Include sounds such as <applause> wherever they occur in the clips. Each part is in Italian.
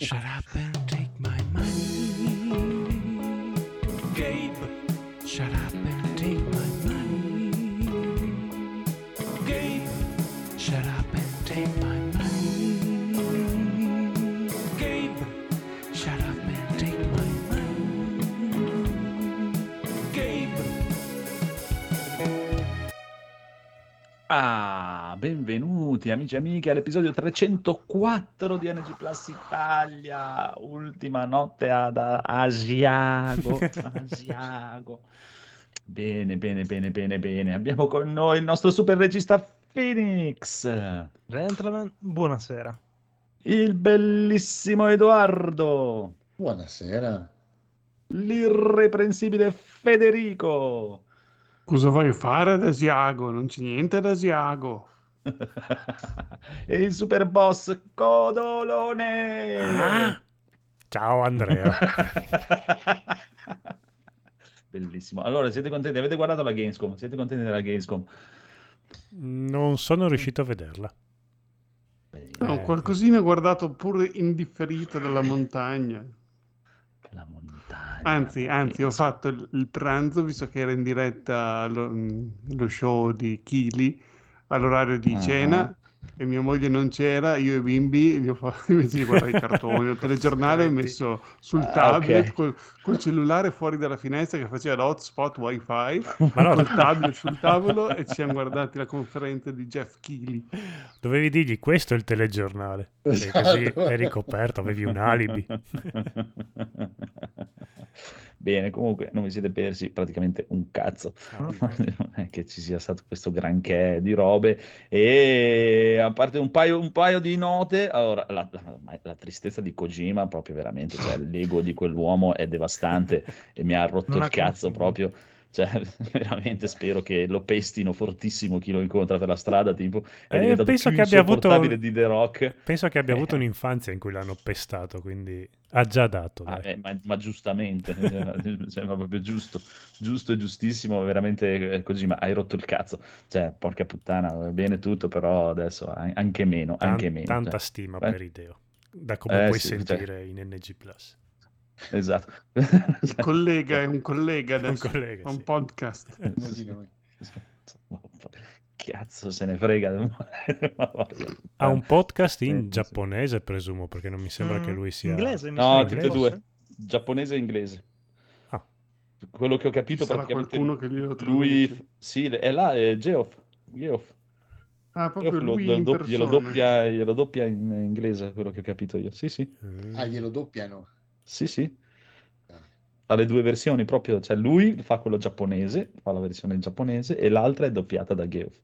Shut up and take my money. Gabe, shut up and take my money. Gabe, shut up and take my money. Gabe, shut up and take my money. Gabe. Ah, benvenuti amici e amiche all'episodio 304 di NG Plus Italia, ultima notte ad Asiago, <laughs> Asiago. Bene, bene, bene, bene, bene. Abbiamo con noi il nostro super regista Phoenix, Gentlemen, buonasera. il bellissimo Edoardo, Buonasera. l'irreprensibile Federico Cosa vuoi fare ad Asiago? Non c'è niente ad Asiago. <laughs> e il super boss Codolone. Ah, Ciao Andrea. <laughs> Bellissimo. Allora, siete contenti? Avete guardato la Gamescom? Siete contenti della Gamescom? Non sono riuscito a vederla. No, Eh, qualcosina guardato pure indifferito dalla montagna. La montagna. Anzi, anzi, ho fatto il, il pranzo, visto che era in diretta lo, lo show di Kili all'orario di Ah. cena e mia moglie non c'era, io e i bimbi gli ho fatto <laughs> invece di guardare i cartoni, il telegiornale ho messo sul Ah, tablet ok. col, col cellulare fuori dalla finestra che faceva l'hotspot wifi, <laughs> Ma no, col tablet sul tavolo e ci siamo guardati la conferenza di Jeff Keighley. dovevi dirgli questo è il telegiornale. E così Esatto. eri coperto, avevi un alibi. <laughs> Bene, comunque non vi siete persi praticamente un cazzo. <laughs> Non è che ci sia stato questo granché di robe e a parte un paio, un paio di note, allora la, la- la tristezza di Kojima proprio veramente, cioè l'ego di quell'uomo è devastante <laughs> e mi ha rotto Non il cazzo confini. proprio. Cioè, <laughs> veramente spero che lo pestino fortissimo chi lo incontra per la strada, tipo, è Eh, diventato penso che abbia avuto- di The Rock. Penso che abbia avuto Eh. un'infanzia in cui l'hanno pestato, quindi ha già dato. Ah, eh, ma, ma giustamente, <laughs> cioè, sembra proprio giusto, giusto e giustissimo, veramente eh, così, ma hai rotto il cazzo, cioè, porca puttana, va bene tutto, però adesso an- anche meno, Tan- anche meno, tanta cioè, stima per Ideo, da come Eh, puoi sì, cioè. sentire in NG+. Esatto. Il collega è un collega Un collega, un sì. podcast. Noi. Cazzo se ne frega. <laughs> Ha un podcast in giapponese, presumo, perché non mi sembra che Mm, lui sia... Inglese, mi No, sembra, tutte e due, giapponese e inglese. Ah. Quello che ho capito Ci praticamente qualcuno che glielo lui, sì, è là, è Geoff, Geoff. Ah, proprio Io lo- in dopp- glielo, doppia, glielo doppia in inglese, quello che ho capito io. Sì, sì, Mm. Ah, glielo doppiano. Sì, sì. Ha le due versioni proprio, cioè lui fa quello giapponese, fa la versione giapponese e l'altra è doppiata da Geoff,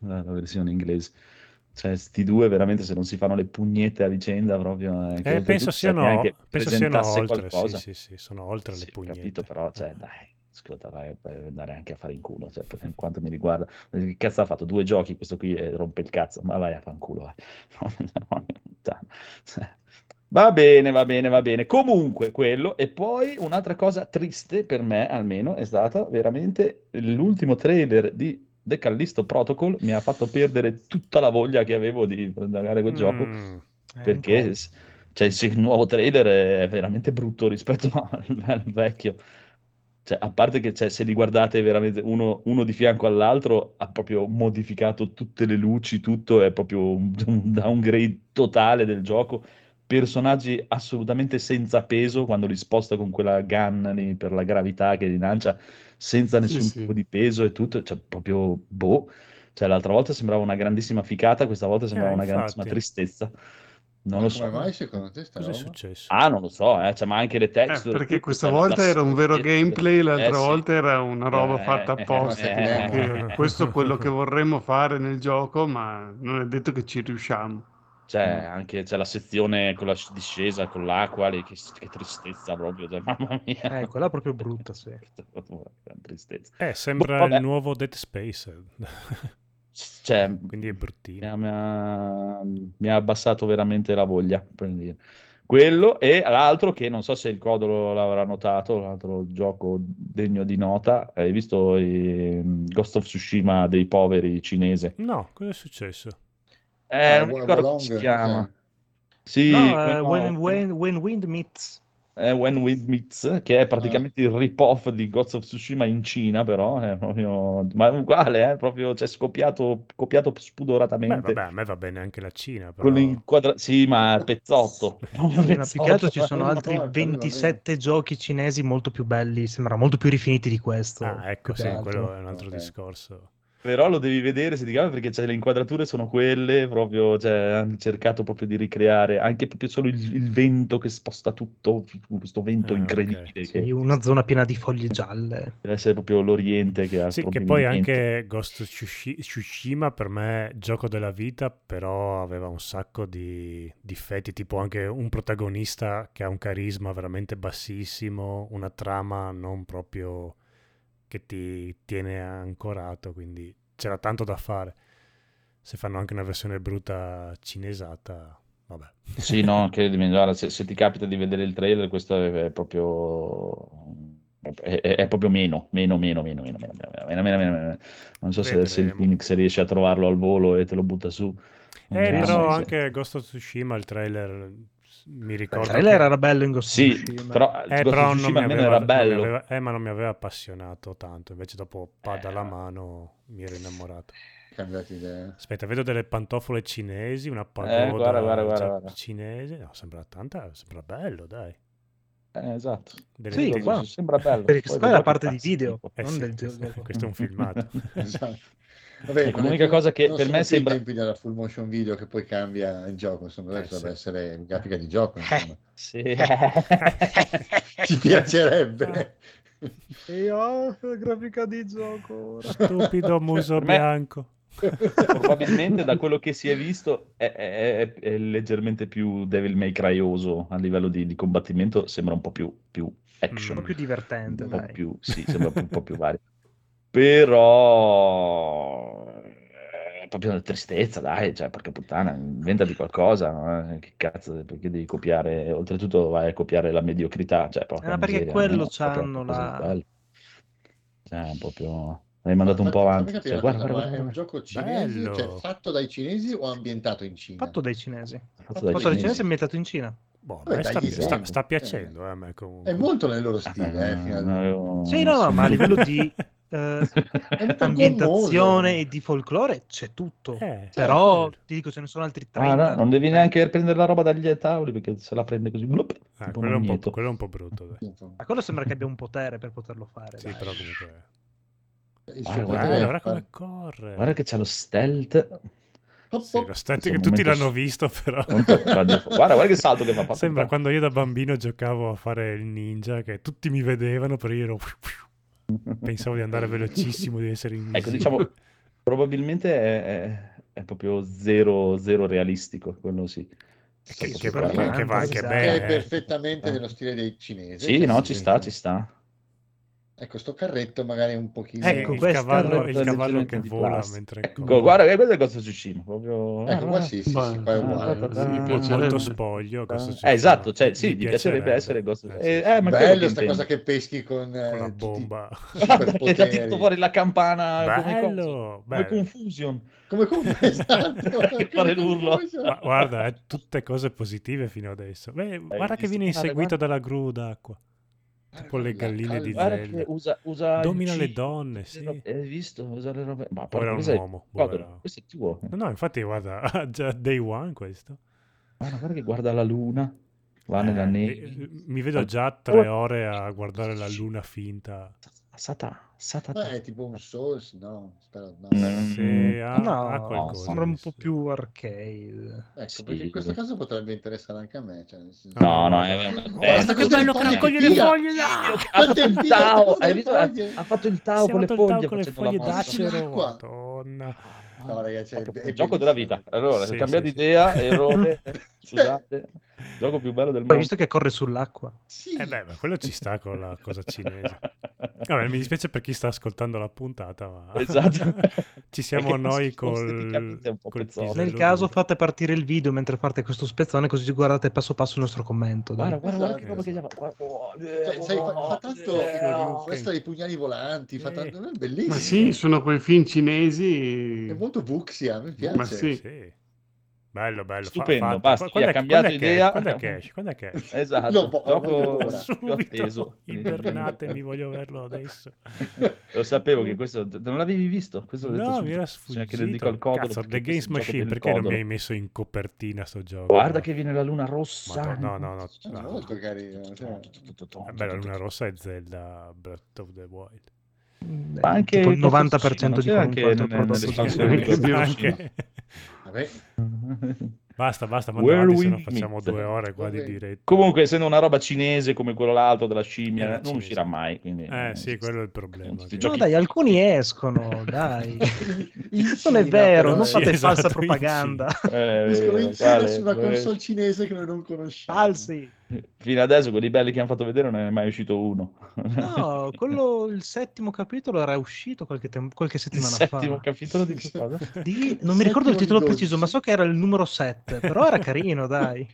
la, la versione inglese. Cioè, sti due veramente se non si fanno le pugnette a vicenda proprio... eh, Eh, penso siano, neanche penso siano oltre, qualcosa. sì, sì, sì, sono oltre le Sì, pugnette. capito, però, cioè, dai, ascolta, vai, vai andare anche a fare in culo, cioè, per quanto mi riguarda. Che cazzo ha fatto? Due giochi, questo qui e rompe il cazzo, ma vai a fanculo, vai. Cioè, Va bene, va bene, va bene. Comunque, quello. E poi un'altra cosa triste per me, almeno, è stata veramente l'ultimo trailer di The Callisto Protocol. Mi ha fatto perdere tutta la voglia che avevo di andare quel gioco Mm, Eh, perché cioè, il nuovo trailer è veramente brutto rispetto <laughs> al, al vecchio. Cioè, a parte che cioè, se li guardate veramente uno, uno di fianco all'altro, ha proprio modificato tutte le luci, tutto è proprio un, un downgrade totale del gioco. Personaggi assolutamente senza peso quando li sposta con quella gun lì per la gravità che li lancia, senza Sì, nessun sì. tipo di peso e tutto, cioè proprio boh. Cioè, l'altra volta sembrava una grandissima ficata, questa volta sembrava una grandissima infatti. tristezza. Non Ma lo come so. mai secondo te sta cosa è successo? Ah, non lo so, eh, cioè, ma anche le Eh, texture. perché tutto, questa cioè, volta era un vero gameplay, l'altra Eh, sì. volta era una roba Eh, fatta eh, apposta. eh, perché eh. questo è quello che <laughs> vorremmo fare nel gioco, ma non è detto che ci riusciamo. Cioè, Mm. anche c'è la sezione con la discesa, con l'acqua, lì, che, che tristezza proprio, cioè, <laughs> mamma mia. Eh, quella è proprio brutta, sì. Gran tristezza. Eh, sembra Boh, vabbè. il nuovo Dead Space, Cioè, quindi è mi bruttino. ha, mi ha- mi ha abbassato veramente la voglia, per dire. Quello e l'altro che non so se il Codolo l'avrà notato, l'altro gioco degno di nota, hai visto i- Ghost of Tsushima dei poveri cinese? No, cosa è successo? Eh, Ah, non mi ricordo come si chiama. Sì, No, eh, quello- when, when, when Wind Meets. è When Wind Meets, che è praticamente il rip-off di Ghost of Tsushima in Cina, però è proprio... ma è uguale, eh, proprio, cioè, scopiato, copiato Beh, spudoratamente. vabbè, a me va bene anche la Cina, però... Con l'inquadra- Sì, ma pezzotto. Sì, ma più che altro ci pezzotto. sono altri va bene, quello va 27 giochi cinesi molto più belli, sembra molto più rifiniti di questo. Ah, ecco, sì, altro. quello è un altro Ok. discorso. Però lo devi vedere se ti capita perché cioè, le inquadrature sono quelle, proprio, cioè, hanno cercato proprio di ricreare anche proprio solo il, il vento che sposta tutto, questo vento Ah, incredibile ok. che Sì, una zona piena di foglie gialle. deve essere proprio l'Oriente che ha Sì, che poi anche Ghost Tsushima per me gioco della vita, però aveva un sacco di difetti, tipo anche un protagonista che ha un carisma veramente bassissimo, una trama non proprio che ti tiene ancorato, quindi c'era tanto da fare. Se fanno anche una versione brutta cinesata, vabbè. Sì, no, credimi, guarda, se, se ti capita di vedere il trailer, questo è, proprio... È, è- proprio meno, meno, meno, meno, meno, meno, meno, meno, meno, meno. Non so se, se il. Phoenix riesce a trovarlo al volo e te lo butta su. Eh, però anche Ghost of Tsushima, il trailer mi Il ricordo trailer che- era bello in Ghost Sì, però Eh, però non mi almeno aveva, era non mi bello. aveva- eh, ma non mi aveva appassionato tanto. Invece, dopo Pada Eh, la mano, mi ero innamorato. Cambiate idea. Aspetta, vedo delle pantofole cinesi, una pagoda Eh, guarda, guarda, guarda, guarda. cinese. No, sembra tanta, sembra bello, dai. Eh, esatto. Delle Sì, qua- Sembra bello. Perché Poi questa è la parte di video. Eh non sì, del questo, gioco. questo è un filmato. <laughs> Esatto. Vabbè, Ecco, l'unica cosa che per me più i sembra- tempi della full motion video che poi cambia il gioco, insomma, adesso Eh, dovrebbe sì. essere grafica di gioco, insomma. Sì. <laughs> Ci piacerebbe. Io, grafica di gioco. Stupido muso bianco. Probabilmente da quello che si è visto è, è- è- è leggermente più Devil May Cryoso a livello di, di combattimento, sembra un po' più, più Un action, po' più divertente, un po' dai. più, sì, sembra un po' più vario. Però è proprio una tristezza, dai, cioè, porca puttana, inventati qualcosa, eh, che cazzo, perché devi copiare, oltretutto vai a copiare la mediocrità, cioè, porca Eh, ma perché miseria, quello almeno c'hanno proprio la-. Cioè, proprio... Hai mandato un po' avanti, capire cioè, guarda, guarda, ma è un guarda, gioco cinese, cioè Bello. fatto dai cinesi o ambientato in Cina? Fatto dai cinesi. Fatto Fatto dai Fatto dai cinesi. cinesi e ambientato in Cina. Boh, Vabbè, sta, sta- sta piacendo eh, comunque. È molto nel loro Eh, stile, eh, non avevo- Sì, no, no, ma a livello di <laughs> <laughs> eh, ambientazione e di folklore c'è tutto. Eh, Però certo. ti dico, ce ne sono altri Ah, 30. no, non devi neanche prendere la roba dagli tavoli perché se la prende così. blup, Ah, quello, è un po', quello è un po' brutto, dai. Ma quello sembra che abbia un potere per poterlo fare. Sì, dai. però comunque... Il Guarda, guarda, far- come corre. Guarda che c'ha lo stealth. Sì, lo Questo che tutti l'hanno visto, però... <laughs> Guarda, guarda che salto che fa. Sembra quando io da bambino giocavo a fare il ninja, che tutti mi vedevano, però io ero... Pensavo di andare velocissimo, di essere invisibile. Ecco, diciamo, probabilmente è, è- è proprio zero, zero realistico, quello sì. Che, Sì, che va, che va anche sì. Che bene. è eh. perfettamente nello stile dei cinesi. Sì, che no, ci sta, ci sta. Ecco, sto carretto magari un pochino... Ecco, il questo cavallo, il cavallo che vola plastica. mentre Ecco, corre. guarda, che questo è cosa Tsushima, proprio... Ecco, qua ah, sì, sì, qua è ah, uguale. guarda, mi ah, piacerebbe. molto spoglio. Ghost Eh, esatto, cioè, sì, Mi ti piacerebbe essere Ghost Eh, eh, eh, ma Bello sta cosa che peschi con, eh, con la tutti- bomba. <laughs> Che ti ha tirato fuori la campana come? Bello, Come bello. Confusion. Come <laughs> <laughs> come esatto. Che fare l'urlo. Ma guarda, è tutte cose positive fino adesso. Beh, guarda che viene inseguito dalla gru d'acqua. Tipo le galline di Zelda. usa, usa Domina le donne, sì. Hai visto? Usa le robe... Ma porca è un uomo. Questo è tuo. No, infatti guarda, <laughs> già day one questo. Guarda, guarda che guarda la luna, va Eh, nella eh, neve. mi vedo già <laughs> tre ore a guardare la luna finta. Sata, sata. Ma è tipo un Souls, no? Spero, no. Mm. Sì, ha, No, ha sembra un po' più arcade. Ecco, Sì. perché in questo caso potrebbe interessare anche a me. Cioè, senso- No, no, è Guarda che bello che raccoglie le foglie! Ha fatto il hai visto? Ha, foglie? ha fatto il è con le foglie con le foglie d'acero, madonna. No, ragazzi, è, Proprio è il gioco della vita. Allora, se cambiate idea, errore, <laughs> scusate, <laughs> gioco più bello del mondo. visto che corre sull'acqua. Sì. Eh beh, ma quello ci sta con la cosa cinese. <laughs> Vabbè, mi dispiace per chi sta ascoltando la puntata, ma <laughs> Esatto. ci siamo Perché noi col, col Nel caso fate partire il video mentre fate questo spezzone così guardate passo passo il nostro commento. dai. Guarda, guarda, guarda che Esatto. roba che gli ha fatto. Guarda, oh, Cioè, sai, fa, tanto eh, questo dei pugnali volanti, fa tanto, è bellissimo. Ma sì, sono quei film cinesi. È molto fucsia, mi piace. Ma sì. Sì. Bello, bello. fa- Stupendo, fatto. basta, quando ha è che- cambiato quando è che- idea- Quando è che esce? Quando è che esce? <laughs> Esatto, Lo po- gioco lo più Subito, atteso. ibernate, mi voglio <laughs> verlo adesso. Lo sapevo che questo non l'avevi visto. Questo l'ho No, mi era che sfuggito. le dico al codolo. Cazzo, The Games Machine, perché non mi codolo. hai messo in copertina sto gioco? Guarda che viene la luna rossa. Madonna, no, no, no. È molto carino. cioè. Vabbè, la luna rossa è Zelda Breath of the Wild. Mm, Ma anche il questo 90% sì, di ma qualunque altro prodotto. Anche... Vabbè, Basta, basta, se we no facciamo due ore qua di diretta. Comunque, essendo una roba cinese come quello l'altro della scimmia, Era non uscirà mai. Quindi, Eh sì, quello è il problema. Che- No, dai, alcuni escono, <laughs> dai. Non è vero, non Sì, fate esatto, falsa propaganda. Eh, Escono in eh, Cina su una Eh, console cinese che noi non conosciamo. Falsi. Fino adesso quelli belli che hanno fatto vedere non è mai uscito uno. No, <laughs> quello, il settimo capitolo era uscito qualche, tem- qualche Il settimana settimo fa. capitolo di che cosa? Di- non mi ricordo il Settimo titolo preciso, ma so che era il numero 7, però era carino, dai.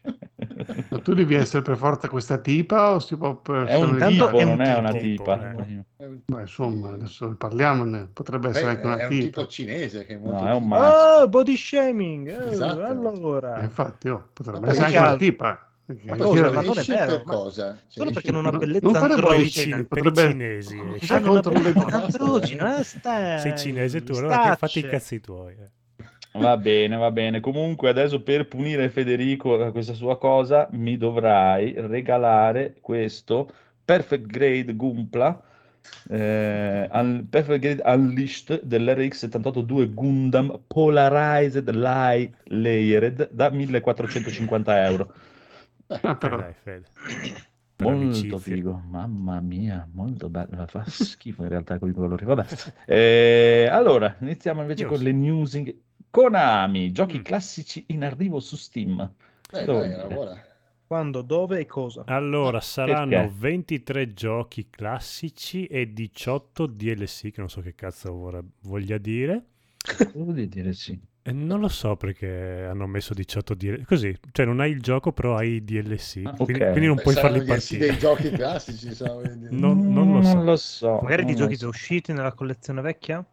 Ma tu devi essere per forza questa tipa o si può per È un tipo, è un non è una tipo, tipa. eh. Beh, insomma, adesso parliamone. Potrebbe essere beh, anche una è un tipa. tipo cinese che è molto No, è un tipo- maschio. Oh, body shaming! eh, Esatto. Eh, Allora, infatti, oh, potrebbe Ma essere anche una tipa. Ma cosa, non è vero, cosa? Cioè, solo perché non ha bellezza non androgina. potrebbe- cinesi. Androgina, eh, Sei cinese tu, allora che fatti i cazzi tuoi. eh. Va bene, va bene. Comunque adesso per punire Federico a questa sua cosa mi dovrai regalare questo Perfect Grade Gumpla eh, un- Perfect Grade Unleashed dell'RX-78-2 Gundam Polarized Light Layered da 1450 euro. Ah, Eh, però, dai, Fede. Per Molto amicizia. figo, mamma mia, molto bello. Fa schifo in realtà con i colori. Vabbè. Eh, allora, iniziamo invece News. con le news. in- Konami, giochi Mm. classici in arrivo su Steam. Eh, Dove dai. Quando, dove e cosa? Allora, saranno Perché? 23 giochi classici e 18 DLC, che non so che cazzo vorrà- voglia dire. Devo dire sì. Non lo so perché hanno messo 18 DLC. Così, cioè non hai il gioco, però hai i DLC. Ah, quindi, ok. quindi non Beh, puoi saranno farli partire. dei giochi classici, so, quindi- <laughs> Non- non lo so. Non lo so. Magari di giochi lo già so. usciti nella collezione vecchia?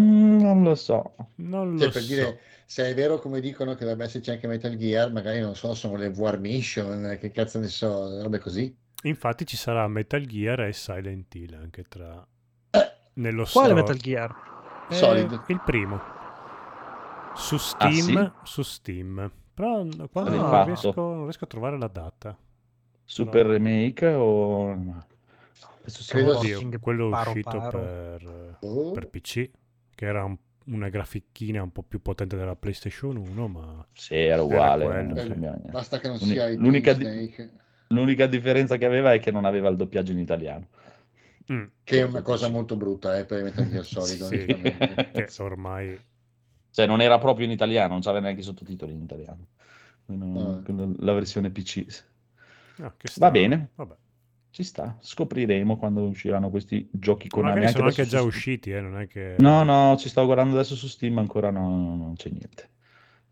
Mm, Non lo so. Non lo Cioè, per so. dire, se è vero come dicono che dovrebbe esserci anche Metal Gear, magari non so, sono le War Mission, che cazzo ne so, robe così. Infatti ci sarà Metal Gear e Silent Hill anche tra... Eh. Nello Quale store. Metal Gear? Eh, Solid. Il primo. Su Steam. Ah, Su Steam. Però quando Ah. non, Rifatto. riesco, non riesco a trovare la data. Super No. remake o... Credo Oddio, quello paro uscito paro. per, Oh. per PC, che era un- una graficchina un po' più potente della PlayStation 1, ma Sì, era uguale. quello, non sì. Basta che non L'uni- sia il l'unica di- L'unica differenza che aveva è che non aveva il doppiaggio in italiano. Mm, che è una cosa molto brutta eh, per Metal Gear <laughs> Solid, Sì. che ormai Cioè, non era proprio in italiano, non c'aveva neanche i sottotitoli in italiano. Ah. la versione PC. no, che Va bene. Vabbè. Ci sta, scopriremo quando usciranno questi giochi con Magari sono anche già su... usciti, eh, non è che... No, no, ci sto guardando adesso su Steam, ancora no, non c'è niente.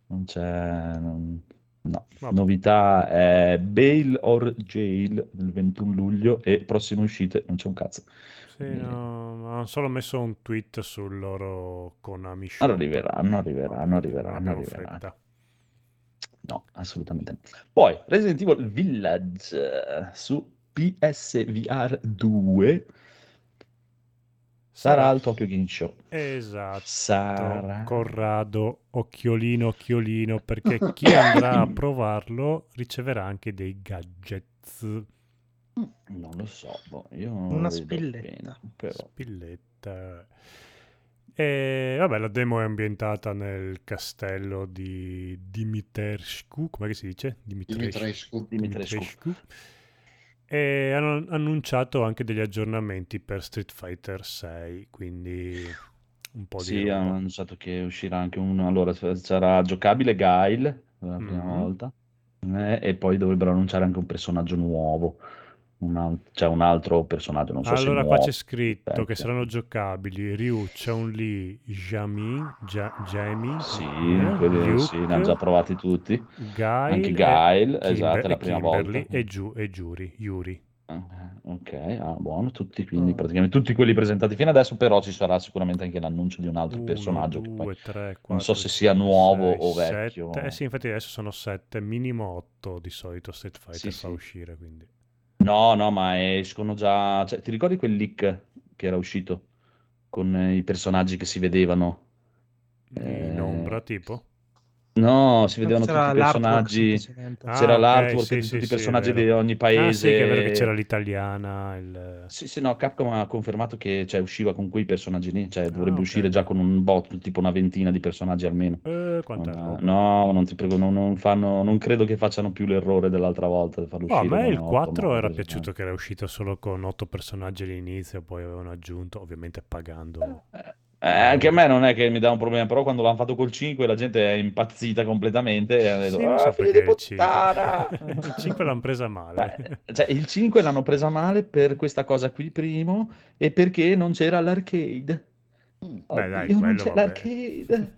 Non c'è... non- No, Vabbè. novità è Bail or Jail il 21 luglio e prossime uscite non c'è un cazzo. Sì, no, hanno solo messo un tweet sul loro Konami Shop. Arriveranno, arriveranno, Non arriveranno, arriveranno. No, assolutamente no. Poi Resident Evil Village eh, su PSVR 2 sarà al Tokyo Game Show. Esatto. Sarà. Corrado, occhiolino, occhiolino, perché chi andrà a <coughs> provarlo riceverà anche dei gadgets. Non lo so, boh, io non Una spilletta. bene, però. Spilletta. E vabbè, la demo è ambientata nel castello di Dimitrescu, come si dice? Dimitrescu. Dimitrescu. E hanno annunciato anche degli aggiornamenti per Street Fighter 6, quindi un po' di Sì, roba. hanno annunciato che uscirà anche uno. Allora, sarà giocabile Guile la prima Mhm. volta. eh, e poi dovrebbero annunciare anche un personaggio nuovo. Un al- cioè un altro personaggio, non so se allora qua nuovo. c'è scritto che Aspetta. saranno giocabili Ryu, Chun-Li, Jamin, Ja- Jamie, Sì, eh, quelli Luke, sì, li hanno già provati tutti. Guile, Anche e Guile, Kimber- esatto, è la e prima Kimberly volta. e, Giu- e Giuri, Yuri. Eh, Ok, ah, buono, tutti, quindi Oh. praticamente tutti quelli presentati fino adesso, però ci sarà sicuramente anche l'annuncio di un altro Uno, personaggio che poi 2, 3, non so 4, se sia 5, nuovo 6, o vecchio. 7. Eh sì, infatti adesso sono 7, minimo 8 di solito Street Fighter Sì, fa sì. uscire, quindi. No, no, ma escono già. Cioè, ti ricordi quel leak che era uscito con i personaggi che si vedevano? In Eh, ombra, tipo? No, si vedevano tutti C'era i l'artwork personaggi. Ah, C'era ok, l'artwork sì, di sì, tutti i sì, è personaggi di ogni Ah paese. sì, che è vero che c'era l'italiana, il... Sì, sì, no, Capcom ha confermato che cioè, usciva con quei personaggi lì, cioè dovrebbe ok. uscire già con un bot, tipo una ventina di personaggi almeno. Eh, roba. no, non ti prego, non, non fanno, non credo che facciano più l'errore dell'altra volta di farlo Oh, a uscire me con il otto, 4 nove era piaciuto che era uscito solo con 8 personaggi all'inizio, poi avevano aggiunto, ovviamente pagando. Eh, anche a me non è che mi dà un problema, però quando l'hanno fatto col 5 la gente è impazzita completamente e ha detto, Sì, ah, so figli perché di il 5. puttana! <laughs> il 5 l'hanno presa male. Beh, cioè, il 5 l'hanno presa male per questa cosa qui primo e perché non c'era l'arcade. Mm. Beh, dai, non c'è vabbè. l'arcade.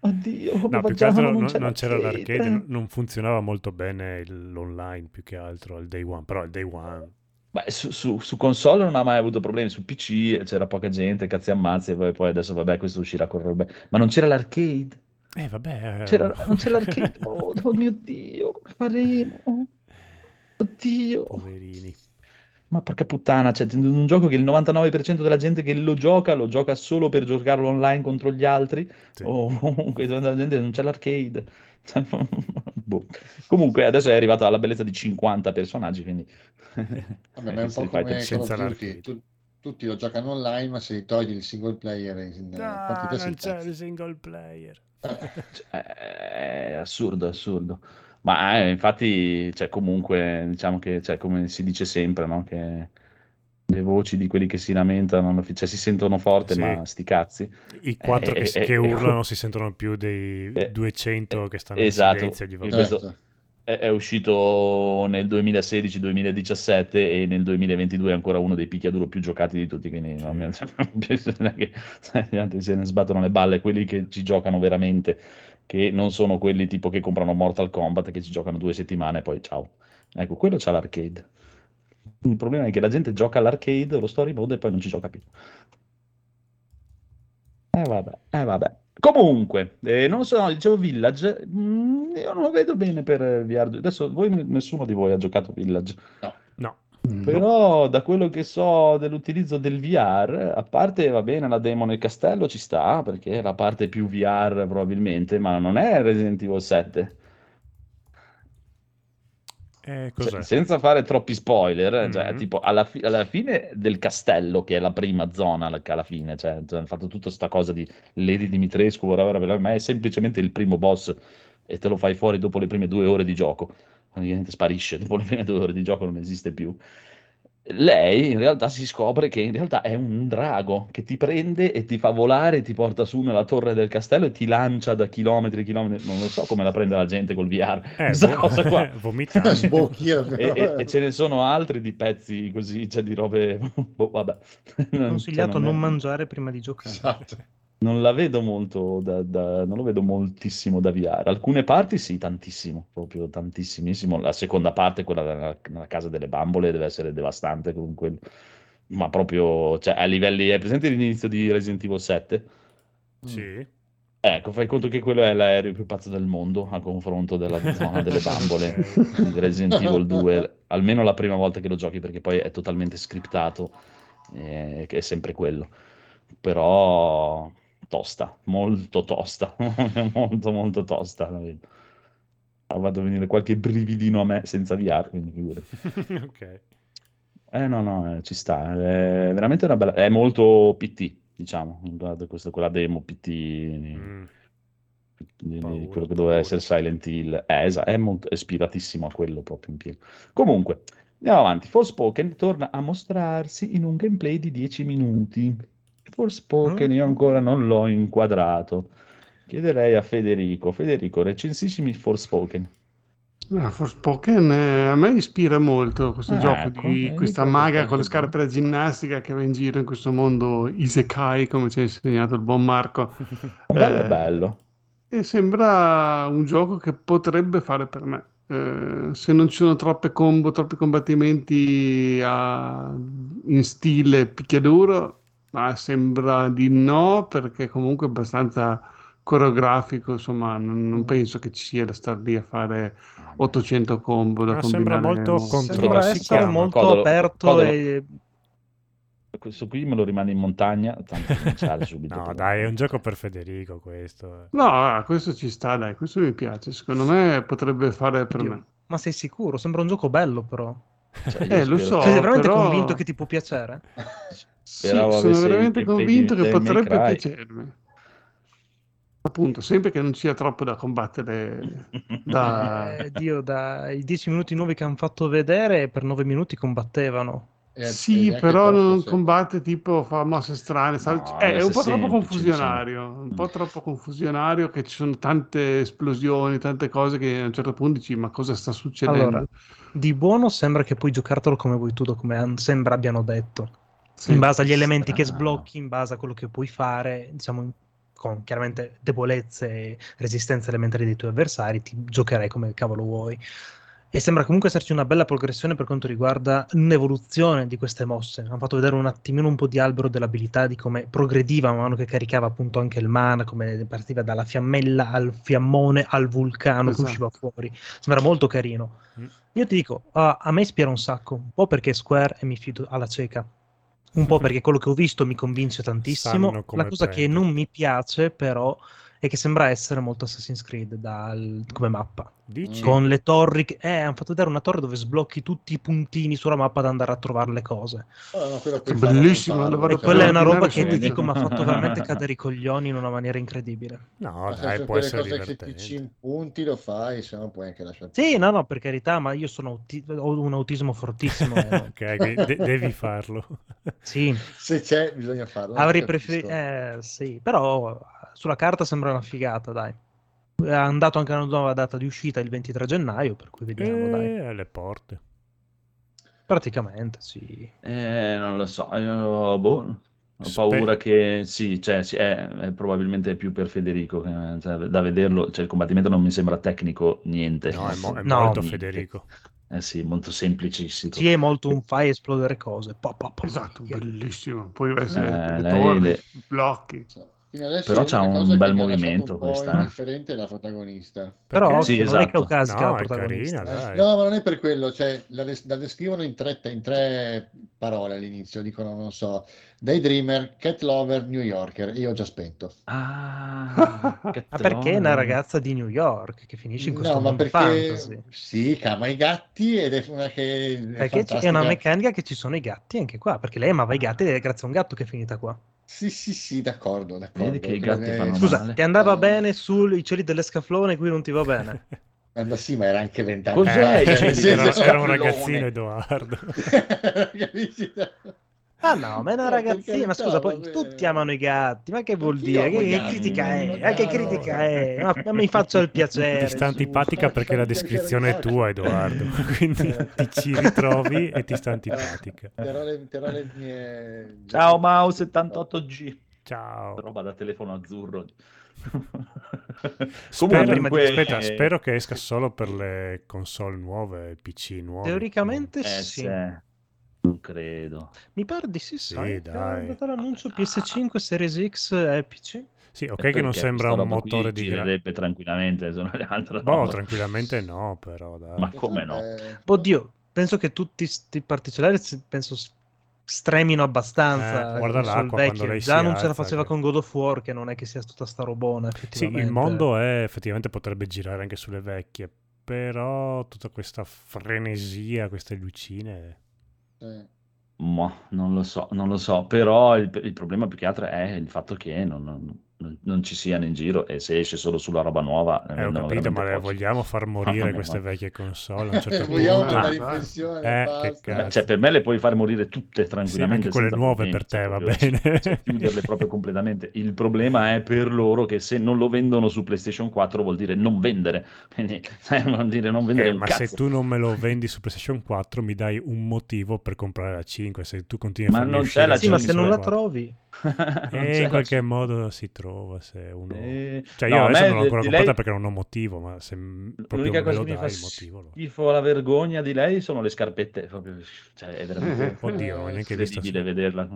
Oddio, No, più che altro Non non, c'è non c'era l'arcade. non- funzionava molto bene l'online più che altro al day one, però il day one... Beh, su, su- su console non ha mai avuto problemi, su PC c'era poca gente, cazzi ammazzi, e poi, poi adesso vabbè, questo uscirà con robe. Ma non c'era l'arcade? Eh vabbè... C'era, non c'è l'arcade? <laughs> Oh, oh mio Dio, come faremo? Oddio. Poverini. Ma porca puttana, cioè, un gioco che il 99% della gente che lo gioca, lo gioca solo per giocarlo online contro gli altri, Sì. o <laughs> comunque la gente non c'è l'arcade. Cioè, <laughs> boh. Comunque adesso è arrivato alla bellezza di 50 personaggi, quindi... Vabbè, è un po' come l'arcade. Tu- tutti lo giocano online, ma se gli togli il single player in in Ah, si non c'è incazza. il single player. Cioè, è assurdo, assurdo. Ma eh, infatti, cioè, comunque, diciamo che, cioè, come si dice sempre, no? Che le voci di quelli che si lamentano, cioè, si sentono forte, Sì. ma sti cazzi. I quattro che, Eh, che eh, urlano <laughs> si sentono più dei Eh, 200 che stanno esatto. in silenzio. Questo- Certo. È, è uscito nel 2016-2017 e nel 2022 è ancora uno dei picchiaduro più giocati di tutti, quindi <laughs> non mi- non che <laughs> gli altri se ne sbattono le balle, quelli che ci giocano veramente, che non sono quelli tipo che comprano Mortal Kombat, che ci giocano due settimane e poi ciao. Ecco, quello c'ha l'arcade. Il problema è che la gente gioca all'arcade, lo story mode e poi non ci gioca più. Eh vabbè, eh vabbè. Comunque, eh, non so, no, dicevo Village, mm, io non lo vedo bene per eh, VR2. Adesso voi, nessuno di voi ha giocato Village, No, però da quello che so dell'utilizzo del VR, a parte va bene la demo nel castello ci sta, perché è la parte più VR probabilmente, ma non è Resident Evil 7. Eh, Cioè, senza fare troppi spoiler, cioè, Mhm. tipo alla, fi- alla fine del castello, che è la prima zona, alla, alla fine, cioè, cioè, hanno fatto tutta questa cosa di Lady Dimitrescu, ora, ma è semplicemente il primo boss e te lo fai fuori dopo le prime due ore di gioco. Praticamente sparisce, dopo le prime due ore di gioco non esiste più. Lei in realtà si scopre che in realtà è un drago che ti prende e ti fa volare, ti porta su nella torre del castello e ti lancia da chilometri e chilometri. Non lo so come la prende la gente col VR, Eh, <laughs> questa vo- cosa qua. <laughs> vomitando. <laughs> Sbocchi, E, e- e ce ne sono altri di pezzi così, cioè di robe. boh, vabbè. Non, Consigliato cioè, non non, è- mangiare prima di giocare. Esatto. Non la vedo molto da, da- non lo vedo moltissimo da VR. Alcune parti sì, tantissimo, proprio tantissimissimo. La seconda parte, quella nella, nella casa delle bambole, deve essere devastante con. Ma proprio, cioè, a livelli. È presente l'inizio di Resident Evil 7? Sì. Ecco, fai conto che quello è l'aereo più pazzo del mondo a confronto della <laughs> zona delle bambole di Resident Evil 2, almeno la prima volta che lo giochi perché poi è totalmente scriptato, eh, che è sempre quello. Però tosta, molto tosta, <laughs> molto molto tosta. Ha fatto venire qualche brividino a me senza VR, quindi figurati. <laughs> ok. Eh no, no, eh, ci sta, è veramente una bella... è molto PT, diciamo, guarda, questa, quella demo PT Mm. di- Paura, quello che doveva essere Silent Hill. Eh, è molto è ispiratissimo a quello proprio in pieno. Comunque, andiamo avanti. Forspoken torna a mostrarsi in un gameplay di 10 minuti. Forspoken io ancora non l'ho inquadrato. Chiederei a Federico. Federico, recensissimi Forspoken. Ah, Forspoken eh, a me ispira molto questo Ah, gioco ecco, di eh, questa maga con le scarpe da ginnastica che va in giro in questo mondo Isekai, come ci ha insegnato il buon Marco. <laughs> Bello, Eh, bello. E sembra un gioco che potrebbe fare per me. eh, se non ci sono troppe combo, troppi combattimenti a- in stile picchiaduro, ma sembra di no, perché comunque è abbastanza coreografico, insomma, non, non penso che ci sia da star lì a fare 800 combo da Ma sembra molto con- contro- Sembra essere chiama? molto Codolo- aperto Codolo. e Questo qui me lo rimane in montagna, tanto cominciare <laughs> subito. No, però. dai, è un gioco per Federico questo. No, ah, questo ci sta, dai, questo mi piace. Secondo me potrebbe fare per Oddio, me. Ma sei sicuro? Sembra un gioco bello, però. Cioè, io Eh, lo so. Sei veramente però- convinto che ti può piacere? <laughs> Sì, Speravo sono avesse veramente convinto che potrebbe Cry. piacermi. Appunto, sempre che non sia troppo da combattere da... <laughs> Eh, Dio, dai 10 minuti nuovi che hanno fatto vedere, per 9 minuti combattevano. E- Sì, e però troppo, non sì. combatte tipo, fa mosse strane, No, è adesso un po' è troppo confusionario, un po' troppo confusionario che ci sono tante esplosioni, tante cose che a un certo punto dici ma cosa sta succedendo? Allora, di buono sembra che puoi giocartelo come vuoi tu, come sembra abbiano detto. Sì. In base agli elementi che strano. sblocchi, in base a quello che puoi fare, diciamo, con chiaramente debolezze e resistenze elementari dei tuoi avversari, ti giocherai come cavolo vuoi. E sembra comunque esserci una bella progressione per quanto riguarda un'evoluzione di queste mosse. Hanno fatto vedere un attimino un po' di albero dell'abilità, di come progrediva man mano che caricava appunto anche il mana, come partiva dalla fiammella al fiammone al vulcano che Esatto. usciva fuori. Sembra molto carino. Mm. Io ti dico, ah, a me ispira un sacco, un po' perché Square e mi fido alla cieca, un po' perché quello che ho visto mi convince tantissimo. La cosa che prendere. non mi piace però è che sembra essere molto Assassin's Creed dal- come mappa. Dici? Con le torri, che- eh, hanno fatto vedere una torre dove sblocchi tutti i puntini sulla mappa ad andare a trovare le cose. Oh, no, È bellissimo, E quella è una roba che ti dico mi ha fatto <laughs> veramente cadere i coglioni in una maniera incredibile. No, Ma dai, può essere cose che ti divertente. impunti lo fai, se no puoi anche lasciare. Sì, no, no, per carità, ma io sono auti- ho un autismo fortissimo. <laughs> eh. Ok, de- devi farlo. <laughs> Sì, Se c'è, bisogna farlo. Avrei preferito, eh, sì, però sulla carta sembra una figata, dai. Ha dato anche una nuova data di uscita il 23 gennaio, per cui vediamo, dai. E alle porte. Praticamente, sì. Eh, non lo so, io boh, ho Spe- paura che sì, cioè, sì, è, è probabilmente più per Federico, che- cioè, da vederlo, cioè, il combattimento non mi sembra tecnico niente. No, è, mo- è No. molto Niente. Federico. Eh sì, molto semplicissimo. Sì, è molto un fai esplodere cose. Pa, pa, pa, Esatto, bellissimo. Poi essere Eh, le le- i blocchi. Adesso Però c'ha un che bel movimento questa, eh. indifferente è la protagonista. Però? Sì, non è esatto. caucasica No, la è protagonista. carina, dai. No, ma non è per quello, cioè, la, la descrivono in tre, in tre parole all'inizio, dicono, non so, Daydreamer, Cat Lover, New Yorker, io ho già spento. Ah, che <laughs> Ma perché è una ragazza di New York che finisce in questo No, ma mondo perché fantasy? sì, che ama i gatti ed è una che è Perché c'è- è fantastica. una meccanica che ci sono i gatti anche qua, perché lei amava i gatti ed è grazie a un gatto che è finita qua. Sì, sì, sì, d'accordo, d'accordo. Vedi che i gatti che- fanno Scusa, male. ti andava Eh, bene sui cieli dell'escaflone, qui non ti va bene. <laughs> eh, ma sì, ma era anche vent'anni Cos'è? fa, Eh, cioè, sì, era, era un ragazzino Edoardo. <laughs> Ah no, ma è una No, ragazzina, per ma scusa, poi tutti amano i gatti, ma che vuol dire? Che, che gatti, critica è? ma che critica è? Ma, ma mi faccio il piacere. Ti sta su. antipatica perché la descrizione è tua, Edoardo. <laughs> Quindi ti ci ritrovi e ti sta antipatica. Mie... Ciao Mao 78G. Ciao. Roba da telefono azzurro. Spero, di- aspetta, eh, spero che esca solo per le console nuove, PC nuovi. Teoricamente eh, sì. sì. Non credo. Mi pare di sì, Sì, sai. dai. È l'annuncio PS5, Series X e PC. Sì, ok Eh, che non sembra un roba motore di... gra- girerebbe tranquillamente sono le altre Boh, robe. tranquillamente no, però dai. Ma come no? Eh, Oddio, penso che tutti sti particellari si- penso stremino abbastanza. Eh, guarda sul l'acqua vecchio. quando lei Già si non ce la faceva che- con God of War, che non è che sia tutta sta robona, Sì, il mondo è effettivamente potrebbe girare anche sulle vecchie, però tutta questa frenesia, queste lucine... eh. Ma non lo so, non lo so, però il, il problema più che altro è il fatto che non, non- non- non ci siano in giro e se esce solo sulla roba nuova ne Eh, ho capito, ma le pochi. vogliamo far <laughs> morire mia, queste ma- vecchie console a un certo <laughs> Vogliamo punto? tornare in Ah, pensione, eh, che basta. cazzo. Cioè, per me le puoi far morire tutte Sì, tranquillamente. anche quelle nuove per te, va bene. <laughs> cioè, chiuderle proprio completamente. Il problema è per loro che se non lo vendono su PlayStation 4 vuol dire non vendere. Quindi eh, vuol dire non vendere Eh, un ma cazzo. se tu non me lo vendi su PlayStation 4 mi dai un motivo per comprare la 5 se tu continui a Ma farmi non c'è la Sì, ma se non la 4. trovi, Eh, in qualche modo si trova prova se uno... Eh, Cioè io no, adesso non l'ho ancora comprata lei- perché non ho motivo, ma se proprio L'unica cosa che mi fa motivo... lo- schifo la vergogna di lei sono le scarpette. Proprio, cioè, è veramente <laughs> Oddio, non ho neanche incredibile vederla.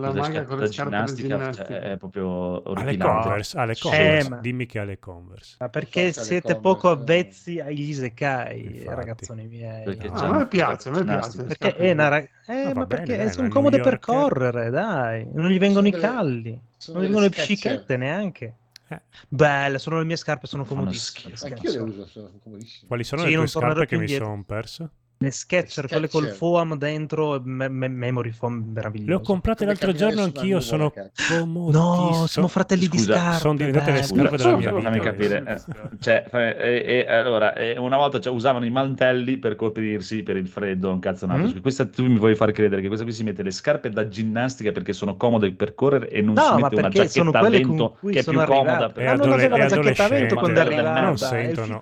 La maga con le scarpe ginnastica, ginnastica. cioè, è proprio Alle. Converse, alle Eh, Converse. ma- Dimmi che alle Converse. Ma perché le siete Converse, poco eh. avvezzi agli isekai, Infatti. ragazzoni miei. Perché No. Ah, a me piace, a me piace. Perché è una di- ra- eh, Ah, ma bene, perché dai, sono comode per correre, dai. Non gli vengono Sono i calli, non gli vengono le piscichette neanche. Eh. Belle, sono le mie scarpe, sono comodissime. Anch'io le uso, sono comodissime. Quali sono Sì, le tue scarpe che mi sono perso? Le Sketcher, quelle col foam dentro, me- me- memory foam meraviglioso. Le ho comprate Come l'altro giorno anch'io, sono comodissime. No, siamo fratelli di Scusa, scarpe. sono diventate le bello. scarpe della mia Scusa, fammi vita. capire. eh, cioè, e- e- allora, eh, una volta cioè, usavano i mantelli per coprirsi per il freddo, un cazzonato. Mm? Questa, tu mi vuoi far credere che questa qui si mette le scarpe da ginnastica perché sono comode per correre e non No, si ma mette una sono giacchetta a vento che è più sono comoda. Per... E Ah, non aveva e la giacchetta a vento quando arrivata. Non sentono.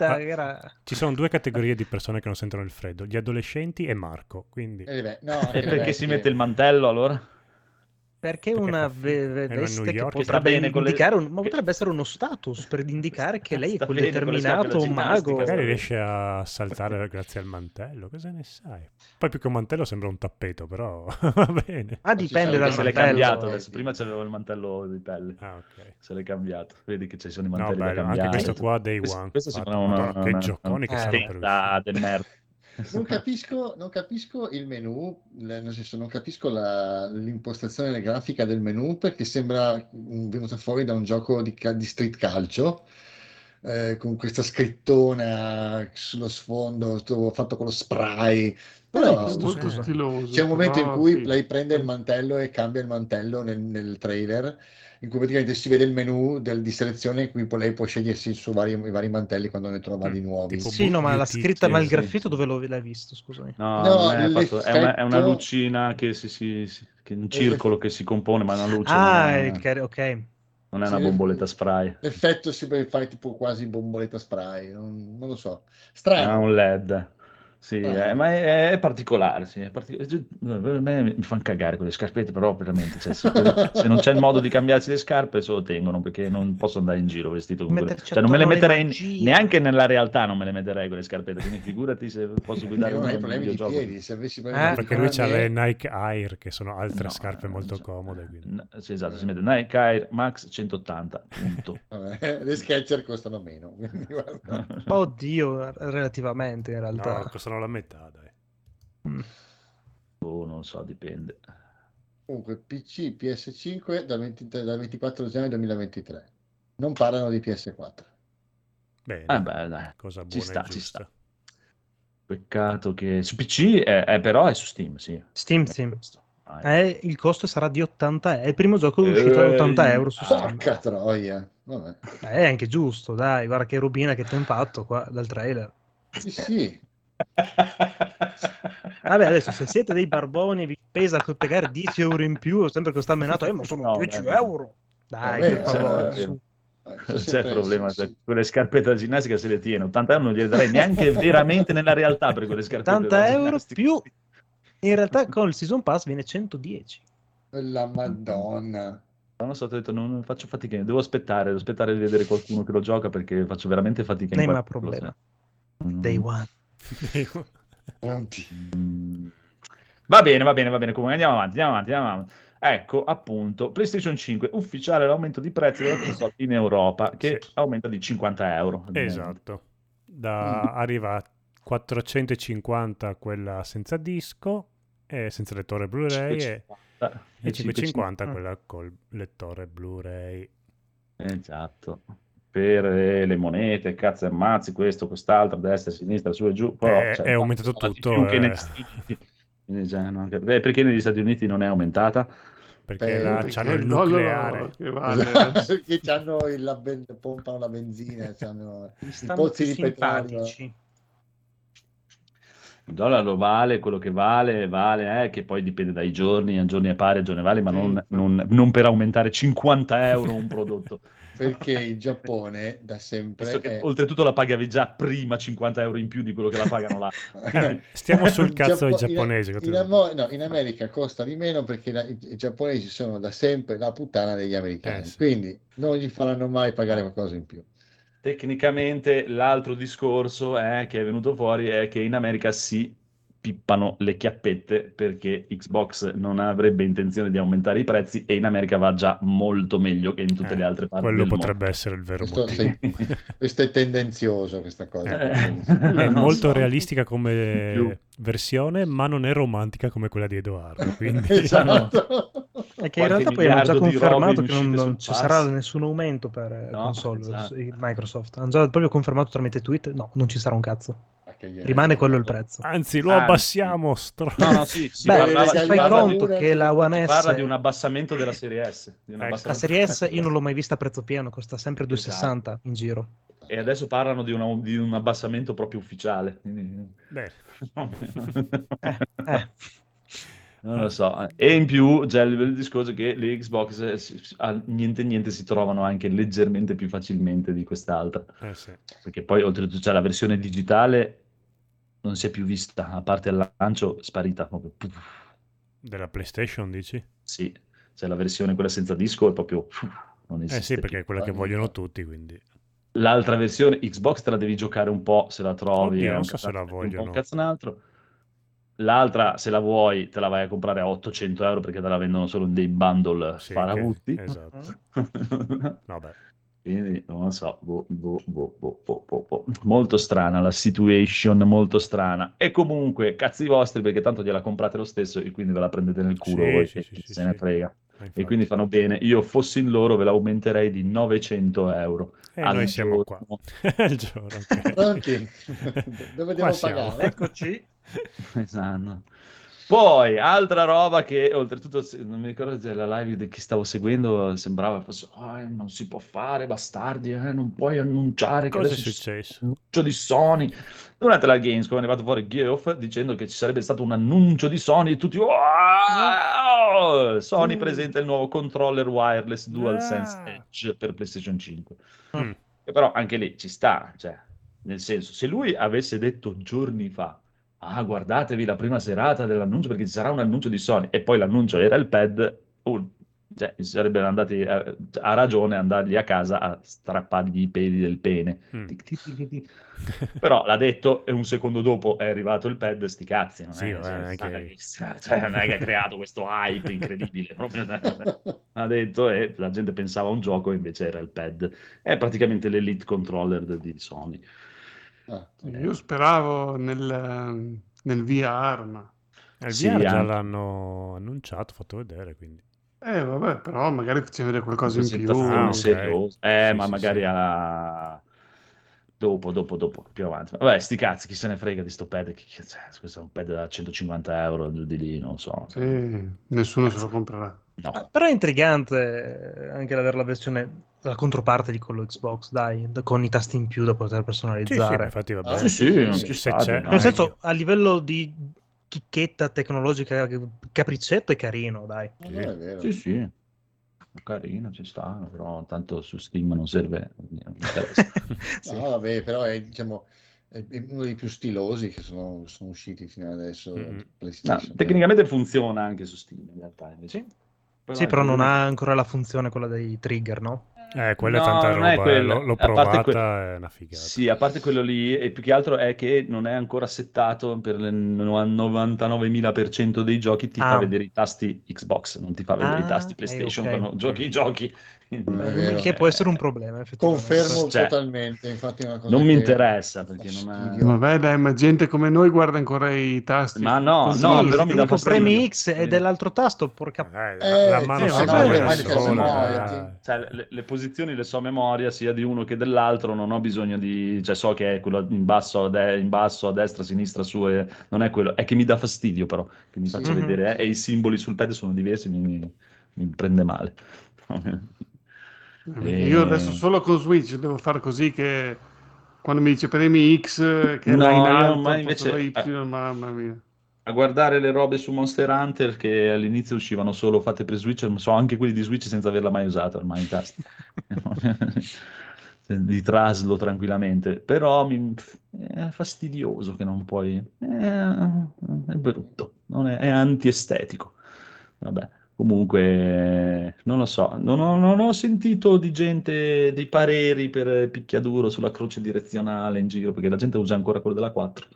Ci sono due categorie di persone che non sentono il freddo, gli adolescenti e Marco, quindi... Eh, beh, no, E le perché si vecchie. mette il mantello allora? Perché Perché una ve- veste che potrebbe bene con le- indicare un, ma potrebbe essere uno status per indicare che <laughs> lei è quel determinato da mago. Magari riesce a saltare grazie al mantello, cosa ne sai? Poi più che un mantello sembra un tappeto, però <laughs> va bene. Ah, dipende dal Se l'è mantello. cambiato adesso. Prima c'avevo il mantello di pelle. Ah, ok. Se l'è cambiato. Vedi che ci sono i No, mantelli da bello, cambiare. anche questo qua Day Questo- One. questo si Fatto. fa una- Madonna, che una- gioconi che Eh. uscire. del merda. Non capisco, non capisco il menu, nel senso non capisco la- l'impostazione grafica del menu perché sembra venuta fuori da un gioco di, di street calcio eh, con questa scrittona sullo sfondo, tutto fatto con lo spray. Però È molto Scusa. stiloso. c'è un momento in però cui sì. lei prende il mantello e cambia il mantello nel, nel trailer, in cui praticamente si vede il menu del- di selezione in cui poi lei può scegliersi su vari, i vari mantelli quando ne trova Mm, di nuovi. tipo Sì, no, ma la scritta, ma il graffito dove lo- l'hai visto? Scusami. No, No, è, fatto- è una, è una lucina che si, si, si- che un circolo che si compone, ma è una luce. Ah, non, è, ok. Non è una Sì. bomboletta spray. L'effetto si può fare tipo quasi bomboletta spray, non, non lo so. È Strano. un LED. Sì, Ah. eh, ma è, è particolare. Sì, è partic- a me mi fanno cagare quelle scarpette, però veramente. cioè, se, <laughs> se non c'è il modo di cambiarsi le scarpe, se lo tengono perché non posso andare in giro vestito con quelle. Cioè, non me le metterei magie. neanche nella realtà, non me le metterei quelle scarpette. Quindi figurati se posso guidare non un, videogioco. piedi, se avessi Eh, problemi di Perché lui piedi, ha le Nike Air, che sono altre No, scarpe eh, molto comode. quindi. n- sì, esatto, si mette Nike Air Max 180. Punto. <laughs> vabbè, le Skechers costano meno. <laughs> Oddio, relativamente in realtà. No, costano la metà, dai. Mm. oh, non so, dipende. Comunque, PC, PS5 dal, 20 dal 24 gennaio 2023. Non parlano di PS4. Bene, Eh beh, dai. cosa ci buona sta, e ci sta. Peccato che su PC è, è- però è su Steam, sì. Steam, sì. Ah, Eh, il costo sarà di 80 euro. È il primo gioco che è uscito a 80 euro su. Steam. Porca troia. Vabbè. Eh, È anche giusto, dai. Guarda che rubina che ti ho impatto qua dal trailer. Sì, sì. Vabbè, adesso se siete dei barboni vi pesa co- pagare 10 euro in più, sempre che sta menato, eh, ma sono No, 10 beh. euro. Dai, Vabbè, per favore, cioè. Non c'è problema, cioè, quelle scarpette da ginnastica se le tiene. 80 euro non gliele darei neanche <laughs> veramente nella realtà per quelle scarpette 80 da euro ginnastica. più in realtà con il season pass viene 110. La Madonna. Non lo so, ti ho detto, non faccio fatica, devo aspettare, devo aspettare di vedere qualcuno che lo gioca perché faccio veramente fatica. Non qualche cosa. problema. Mm. Day one. Mm. Va bene, va bene, va bene. Comunque andiamo avanti, andiamo avanti, andiamo avanti. Ecco, appunto, PlayStation 5 ufficiale l'aumento di prezzo della console in Europa che Sì. aumenta di 50 euro. Esatto. Da, arriva a 450 quella senza disco, e senza lettore Blu-ray e, e 550 Mm. quella col lettore Blu-ray. Esatto. Per eh, le monete, cazzo e ammazzi, questo, quest'altro, destra, sinistra, su e giù. Però, È- cioè, è aumentato più tutto, che eh. negli Stati Uniti. Quindi già non- eh, perché negli Stati Uniti non è aumentata? Perché Eh, là perché c'hanno il nucleare. che vale. <laughs> Perché c'hanno il, la ben- pompano la benzina, c'hanno Mi i pozzi più di petrolio. Il dollaro vale quello che vale, vale, eh, che poi dipende dai giorni, a giorni è pari, a giorni vale, ma non, non- non per aumentare 50 euro un prodotto. <laughs> perché <laughs> il Giappone da sempre che è... oltretutto la pagavi già prima 50 euro in più di quello che la pagano là. Eh, <laughs> Stiamo sul cazzo dei Giappo- in- giapponesi. In, cosa- Amo- no, in America costa di meno perché la- i, i giapponesi sono da sempre la puttana degli americani, Eh, sì. quindi non gli faranno mai pagare qualcosa in più. Tecnicamente l'altro discorso è, che è venuto fuori è che in America si pippano le chiappette perché Xbox non avrebbe intenzione di aumentare i prezzi e in America va già molto meglio che in tutte Eh, le altre parti Quello del potrebbe mondo. essere il vero Questo, motivo. sì, <laughs> questo è tendenzioso, questa cosa. Eh, È molto so. realistica Più. come versione, ma non è romantica come quella di Edoardo. <laughs> Quindi Esatto. È che in realtà poi hanno già confermato che non, non ci sarà nessun aumento per eh, No, console esatto. Microsoft. Hanno già proprio confermato tramite tweet, no, non ci sarà un cazzo. Che gliene Rimane quello il prezzo. anzi, lo Anzi. abbassiamo. Stro... No, no, sì, si Beh, parlava- si fai parla conto di- che la One S, parla di un abbassamento della serie S. di un Ecco. la serie S io non l'ho mai vista a prezzo pieno, costa sempre Esatto. 2,60 in giro. E adesso parlano di, una- di un abbassamento proprio ufficiale. Beh, <laughs> Eh, eh. Non lo so. E in più c'è il, discorso che le Xbox eh, a niente niente si trovano anche leggermente più facilmente di quest'altra. eh sì. Perché poi oltretutto c'è la versione digitale non si è più vista, a parte al lancio, sparita proprio. Della PlayStation, dici? Sì, c'è la versione quella senza disco è proprio non Eh esiste sì, perché è quella che vogliono no. tutti, quindi... L'altra versione Xbox te la devi giocare un po' se la trovi, Oddio, non so se la vogliono. un cazzo un altro. L'altra, se la vuoi, te la vai a comprare a 800 euro perché te la vendono solo in dei bundle Sì, sparabutti. che- esatto. <laughs> Vabbè. Quindi non lo so, boh, boh, boh, boh, boh, boh, molto strana la situation, molto strana. E comunque, cazzi vostri, perché tanto gliela comprate lo stesso e quindi ve la prendete nel culo Sì, voi, sì, e sì, se ne sì. frega. E quindi fanno bene. Io fossi in loro, ve la aumenterei di 900 euro. E al noi siamo giorno. qua. <laughs> Il giorno, ok. Pronti? <laughs> Dove Qua devo siamo. pagare? Eccoci. <laughs> Esatto. Poi, altra roba che oltretutto, non mi ricordo se la live di chi stavo seguendo, sembrava fosse, "Ah, eh, non si può fare, bastardi, eh, non puoi annunciare che Cosa è ci sarà successo? un annuncio di Sony. Durante la Gamescom è arrivato fuori Geoff dicendo che ci sarebbe stato un annuncio di Sony e tutti, "Wow!" Sony Mm. presenta il nuovo controller wireless DualSense Ah. Edge per PlayStation 5. Mm. Che però anche lì ci sta, cioè, nel senso, se lui avesse detto giorni fa, ah, guardatevi la prima serata dell'annuncio perché ci sarà un annuncio di Sony, e poi l'annuncio era il pad, uh, cioè, sarebbero andati eh, a ragione andargli a casa a strappargli i peli del pene. Mm. Tic, tic, tic. Però l'ha detto e un secondo dopo è arrivato il pad, sti cazzi, non, Sì, è, cioè, non è che- <laughs> cioè, non è che ha creato questo hype incredibile, proprio ha detto e la gente pensava a un gioco e invece era il pad. È praticamente l'elite controller di Sony. Ah, Io speravo nel, nel VR, ma... Il Sì, VR già anche. l'hanno annunciato, fatto vedere, quindi... Eh, vabbè, però magari faceva vedere qualcosa in più. Ah, ok. seriosa. Eh, Sì, ma sì, magari sì. a... dopo, dopo, dopo, più avanti. Vabbè, sti cazzi, chi se ne frega di sto pad? Chi- cioè, questo è un pad da 150 euro, giù di lì, non so. Sì, nessuno se lo comprerà. No. Ah, Però è intrigante eh, anche avere la versione, la controparte di quello Xbox, dai, da- con i tasti in più da poter Sì, sì, personalizzare. infatti va Ah, bene. Sì, sì, non Se- ci se sta, c'è, no. Nel senso, a livello di chicchetta tecnologica, capriccetto è carino, dai. non è vero. Sì, sì. Carino, ci sta, però tanto su Steam non serve. non interessa. <laughs> Sì. No, vabbè, però è, diciamo, è uno dei più stilosi che sono, sono usciti fino adesso. Mm. No, PlayStation. tecnicamente funziona anche su Steam in realtà. invece. Sì, però non ha ancora la funzione quella dei trigger, no? Eh, quella No, è tanta non è roba, eh, l'ho, l'ho A parte provata, que- è una figata. Sì, a parte quello lì, e più che altro è che non è ancora settato per il 99.000% dei giochi, ti fa Ah. vedere i tasti Xbox, non ti fa vedere i Ah, tasti ok, PlayStation ok. quando giochi i giochi. Vero. Che può essere un problema, effettivamente. Confermo Cioè, totalmente, infatti è una cosa Non mi interessa perché non è... Vabbè, dai, ma gente come noi guarda ancora i tasti. Ma no, Sì, no, però se mi dà premi X e dell'altro tasto, porca... Eh, Eh, la mano sì, da le sola. eh. Cioè, le, le posizioni le so a memoria sia di uno che dell'altro, non ho bisogno di... cioè so che è quello in basso, a, de- in basso, a destra, a sinistra, su, e non è quello, è che mi dà fastidio però, che mi Sì. faccia vedere, eh, e i simboli sul pad sono diversi, mi, mi- mi prende male. Eh, Io adesso solo con Switch devo fare così che quando mi dice premi X, che No, là in alto, posto invece- Y, mamma mia. a guardare le robe su Monster Hunter che all'inizio uscivano solo fatte per Switch, ma so anche quelli di Switch senza averla mai usata ormai in tasta. <laughs> di traslo tranquillamente, però mi, è fastidioso che non puoi, è, è brutto, non è, è antiestetico. Vabbè, comunque non lo so, non ho, non ho, sentito di gente, dei pareri per picchiaduro sulla croce direzionale in giro, perché la gente usa ancora quello della 4.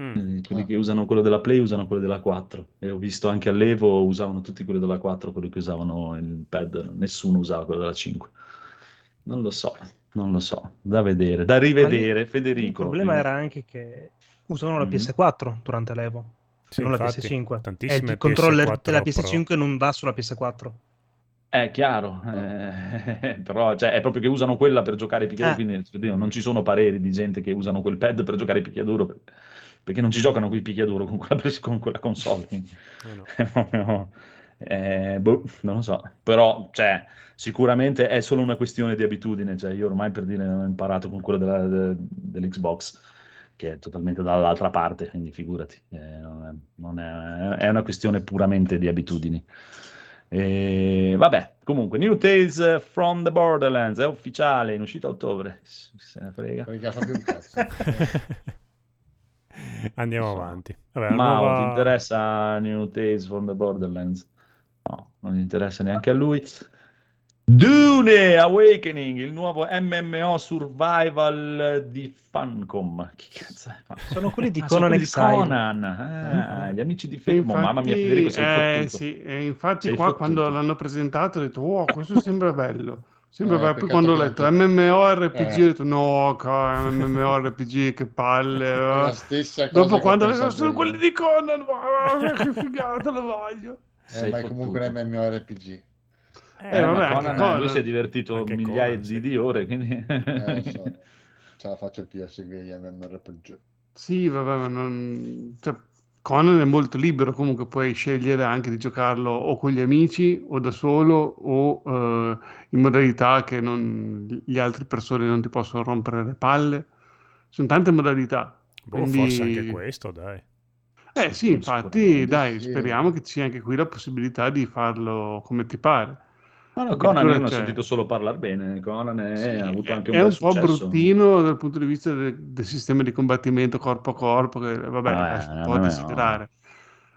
Mm. Quelli ah. che usano quello della Play usano quello della 4 e ho visto anche all'Evo usavano tutti quelli della 4, quelli che usavano il pad, nessuno usava quello della 5. Non lo so, non lo so, da vedere, da rivedere, Federico. Il problema era anche che usavano la PS4 durante l'Evo, sì, non infatti, la PS5. E il controller PS4 della PS5 Pro. non va sulla PS4. È chiaro, eh, <laughs> però cioè, è proprio che usano quella per giocare picchiaduro, eh. quindi non ci sono pareri di gente che usano quel pad per giocare picchiaduro, perché non ci giocano qui picchiaduro con quella, con quella console. Eh <laughs> no. eh, boh, non lo so, però cioè, sicuramente è solo una questione di abitudine, cioè io ormai per dire ho imparato con quello della, de, dell'Xbox che è totalmente dall'altra parte, quindi figurati, eh, non, è, non è, è, una questione puramente di abitudini. E, vabbè, comunque, New Tales from the Borderlands è ufficiale, in uscita a ottobre. Se ne frega. <laughs> Andiamo so. avanti. Vabbè, Ma nuova... ti interessa New Tales from the Borderlands? No, non interessa neanche a lui. Dune Awakening, il nuovo MMO survival di Funcom. Che cazzo è? Sono quelli di ah, Conan quelli Conan. Ah, gli amici di Fermo. Mamma mia, Federico, sei eh, sì, e infatti sei qua fottuto. quando l'hanno presentato ho detto, wow, questo sembra bello. Sembra eh, bello. Poi quando ho letto MMORPG eh. ho detto, no, MMORPG, che palle. <laughs> La stessa cosa Dopo quando ho detto, sono quelli di Conan, oh, che figata, lo voglio. Eh, ma è comunque un MMORPG. Eh, eh, vabbè, Conan, Conan, lui si è divertito anche migliaia Conan, sì. di ore, quindi... eh, so. <laughs> Ce la faccio più a seguire gli MMORPG. Sì, vabbè, ma non... Cioè, Conan è molto libero, comunque puoi scegliere anche di giocarlo o con gli amici o da solo o uh, in modalità che non, gli altre persone non ti possono rompere le palle. Sono tante modalità. Boh, quindi... forse anche questo, dai. Eh sì, infatti, dai, speriamo che ci sia anche qui la possibilità di farlo come ti pare. No, Conan io non ho sentito solo parlare bene, Conan è, sì, ha avuto anche un È un po' bruttino dal punto di vista del, del, sistema di combattimento corpo a corpo, che vabbè, ah, un po' desiderare.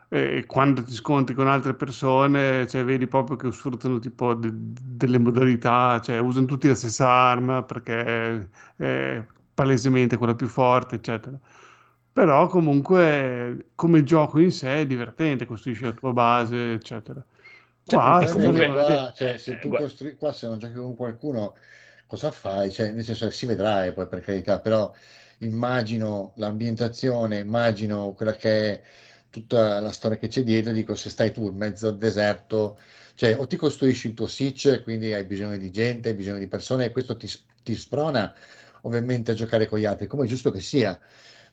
No. E quando ti scontri con altre persone, cioè, vedi proprio che sfruttano tipo de, delle modalità, cioè usano tutti la stessa arma perché è palesemente quella più forte, eccetera. Però comunque come gioco in sé è divertente, costruisci la tua base, eccetera. Cioè, qua, comunque, qua, cioè, se tu costri- qua se non giochi con qualcuno, cosa fai? Cioè, nel senso si vedrà eh, poi per carità, però immagino l'ambientazione, immagino quella che è tutta la storia che c'è dietro, dico se stai tu in mezzo al deserto, cioè o ti costruisci il tuo sitch, quindi hai bisogno di gente, hai bisogno di persone e questo ti, ti sprona ovviamente a giocare con gli altri, come è giusto che sia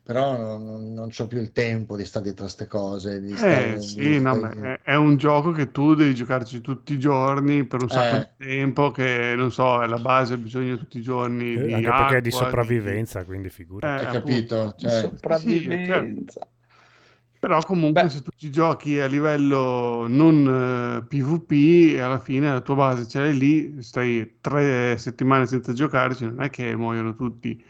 però non, non ho più il tempo di stare dietro a queste cose. Di stare, eh, sì, di no, stare... è, un gioco che tu devi giocarci tutti i giorni per un sacco eh. di tempo, che non so, è la base, ha bisogno tutti i giorni eh, di Anche acqua, perché è di sopravvivenza, di... quindi figura. Eh, Hai capito? Cioè... Sopravvivenza. Sì, però comunque Beh. se tu ci giochi a livello non uh, eh, PvP, alla fine la tua base ce l'hai lì, stai tre settimane senza giocarci, non è che muoiono tutti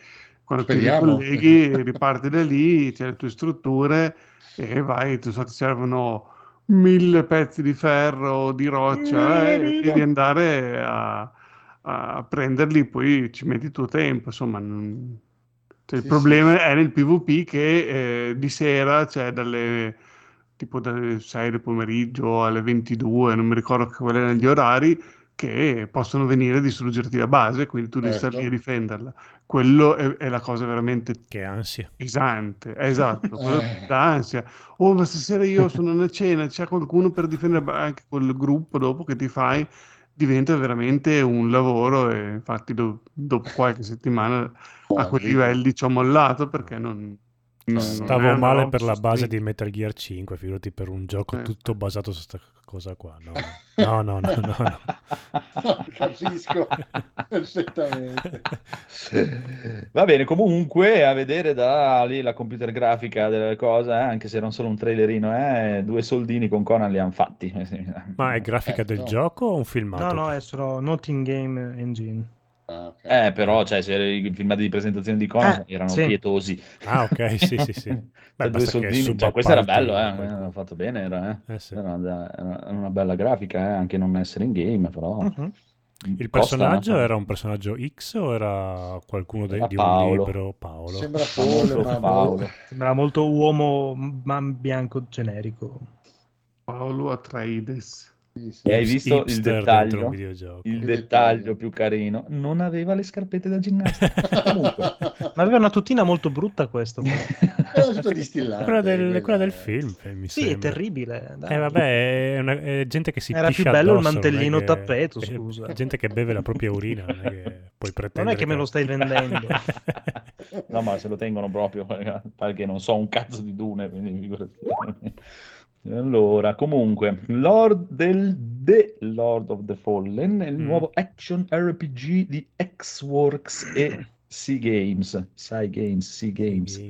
quando Speriamo. ti ricolleghi, riparti da lì, c'è le tue strutture e vai, tu so, ti servono mille pezzi di ferro, di roccia e devi andare a, a, prenderli, poi ci metti il tuo tempo, insomma, non... cioè, sì, il problema sì. è nel PvP che eh, di sera, cioè dalle tipo dalle 6 del pomeriggio alle 22, non mi ricordo quali erano gli orari, che possono venire a distruggerti la base, quindi tu devi certo. stare lì a difenderla. Quello è, è, la cosa veramente che ansia. pesante. Esatto, eh. dà ansia. Oh, ma stasera io sono a cena, c'è qualcuno per difendere anche quel gruppo dopo che ti fai diventa veramente un lavoro e infatti do, dopo qualche settimana a quei livelli ci ho mollato perché non, No, Stavo non una male per la base di Metal Gear 5, figurati per un gioco Eh. tutto basato su questa cosa qua. No, no, no, no. no, no. <laughs> Capisco perfettamente. Va bene, comunque a vedere da lì la computer grafica della cosa, eh, anche se non solo un trailerino, eh, due soldini con Conan li hanno fatti. Ma è grafica Eh, del no. gioco o un filmato? No, no, è solo not in game engine. Ah, ok. Eh, però, cioè, se i filmati di presentazione di Conan Eh, erano sì. pietosi. Ah, ok, sì, sì, sì. <laughs> Beh, due soldini, cioè, questo era bello, eh, hanno fatto bene, era, eh. Eh, sì. Era una, era una bella grafica, eh, anche non essere in game, però... Mhm. Il costa, personaggio no? era un personaggio X o era qualcuno de- Era di un libro? Paolo. Sembra Molto Paolo, ma Paolo. Sembra molto uomo ma bianco generico. Paolo Atreides. Sì, sì. E hai visto il dettaglio? Il dettaglio più carino, non aveva le scarpette da ginnastica. <laughs> Comunque. Ma aveva una tutina molto brutta questo. <laughs> Quella del, quella- del film, eh, mi Sì, è sembra. terribile. dai. Eh vabbè, è, una- è gente che si Era più bello il addosso, è mantellino che- tappeto, è- scusa. È <laughs> gente che beve la propria urina, non è che puoi pretendere Non è che me lo stai vendendo. No, ma se lo tengono proprio, perché non so un cazzo di dune, quindi figurati. Allora, comunque, Lord del The Lord of the Fallen è il Mm. nuovo action RPG di X-Works e <clears throat> Sea Games. Sai Games, Sea Games.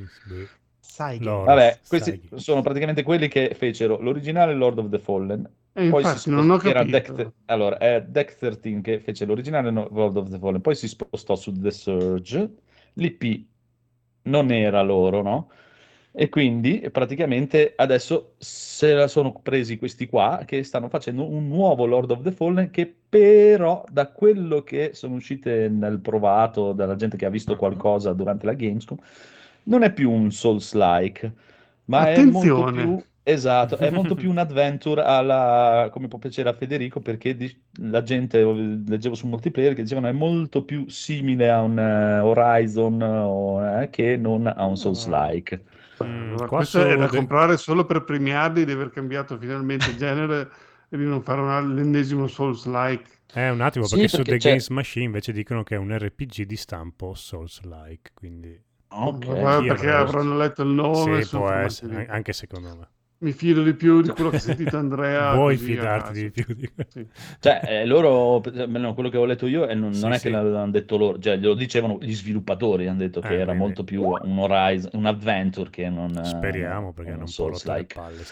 Lord. Vabbè, questi che- sono praticamente quelli che fecero l'originale Lord of the Fallen. E Poi infatti si non ho era capito. Deck, allora, è Deck 13 che fece l'originale Lord of the Fallen, poi si spostò su The Surge, l'IP non era loro, no? E quindi praticamente adesso se la sono presi questi qua che stanno facendo un nuovo Lord of the Fallen che però da quello che sono uscite nel provato dalla gente che ha visto qualcosa durante la Gamescom non è più un Souls-like, ma è molto Attenzione. più esatto, è molto più un <laughs> adventure alla come può piacere a Federico perché di- la gente leggevo su multiplayer che dicevano è molto più simile a un eh, Horizon eh, che non a un Souls-like. Mm, Ma qua questo è da de- comprare solo per premiarli di aver cambiato finalmente genere e di non fare un- l'ennesimo Souls-like. Eh, un attimo, Sì, perché su perché The c'è- Games Machine invece dicono che è un RPG di stampo Souls-like, quindi Ok. Ma guarda, Sì, perché avranno letto il nome. sì, può essere, anche secondo me. Mi fido di più di quello che ha sentito Andrea. <laughs> Vuoi fidarti di più di Sì. Cioè, eh, loro, almeno quello che ho letto io, e non, Sì, non è sì. che l'avevano detto loro, cioè glielo dicevano gli sviluppatori, hanno detto che Eh, era quindi- molto più un Horizon, un adventure che non eh, Speriamo, perché non le Souls-like. palle.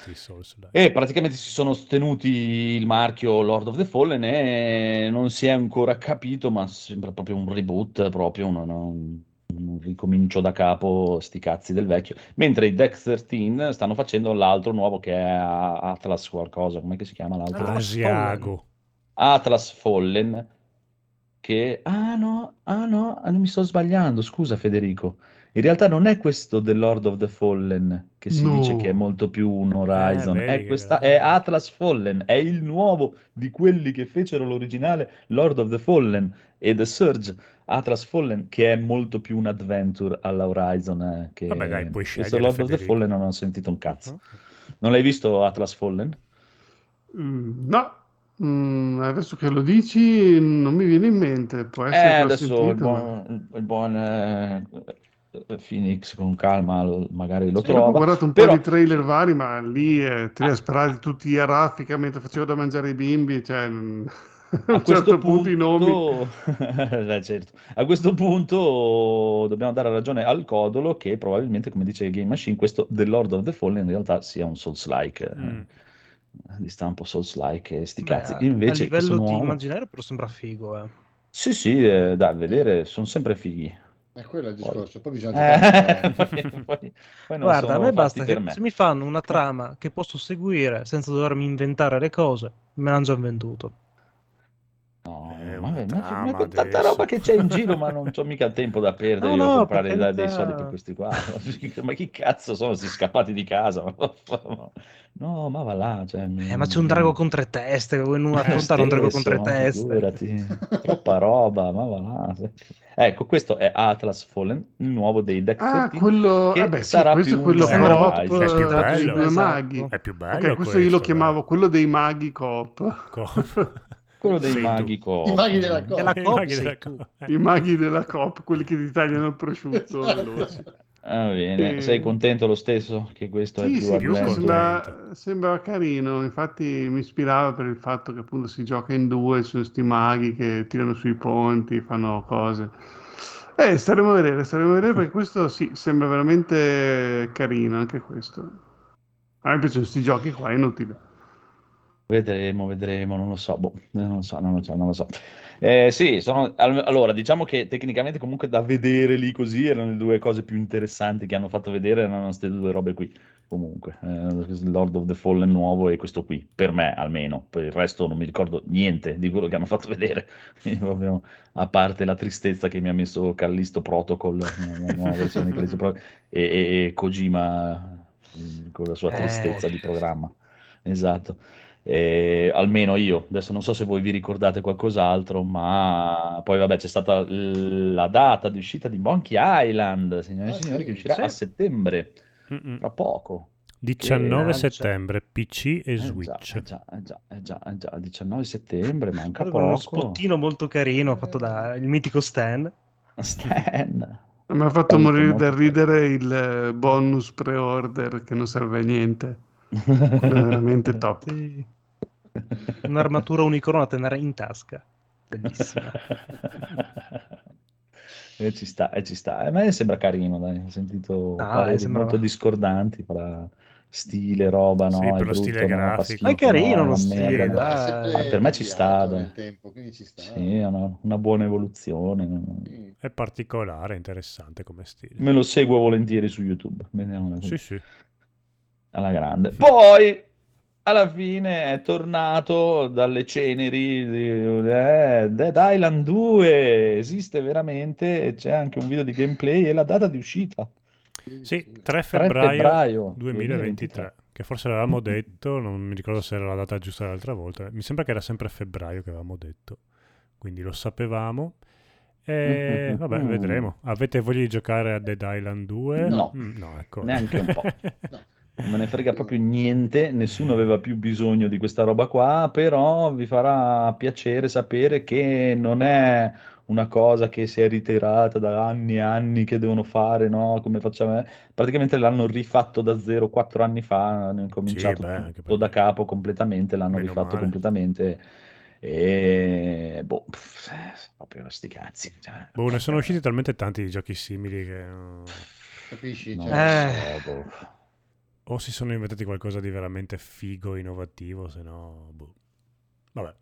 E praticamente si sono stenuti il marchio Lord of the Fallen e non si è ancora capito, ma sembra proprio un reboot, proprio un, un- un ricomincio da capo, sti cazzi del vecchio. Mentre i Deck 13 stanno facendo l'altro nuovo che è Atlas qualcosa, com'è che si chiama l'altro? Asiago. Atlas Fallen che ah no, ah no, mi sto sbagliando, scusa Federico. In realtà non è questo The Lord of the Fallen che si No. dice che è molto più un Horizon, Eh, è, questa, è Atlas Fallen, è il nuovo di quelli che fecero l'originale Lord of the Fallen e The Surge. Atlas Fallen che è molto più un adventure alla Horizon eh, che Vabbè, dai, puoi questo scegliere, Lord of the Federico. Fallen non ho sentito un cazzo. Non l'hai visto Atlas Fallen? Mm, no, Mm, adesso che lo dici non mi viene in mente. Può essere Eh, adesso il buon, il buon, eh, Phoenix con calma lo- magari lo Sì, dopo ho trova. guardato un po' Però- di trailer vari, ma lì eh, te li Ah. ha sparati tutti a raffica mentre facevo da mangiare i bimbi. Cioè, <laughs> a un questo certo punto i nomi. punto, <laughs> Eh, certo. A questo punto dobbiamo dare ragione al Codolo che probabilmente, come dice Game Machine, questo The Lord of the Fallen in realtà sia un Souls-like, eh, Mm. di stampo Souls-like e sti Beh, cazzi. a- Invece a questo livello di nuovo... immaginario però sembra figo, eh. Sì, sì, eh, da vedere, sono sempre fighi. È quello il discorso. Poi bisogna giocare. Eh, <laughs> poi, poi- poi Guarda, a me basta che me. se mi fanno una trama che posso seguire senza dovermi inventare le cose, me l'hanno già venduto. No, ma, una ma- ma con tanta adesso. roba che c'è in giro, ma non c'ho mica tempo da perdere No, io a no, comprare per da- dei soldi per questi qua. <laughs> ma chi cazzo sono? Si scappati di casa? <laughs> No, ma va là. Cioè, Eh, ma c'è un drago con tre teste, vuoi non Eh, affrontare un drago con tre teste? <laughs> Troppa roba, ma va là. Ecco, questo è Atlas Fallen, il nuovo dei Deck Ah, 13, quello, che beh, sì, sarà questo più è quello coop, È più dei bello. due Esatto. maghi. È più bello Ok, questo io lo chiamavo quello dei maghi coop. Quello dei Sei tu. maghi co- I maghi della cosa. Della I Coop maghi sei della tu. co- I maghi della coop, quelli che ti tagliano il prosciutto veloci. Ah, bene. Sì. Sei contento lo stesso che questo è Sì, più sì, più adventure? sembra, sembra carino, infatti mi ispirava per il fatto che appunto si gioca in due, ci sono sti maghi che tirano sui ponti, fanno cose. Eh, staremo a vedere, staremo a vedere perché questo sì, sembra veramente carino anche questo. A me piacciono questi giochi qua, è inutile. Vedremo, vedremo, non lo so, boh, non lo so, non lo so, non lo so. Eh, sì, sono, al- allora, diciamo che tecnicamente comunque da vedere lì così erano le due cose più interessanti che hanno fatto vedere, erano queste due robe qui, comunque, eh, Lord of the Fallen nuovo e questo qui, per me almeno, per il resto non mi ricordo niente di quello che hanno fatto vedere, <laughs> proprio, a parte la tristezza che mi ha messo Callisto Protocol, la nuova versione di Callisto Protocol, e, e- e Kojima mm, con la sua Eh. tristezza di programma, esatto. Eh, almeno io, adesso non so se voi vi ricordate qualcos'altro, ma poi vabbè c'è stata l- la data di uscita di Monkey Island, signore e Ah, signori, sì, che uscirà sì. a settembre, Mm-mm. tra poco. 19 lancia. settembre, PC e Eh già, Switch. eh già, eh già, eh già, eh già, 19 settembre, manca Con uno poco. spottino molto carino fatto dal mitico Stan. <laughs> Stan. Mi ha fatto Molto, morire molto da ridere il eh, bonus pre-order che non serve a niente. Quello è veramente <laughs> top. Sì. Un'armatura unicorno da tenere in tasca. Bellissima. E ci sta, e ci sta. A me sembra carino, dai. Ho sentito Ah, pareri eh, sembrava- molto discordanti fra stile, roba, no? Sì, è per lo brutto, stile no? Fa grafico. schifo, Ma è carino no? lo stile, merda. dai. È sempre Ah, per me ci sta, tempo, ci sta. Sì, è una, una buona evoluzione. Sì. È particolare, interessante come stile. Me lo seguo volentieri su YouTube. Vediamo Sì, sì. Alla grande. Poi, alla fine, è tornato dalle ceneri di eh, Dead Island 2. Esiste veramente, e c'è anche un video di gameplay e la data di uscita. Sì, 3 3 febbraio, febbraio 2023, che forse l'avevamo detto, non mi ricordo se era la data giusta l'altra volta, mi sembra che era sempre febbraio che avevamo detto, quindi lo sapevamo. E Mm, mm, vabbè, mm. vedremo. Avete voglia di giocare a Dead Island 2? No. Mm, no ecco. Neanche un po'. <laughs> No. Non me ne frega proprio niente, nessuno aveva più bisogno di questa roba qua, però vi farà piacere sapere che non è una cosa che si è ritirata da anni e anni che devono fare, no? Come facciamo? Praticamente l'hanno rifatto da zero quattro anni fa, hanno incominciato beh, anche tutto perché- da capo completamente, l'hanno Meno rifatto male. completamente e boh, pff, proprio sti cazzi. cioè, Boh, ne sono usciti talmente tanti di giochi simili che Capisci? non Cioè, lo so, boh. O si sono inventati qualcosa di veramente figo, innovativo, se no... Boh. Vabbè.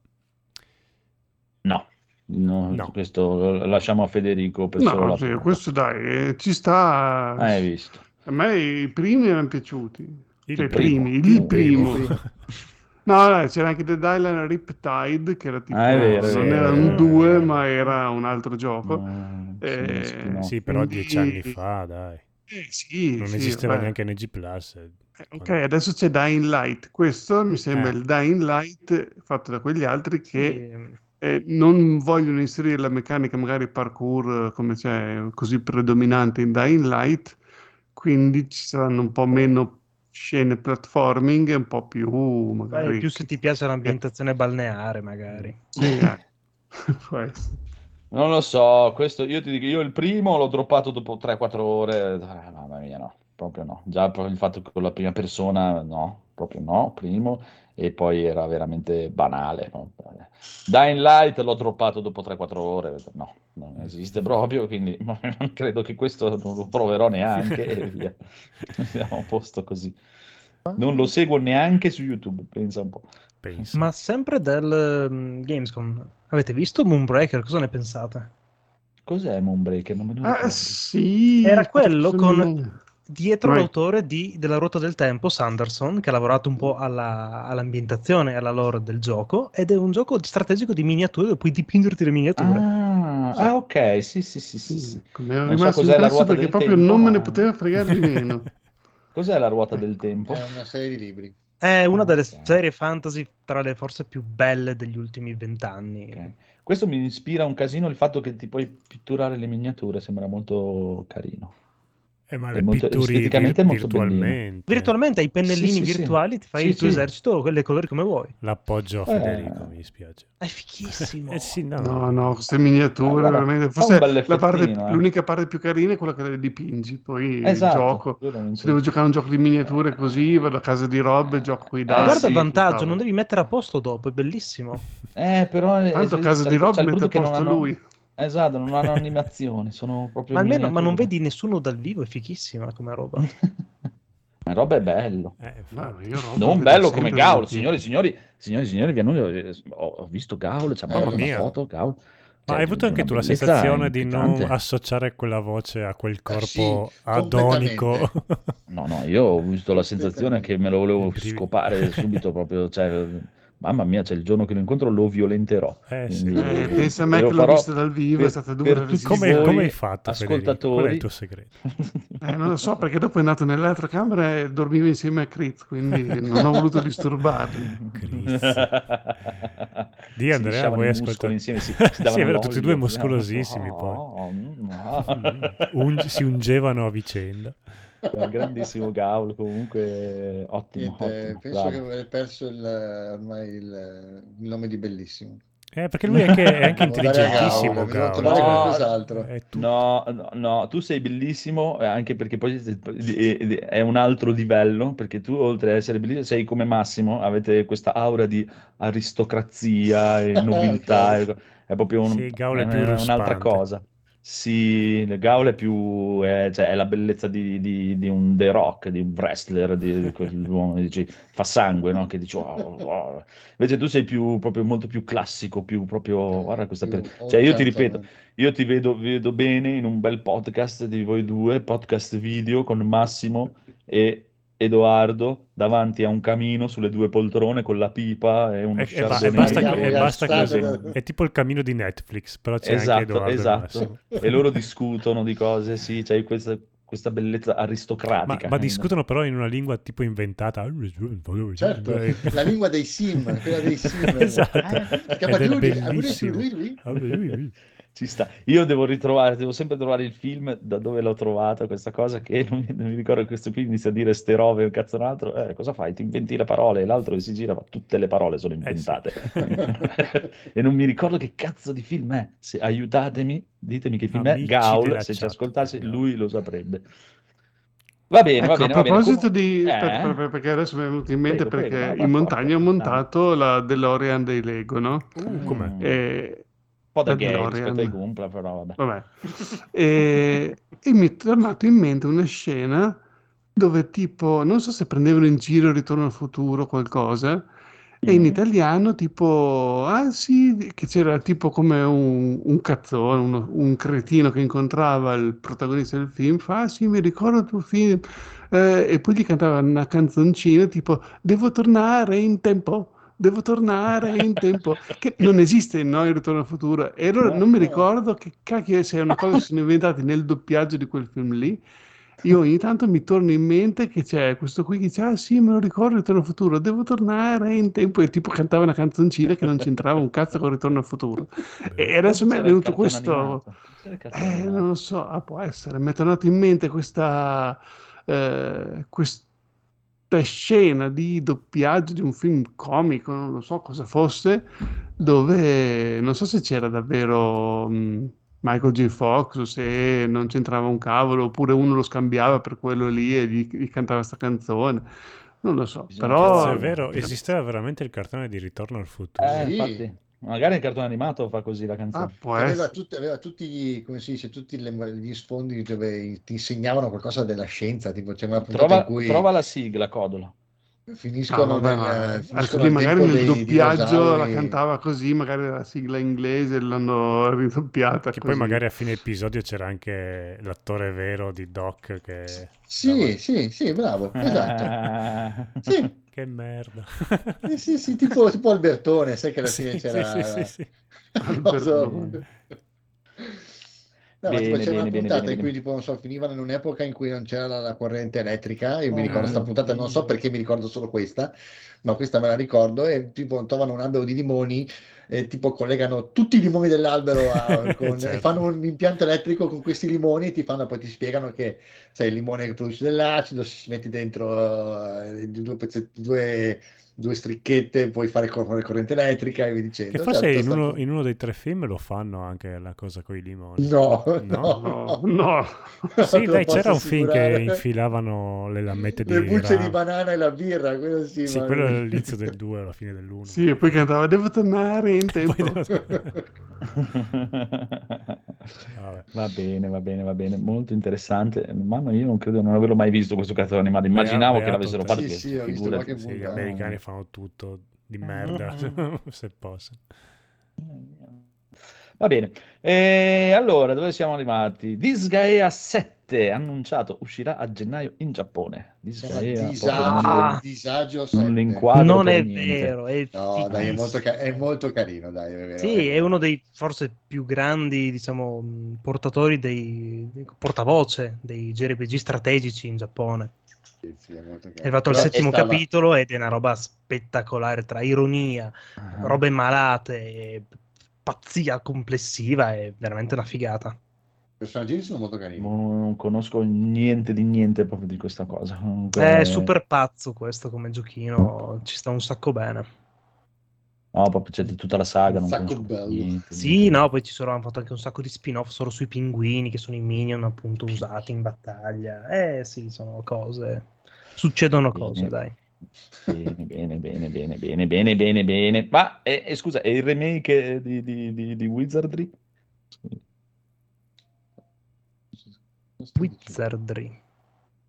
No, no, No. questo lo lasciamo a Federico per solo No, la sì, questo dai, eh, ci sta. Ah, hai visto. A me i primi erano piaciuti. Cioè, i primo. primi, il primo. primo. <laughs> No, no, c'era anche Dead Island Riptide, che era tipo, Ah, vero, non vero, era è un vero, 2, è vero. ma era un altro gioco. No, Eh, sì, però dieci anni fa, dai. Eh, sì, Non sì, esisteva vabbè. neanche NG Plus. eh, Eh, Ok, quando- adesso c'è Dying Light. Questo mi sembra Eh. il Dying Light fatto da quegli altri che Sì. eh, non vogliono inserire la meccanica magari parkour come c'è così predominante in Dying Light, quindi ci saranno un po' meno scene platforming e un po' più Beh, magari... più se ti piace l'ambientazione balneare, magari. Sì, eh. <laughs> Non lo so, questo io ti dico, io il primo l'ho droppato dopo 3-4 ore, eh, mamma mia no, proprio no, già il fatto che con la prima persona no, proprio no, primo, e poi era veramente banale. no? Dying Light l'ho droppato dopo 3-4 ore, no, non esiste proprio, quindi <laughs> non credo che questo non lo proverò neanche e via, <laughs> siamo a posto così. Non lo seguo neanche su YouTube, pensa un po'. Penso. Ma sempre del mm, Gamescom, avete visto Moonbreaker? Cosa ne pensate? Cos'è Moonbreaker? Non me lo Ah, sì, Era quello con- Dietro Vai. l'autore di Della Ruota del Tempo, Sanderson, che ha lavorato un po' alla- all'ambientazione e alla lore del gioco, ed è un gioco strategico di miniature dove puoi dipingerti le miniature. Ah, ah, ok, sì, sì, sì, sì, sì. Sì, mi so rimasto cos'è la impresso ruota perché del proprio tempo, non me ne poteva fregare di meno. <laughs> Cos'è la ruota del tempo? È una serie di libri. È una delle ok. serie fantasy tra le forse più belle degli ultimi vent'anni. Ok. Questo mi ispira un casino il fatto che ti puoi pitturare le miniature, sembra molto carino. Eh, ma È le molto- esteticamente è vir- molto virtualmente. Virtualmente hai pennellini Sì, sì, sì. virtuali, ti fai Sì, il tuo sì. esercito con le colori come vuoi. L'appoggio a Eh. Federico, mi dispiace. È fichissimo. <laughs> Eh sì, no. No, no, queste miniature, Guarda, veramente. fa un Forse parte- eh. l'unica parte più carina è quella che le dipingi. Poi Esatto. il gioco. Se devo giocare a un gioco di miniature così, vado a casa di Rob, gioco con i Eh, dadi. Guarda il sì, vantaggio, non devi mettere a posto dopo, è bellissimo. Eh, però... eh, Tanto a casa c'è- di Rob mette a posto hanno- lui. Esatto, non hanno animazioni, sono <laughs> proprio Ma almeno ma non vedi nessuno dal vivo, è fichissima come roba. <laughs> Ma roba è bello. Eh, Non bello come Gaul, signori, signori, signori, signori, vi hanno- eh, ho ho visto Gaul, c'è proprio una foto, Gaul. Ma Cioè, hai avuto anche tu la sensazione di non associare quella voce a quel corpo sì, adonico? No, no, io ho avuto la sensazione che me lo volevo scopare subito proprio, cioè, mamma mia, cioè, il giorno che lo incontro lo violenterò. Eh, sì. Eh, pensa a me che l'ho farò visto dal vivo, per- è stata dura come, come hai fatto, Federico? Qual è ascoltatori. il tuo segreto? <laughs> Eh, non lo so, perché dopo è andato nell'altra camera e dormiva insieme a Crit, quindi non ho voluto disturbarli. Cristo. <laughs> Di Andrea, vuoi ascoltare? insieme, si, <laughs> Sì, si è vero, tutti e due muscolosissimi poi. Oh, mm, Mm, ungi- si ungevano a vicenda. Un grandissimo Gaul, comunque ottimo, Niente, ottimo, penso bravo. che avrei perso il, ormai il, il nome di bellissimo. Eh, perché lui è anche, è anche <laughs> intelligentissimo, Gaul, No, qualcos'altro. È tu- No, no, no, tu sei bellissimo eh, anche perché poi è- è un altro livello, perché tu oltre ad essere bellissimo sei come Massimo, avete questa aura di aristocrazia e <laughs> nobiltà, Ok. è proprio un- Sì, Gaul è un'altra cosa. Sì, Gaul è più, è, cioè, è la bellezza di, di- di un The Rock, di un wrestler, di, quell'uomo <laughs> che dici, fa sangue, no? Che dici, "Oh, oh". Invece tu sei più, proprio molto più classico, più proprio, guarda questa... Per- Cioè io ti ripeto, io ti vedo, vedo bene in un bel podcast di voi due, podcast video con Massimo e Edoardo davanti a un camino sulle due poltrone con la pipa e uno E, e ba- e basta, e basta così. È tipo il cammino di Netflix, però c'è Esatto, Edoardo e esatto. E loro discutono di cose, sì, c'hai questa, questa bellezza Ma, aristocratica. ma discutono però in una lingua tipo inventata. Certo, la lingua dei sim, quella dei sim. <laughs> Esatto. Eh? Lui, bellissimo. lui, lui, lui. Ci sta. Io devo ritrovare, devo sempre trovare il film da dove l'ho trovato, questa cosa che non <laughs> mi, non mi ricordo che questo qui inizia a dire ste robe un cazzo un altro. Eh, cosa fai? Ti inventi le parole e l'altro che si gira, ma tutte le parole sono Eh sì. inventate. <laughs> e non mi ricordo che cazzo di film è. Se, aiutatemi, ditemi che film Amici è. Gaul, se ci ascoltasse, lui lo saprebbe. Va bene, va Ecco, bene, a va bene. proposito Com- di... Eh? per- per- perché adesso mi è venuto in mente Prego, prego, perché vai in montagna ho montato la DeLorean dei Lego, no? Uh, com'è? Mm. E... Un po' da gay rispetto ai Gumpla, però vabbè. Vabbè. E, e mi è tornato in mente una scena dove tipo, non so se prendevano in giro Ritorno al futuro o qualcosa, e in Mm. italiano tipo, ah sì, che c'era tipo come un, un cazzone, uno- un cretino che incontrava il protagonista del film, fa, ah sì, mi ricordo il tuo film, Eh, e poi gli cantava una canzoncina tipo, devo tornare in tempo. Devo tornare in tempo, che non esiste no, in Ritorno al futuro. E allora non mi ricordo che cacchio se è una cosa che sono inventati nel doppiaggio di quel film lì. Io ogni tanto mi torno in mente che c'è questo qui che dice: Ah, sì, me lo ricordo Ritorno al futuro, devo tornare in tempo. E tipo cantava una canzoncina che non c'entrava un cazzo con Ritorno al futuro. E adesso mi è il venuto questo. il Eh, non lo so, ah, può essere. Mi è tornato in mente questa, eh, questa scena di doppiaggio di un film comico, non lo so cosa fosse, dove non so se c'era davvero mh, Michael J. Fox o se non c'entrava un cavolo, oppure uno lo scambiava per quello lì e gli, gli cantava sta canzone. Non lo so, Bisogna però... Cazzo, è vero, esisteva veramente il cartone di Ritorno al futuro. Eh, Sì. infatti, magari il cartone animato fa così la Ah, canzone. può Aveva, tutti, aveva tutti, gli- come si dice, tutti le- gli sfondi dove ti insegnavano qualcosa della scienza, tipo c'è una puntata Trova, in cui trova la sigla, Codola. Finiscono, Ah, vabbè, nel, ma finiscono al magari nel dei doppiaggio la cantava così, magari la sigla inglese l'hanno ridoppiata Che così. poi magari a fine episodio c'era anche l'attore vero di Doc che... Sì, sì, sì, bravo, <laughs> esatto. Sì, <laughs> Che merda. sì, sì, sì, tipo, tipo Albertone, sai che alla <laughs> Sì, fine sì, c'era... sì, sì, sì. Albertone. No, Bene, c'era una bene, bene, puntata bene, in cui tipo, non so, finivano in un'epoca in cui non c'era la, la corrente elettrica, io mi Oh, ricordo questa puntata, non so perché mi ricordo solo questa, ma questa me la ricordo, e tipo trovano un albero di limoni e tipo collegano tutti i limoni dell'albero a, <laughs> con, Certo. e fanno un impianto elettrico con questi limoni e ti fanno, poi ti spiegano che sai, il limone che produce dell'acido, se ci metti dentro eh, due, pezzetti- due, due stricchette puoi fare correre corrente elettrica e via dicendo. Che forse Certo, in uno, in uno dei tre film lo fanno anche la cosa con i limoni. No, No? no, No, no. <laughs> Sì, dai, c'era un film che infilavano le lamette di Le bucce di banana e la birra, quello sì, Sì, ma- quello è l'inizio del <laughs> 2 alla fine dell'1. Sì, e poi cantava Devo tornare in <laughs> tempo. Vabbè. Va bene, va bene, va bene, molto interessante. Mamma, io non credo di non averlo mai visto questo cartone animato. Immaginavo Beato che l'avessero fatto. Sì, sì, ho visto qualche Sì, gli americani fanno tutto di merda, <laughs> se posso. Va bene. E allora, dove siamo arrivati? Disgaea 7, annunciato, uscirà a gennaio in Giappone. Disgaea, disagio, proprio non- disagio non 7. l'inquadro non è niente. vero, è No, dai, è molto, ca- è molto carino, dai, è vero. Sì, è uno dei forse più grandi, diciamo, portatori dei dei- portavoce dei JRPG strategici in Giappone. È arrivato al settimo stava- capitolo ed è una roba spettacolare tra ironia, Ah. robe malate e pazzia complessiva, è veramente una figata. I personaggi sono molto carini. Non, non conosco niente di niente proprio di questa cosa. Comunque- È super pazzo questo come giochino, ci sta un sacco bene. No, proprio c'è tutta la saga. Un Non sacco bello. niente, Sì, niente. no, poi ci sono, hanno fatto anche un sacco di spin-off solo sui pinguini, che sono i minion appunto usati in battaglia. Eh sì, sono cose. Succedono Bene. cose, dai. Bene, bene, bene, bene, bene, bene, bene, bene. Ma eh, eh, scusa, è il remake di, di, di, di Wizardry? Wizardry.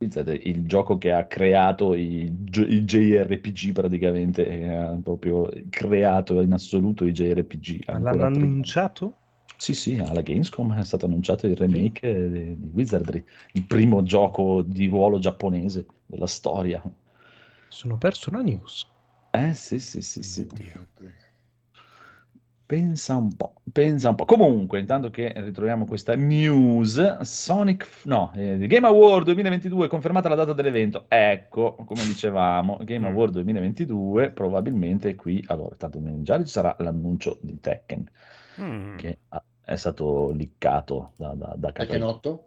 Il gioco che ha creato i, gio- i JRPG praticamente, eh, ha proprio creato in assoluto i JRPG. L'hanno prima. annunciato? Sì, sì, alla Gamescom è stato annunciato il remake eh, di, di Wizardry, il primo gioco di ruolo giapponese della storia. Sono perso la news. Eh sì, sì, sì, sì. Oddio. Pensa un po', pensa un po'. Comunque, intanto che ritroviamo questa news, Sonic, no, eh, Game Award 2022, confermata la data dell'evento. Ecco, come dicevamo, Game Mm. Award 2022, probabilmente qui, allora, tanto già ci sarà l'annuncio di Tekken, Mm. che è stato liccato da, da, da Tekken Capcom. 8?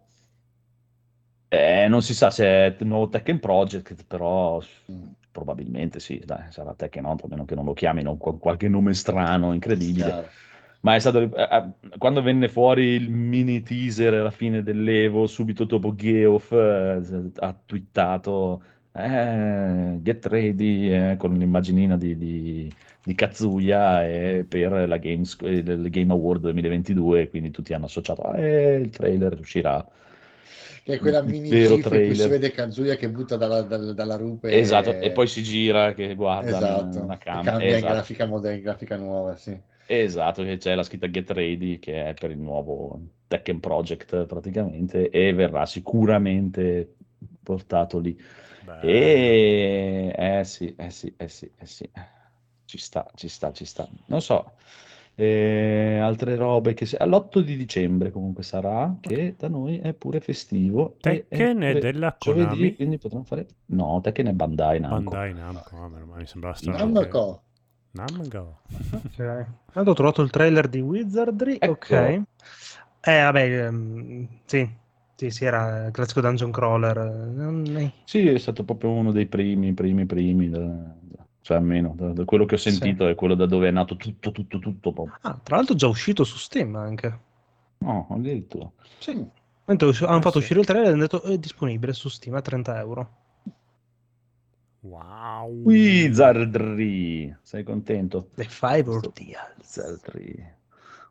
Eh, non si sa se è il nuovo Tekken Project, però Mm. Probabilmente sì, dai, sarà Tekken 8, a meno che non lo chiamino con qualche nome strano, incredibile. Chiaro. Ma è stato eh, quando venne fuori il mini teaser alla fine dell'Evo, subito dopo Geoff eh, ha twittato eh, Get ready eh, con l'immaginina di, di, di Kazuya eh, per la Games, eh, il Game Award 2022, quindi tutti hanno associato "Ah, eh, il trailer uscirà. Che è quella mini in cui si vede Kazuya che butta dalla, dal- dalla rupe. Esatto, e poi si gira che guarda Esatto, una e camera. cambia in Esatto. grafica moderna, in grafica nuova, sì. Esatto, che c'è la scritta Get Ready che è per il nuovo Tekken Project praticamente e verrà sicuramente portato lì. Bello. E eh sì, eh sì, eh sì, eh sì. Ci sta, ci sta, ci sta. Non so, eh, altre robe che se- all'8 di dicembre comunque sarà, che da noi è pure festivo. e è Tekken è pure della giovedì, Konami? quindi potremmo fare... No, Tekken è Bandai Namco. Bandai Namco, ah, meno male, mi sembrava strano. Namco. Namco. Ok. Tanto ho trovato il trailer di Wizardry. Ecco. Ok. Eh, vabbè, ehm, sì. Sì, sì, era il classico dungeon crawler. È- Sì, è stato proprio uno dei primi, primi, primi, da- cioè almeno da, da quello che ho Sì. sentito è quello da dove è nato tutto, tutto, tutto. proprio. Ah, tra l'altro è già uscito su Steam anche. No, addirittura. Sì. Mentre us- hanno Eh, fatto sì. uscire il trailer e hanno detto è disponibile su Steam a 30 euro. Wow. Wizardry, sei contento? The Five Ordeals. Wizardry.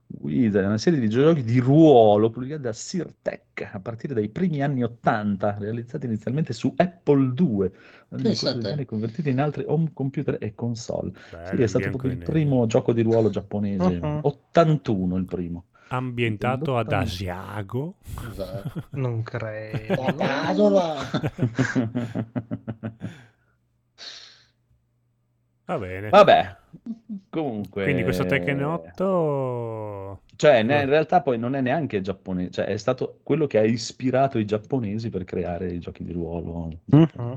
È una serie di giochi di ruolo pubblicati da Sirtech a partire dai primi anni 80, realizzati inizialmente su Apple II, anni convertiti in altri home computer e console. Bello, Sì, è stato proprio il nero. primo gioco di ruolo giapponese, Mhm. 81 il primo. Ambientato ad Nell'80. Asiago. Esatto. Non credo. <laughs> <laughs> Va bene. Vabbè, comunque... Quindi questo Tekken 8... Cioè, ne- in realtà poi non è neanche giapponese, cioè è stato quello che ha ispirato i giapponesi per creare i giochi di ruolo. Mhm.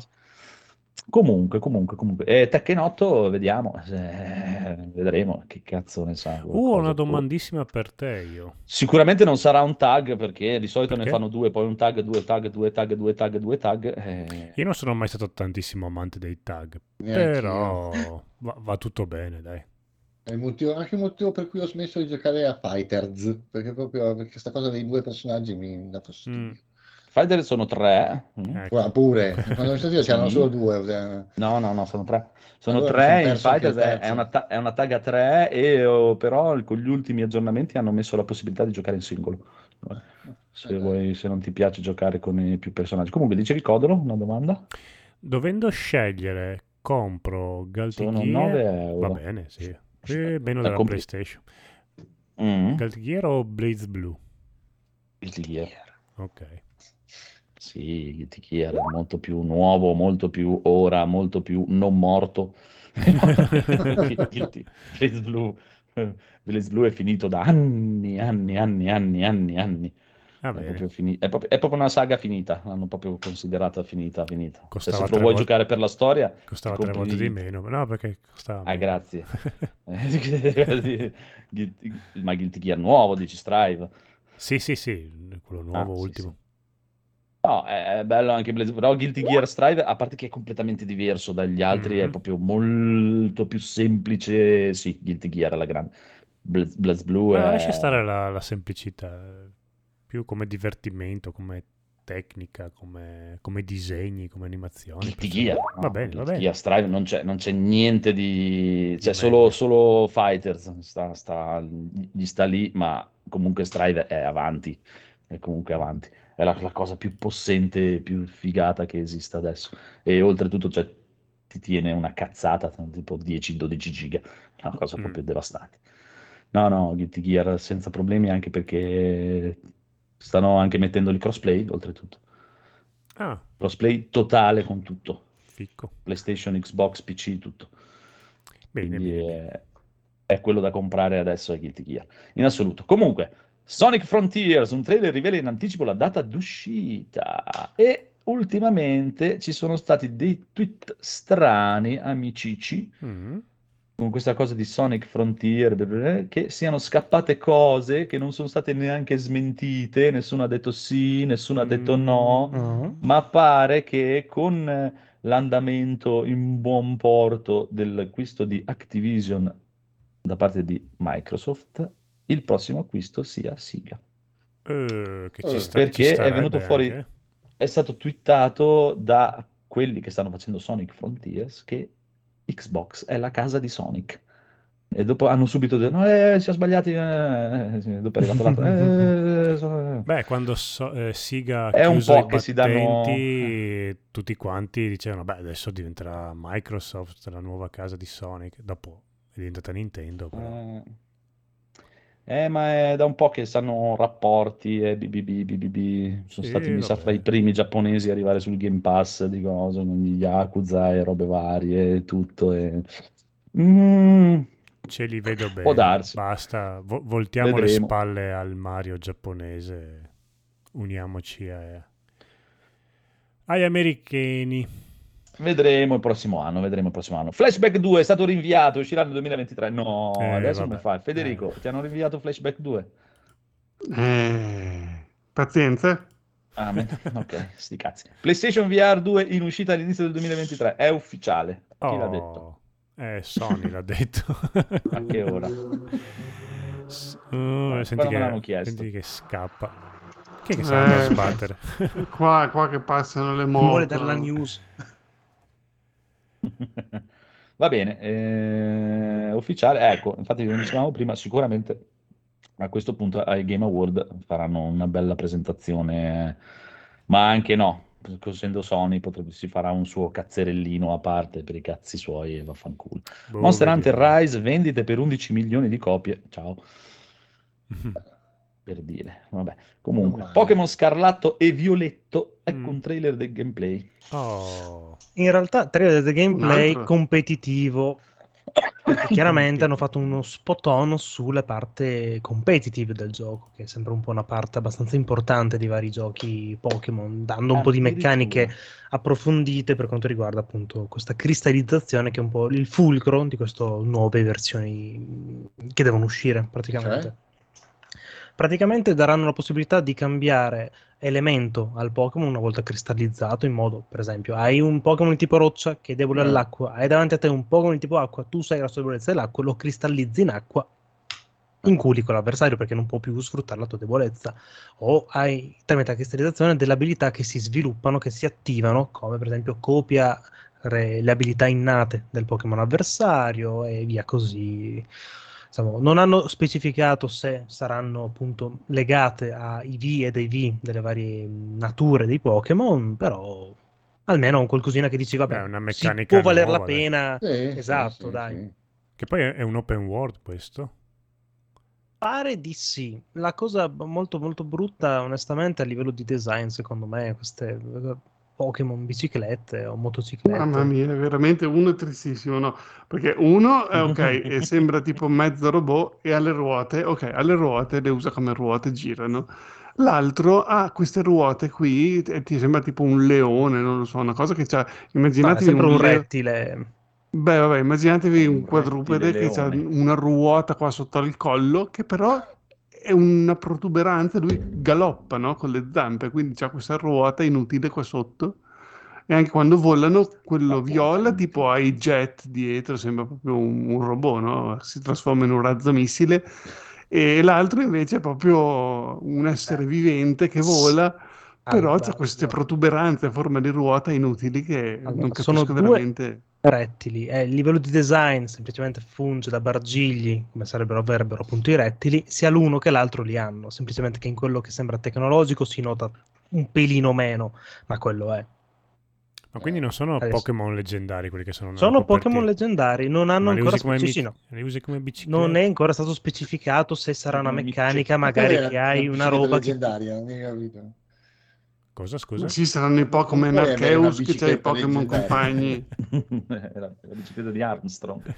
Comunque, comunque, comunque. E Tekken 8, vediamo, eh, vedremo che cazzo ne sa. Uh, una domandissima per te io. Sicuramente non sarà un tag perché di solito ne Perché? fanno due, poi un tag, due tag, due tag, due tag, due tag. eh. Io non sono mai stato tantissimo amante dei tag, Neanch'io. però va, va tutto bene, dai. È il motivo- anche il motivo per cui ho smesso di giocare a Fighters, perché proprio perché questa cosa dei due personaggi mi dà fastidio. Mm. Fighter sono tre. mm. Ecco. Pure, <laughs> quando ho sentito c'erano solo due. No, no, no, sono tre. Sono Allora mi tre in Fighters, è, è una, ta- è una tag a tre, e, oh, però con gli ultimi aggiornamenti hanno messo la possibilità di giocare in singolo. Se, Eh, vuoi- se non ti piace giocare con i più personaggi. Comunque, dicevi Codolo, una domanda? Dovendo scegliere, compro Guilty Sono Gear. 9 Va euro. bene, sì. Eh, meno La della compri- PlayStation. Mm. Guilty o Blaze Blue? Guilty. Ok. Sì, Guilty Gear è molto più nuovo, molto più ora, molto più non morto. <laughs> Blaze Blue, Blaze Blue è finito da anni, anni, anni, anni, anni, anni. È proprio, fini- è proprio- è proprio una saga finita, l'hanno proprio considerata finita, finita. Cioè, se lo vuoi volte- giocare per la storia, Costava tre volte di meno. No, perché costava Ah, grazie. <laughs> <laughs> Ma Guilty Gear nuovo, dici Strive. Sì, sì, sì, quello nuovo, Ah, sì, ultimo. No, è è bello anche Blaze, però Guilty Gear Strive, a parte che è completamente diverso dagli altri, è Mhm. proprio molto più semplice. Sì, Guilty Gear alla grande. Blaze, Blue Ma è... lascia stare la, la semplicità, più come divertimento, come tecnica, come, come disegni, come animazioni. Guilty Gear. Va no, bene, va bene. Gear Strive non c'è, non c'è niente di... c'è Di solo, solo Fighters, sta, sta- gli sta lì, ma comunque Strive è avanti, è comunque avanti. È la, la cosa più possente, più figata che esista adesso. E oltretutto cioè, ti tiene una cazzata, tipo 10-12 giga, è una cosa Mm. proprio devastante. No, no, Guilty Gear senza problemi anche perché stanno anche mettendo il crossplay, oltretutto. Ah, Crossplay totale con tutto. ficco. PlayStation, Xbox, PC, tutto. Bene, Quindi bene, è, è quello da comprare adesso a Guilty Gear. In assoluto. Comunque, Sonic Frontiers, un trailer rivela in anticipo la data d'uscita. E ultimamente ci sono stati dei tweet strani, amicici, Mm. Con questa cosa di Sonic Frontier, che siano scappate cose che non sono state neanche smentite, nessuno ha detto sì, nessuno ha detto no, Mm. ma pare che con eh, l'andamento in buon porto dell'acquisto di Activision da parte di Microsoft, il prossimo acquisto sia Sega. Eh, che ci Eh, sta, perché ci è venuto fuori- anche. È stato twittato da quelli che stanno facendo Sonic Frontiers che Xbox è la casa di Sonic. E dopo hanno subito detto, no, eh, si è sbagliati, eh, sì, dopo è arrivato l'altro, eh, <laughs> so- Beh, quando so, eh, Siga È un po' che si danno- battenti, tutti quanti dicevano, beh, adesso diventerà Microsoft la nuova casa di Sonic. Dopo è diventata Nintendo, però. Eh, eh, ma è da un po' che sanno rapporti e BBB, BBB, sono Sì, stati, mi sa, fra i primi giapponesi a arrivare sul Game Pass di cose, gli Yakuza e robe varie e tutto. E... Mm, Ce li vedo bene. Può darsi. Basta, vo- voltiamo le Vedremo. spalle al Mario giapponese, uniamoci a- agli americani. Vedremo il prossimo anno, vedremo il prossimo anno. Flashback 2 è stato rinviato, uscirà nel 2023. No, Eh, adesso vabbè. come fai? Federico, Eh. ti hanno rinviato Flashback 2? Eh, pazienza. Ah, me- ok, sti cazzi. PlayStation VR 2 in uscita all'inizio del 2023, è ufficiale. Chi l'ha detto? Oh, eh, Sony l'ha detto. <laughs> A che ora? S- oh, Eh, senti, che, chiesto. senti che scappa. Chi è che sta andando a Eh, sbattere? Qua, qua che passano le Non vuole moto. dare la news. <laughs> Va bene, eh, ufficiale, ecco, infatti come dicevamo prima, sicuramente a questo punto ai Game Award faranno una bella presentazione, ma anche no, essendo Sony potrebbe, si farà un suo cazzerellino a parte per i cazzi suoi e vaffanculo. Boh, Monster Hunter. Rise vendite per 11 milioni di copie, ciao, <laughs> per dire, vabbè. Comunque, male. Pokémon Scarlatto e Violetto, ecco Mm. un trailer del gameplay. Oh, In realtà, trailer del gameplay competitivo chiaramente hanno fatto uno spot on sulla parte competitive del gioco, che è sempre un po' una parte abbastanza importante di vari giochi Pokémon, dando un po' di meccaniche approfondite per quanto riguarda appunto questa cristallizzazione che è un po' il fulcro di queste nuove versioni che devono uscire praticamente. Cioè? Praticamente daranno la possibilità di cambiare elemento al Pokémon una volta cristallizzato in modo, per esempio, hai un Pokémon tipo roccia che è debole mm. all'acqua, hai davanti a te un Pokémon tipo acqua, tu sai la sua debolezza dell'acqua, lo cristallizzi in acqua, inculi con l'avversario perché non può più sfruttare la tua debolezza, o hai tramite la cristallizzazione delle abilità che si sviluppano, che si attivano, come per esempio copia le abilità innate del Pokémon avversario e via così Insomma, non hanno specificato se saranno appunto legate ai V ed ai V delle varie nature dei Pokémon, però almeno un qualcosina che dici, vabbè, una meccanica può valer la pena. Sì, esatto, sì, dai. Sì. Che poi è un open world questo? Pare di sì. La cosa molto molto brutta, onestamente, a livello di design, secondo me, queste Pokémon biciclette o motociclette. Mamma mia, veramente uno è tristissimo, no? Perché uno è ok <laughs> e sembra tipo mezzo robot e alle ruote, ok, alle ruote le usa come ruote, girano. L'altro ha queste ruote qui e ti sembra tipo un leone, non lo so, una cosa che c'ha... Immaginatevi un, un rettile. Beh, vabbè, immaginatevi un quadrupede che ha una ruota qua sotto il collo che però è una protuberanza, lui galoppa no? con le zampe, quindi c'ha questa ruota inutile qua sotto. E anche quando volano, quello viola tipo ha i jet dietro, sembra proprio un, un robot, no? si trasforma in un razzo missile. E l'altro invece è proprio un essere vivente che vola, però ha queste protuberanze a forma di ruota inutili che allora, non capisco sono veramente rettili e il livello di design semplicemente funge da bargigli, come sarebbero avrebbero appunto i rettili, sia l'uno che l'altro li hanno, semplicemente che in quello che sembra tecnologico si nota un pelino meno, ma quello è. Ma quindi non sono Adesso. Pokémon leggendari quelli che sono Sono Pokémon leggendari, non hanno ancora mi- sì, no. Non è ancora stato specificato se sarà una meccanica, magari che hai una roba leggendaria, che... non mi capito. Cosa, scusa? Sì, saranno i Pokémon Arceus che c'è i Pokémon compagni. Era la bicicletta di Armstrong.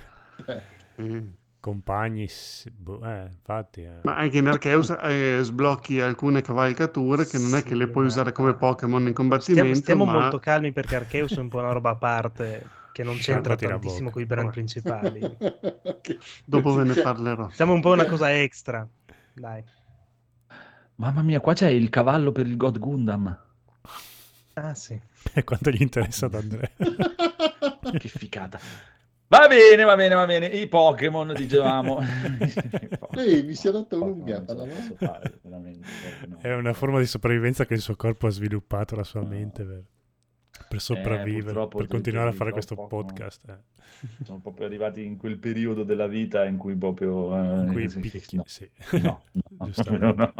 Mm. Compagni, boh, eh, infatti. Eh. Ma anche in Arceus eh, sblocchi alcune cavalcature che non è che le puoi usare come Pokémon in combattimento. Stiamo, stiamo ma... molto calmi perché Arceus è un po' una roba a parte che non c'entra tantissimo con i brand principali. <laughs> Dopo ve ne parlerò. Siamo un po' una cosa extra. Dai. Mamma mia, qua c'è il cavallo per il God Gundam. Ah sì. <laughs> E quanto gli interessa ad Andrea. <laughs> che ficata. Va bene, va bene, va bene. I Pokémon, dicevamo. <laughs> Ehi, mi si è rotto l'unghia. È una forma di sopravvivenza che il suo corpo ha sviluppato, la sua mente, per, per sopravvivere, eh, per continuare a fare questo podcast. Eh. Sono proprio arrivati in quel periodo della vita in cui proprio... Eh, in cui sì, picchi, no. sì. No, no, no.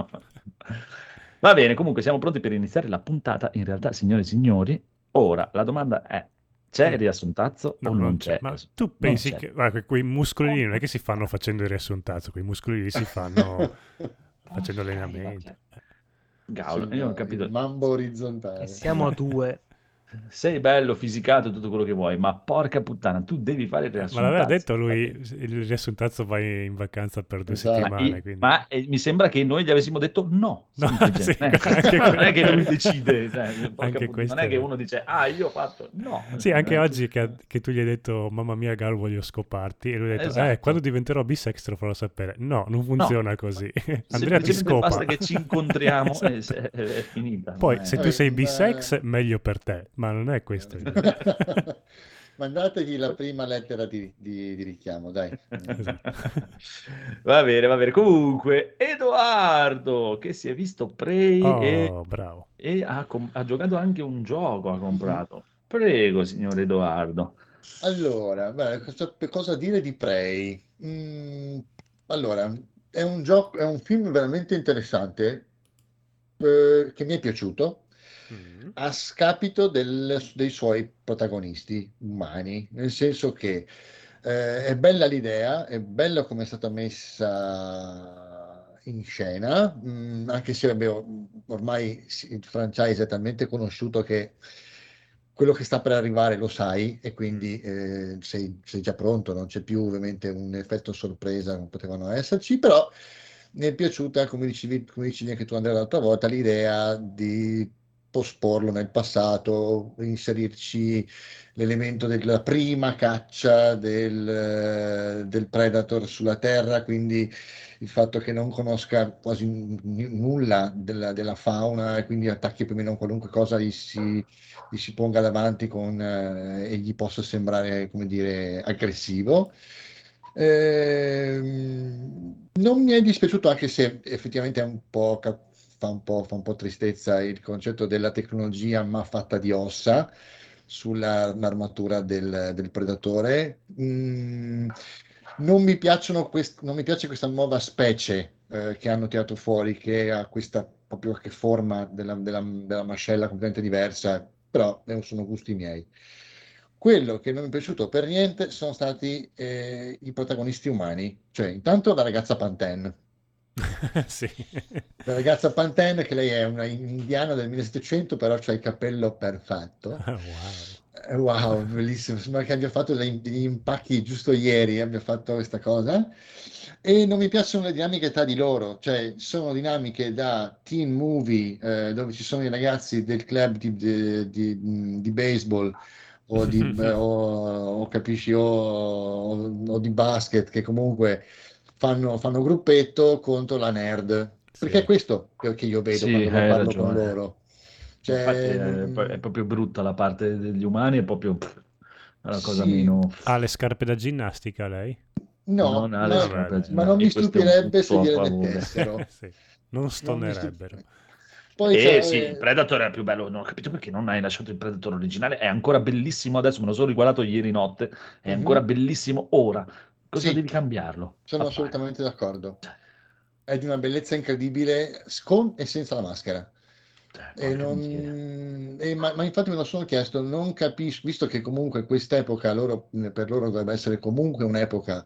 Va bene, comunque siamo pronti per iniziare la puntata. In realtà, signore e signori, ora la domanda è: c'è il riassuntazzo no, o non, c'è? Ma tu pensi che guarda, quei muscoli non è che si fanno facendo il riassuntazzo, quei muscoli lì si <laughs> fanno <laughs> facendo allenamento. Gaulo, io non ho capito. Mambo orizzontale. E siamo a due <laughs> sei bello, fisicato, tutto quello che vuoi, ma porca puttana, tu devi fare il riassuntazzo. Ma l'aveva detto lui, il riassuntazzo vai in vacanza per due esatto. settimane. Quindi... Ma eh, mi sembra che noi gli avessimo detto no. no sì, <laughs> eh, <laughs> non è che lui decide, cioè, non è che uno dice, ah, io ho fatto, no. Sì, anche eh, oggi che, che, tu gli hai detto, mamma mia, Gal, voglio scoparti, e lui ha detto, esatto. eh, quando diventerò bisex te lo farò sapere. No, non funziona no. così. <laughs> Andrea ti scopa. Basta che ci incontriamo esatto. e è, è, finita. Poi, se tu sei bisex, meglio per te ma non è questo. <laughs> Mandategli la prima lettera di, di, di richiamo, dai. Esatto. va bene, va bene. Comunque, Edoardo, che si è visto Prey oh, e, e ha, com- ha, giocato anche un gioco, ha comprato. Prego, signor Edoardo. Allora, beh, cosa, cosa, dire di Prey? Mm, allora, è un, gioco, è un film veramente interessante eh, che mi è piaciuto mm. a scapito del, dei suoi protagonisti umani, nel senso che eh, è bella l'idea, è bello come è stata messa in scena, mh, mm, anche se abbiamo, ormai il franchise è talmente conosciuto che quello che sta per arrivare lo sai e quindi eh, sei, sei, già pronto, non c'è più ovviamente un effetto sorpresa, non potevano esserci, però mi è piaciuta, come dicevi, come dicevi anche tu Andrea l'altra volta, l'idea di posporlo nel passato, inserirci l'elemento della prima caccia del, del, Predator sulla Terra, quindi il fatto che non conosca quasi nulla della, della fauna e quindi attacchi più o meno qualunque cosa gli si, gli si ponga davanti con, eh, e gli possa sembrare, come dire, aggressivo. Eh, non mi è dispiaciuto anche se effettivamente è un po' fa un po', fa un po' tristezza il concetto della tecnologia ma fatta di ossa sull'armatura del, del predatore. Mm, non, mi quest- non mi piace questa nuova specie eh, che hanno tirato fuori, che ha questa proprio che forma della, della, della mascella completamente diversa, però sono gusti miei. Quello che non mi è piaciuto per niente sono stati eh, i protagonisti umani, cioè intanto la ragazza Pantene. <laughs> sì. La ragazza Pantene, che lei è una indiana del 1700, però ha il cappello perfetto. wow. Eh, wow, bellissimo. Sembra che abbia fatto degli impacchi giusto ieri, abbia fatto questa cosa. E non mi piacciono le dinamiche tra di loro, cioè sono dinamiche da teen movie eh, dove ci sono i ragazzi del club di, di, di, di baseball o di, <laughs> o, o, capisci, o, o, di basket che comunque fanno, fanno gruppetto contro la nerd. Perché sì. è questo che io vedo sì, quando parlo ragione. con loro. Cioè, è, è, proprio brutta la parte degli umani, è proprio una cosa sì. meno... Ha le scarpe da ginnastica lei? No, non no ma non mi stupirebbe se gliele mettessero. <laughs> sì. Non stonerebbero. Poi eh sì, il Predator è più bello, non ho capito perché non hai lasciato il Predator originale, è ancora bellissimo adesso, me lo sono riguardato ieri notte, è mm-hmm. ancora bellissimo ora. Cosa sì, devi cambiarlo? Sono Papà. assolutamente d'accordo. Cioè. È di una bellezza incredibile con e senza la maschera. E non, e ma, ma, infatti me lo sono chiesto, non capisco, visto che comunque quest'epoca loro, per loro dovrebbe essere comunque un'epoca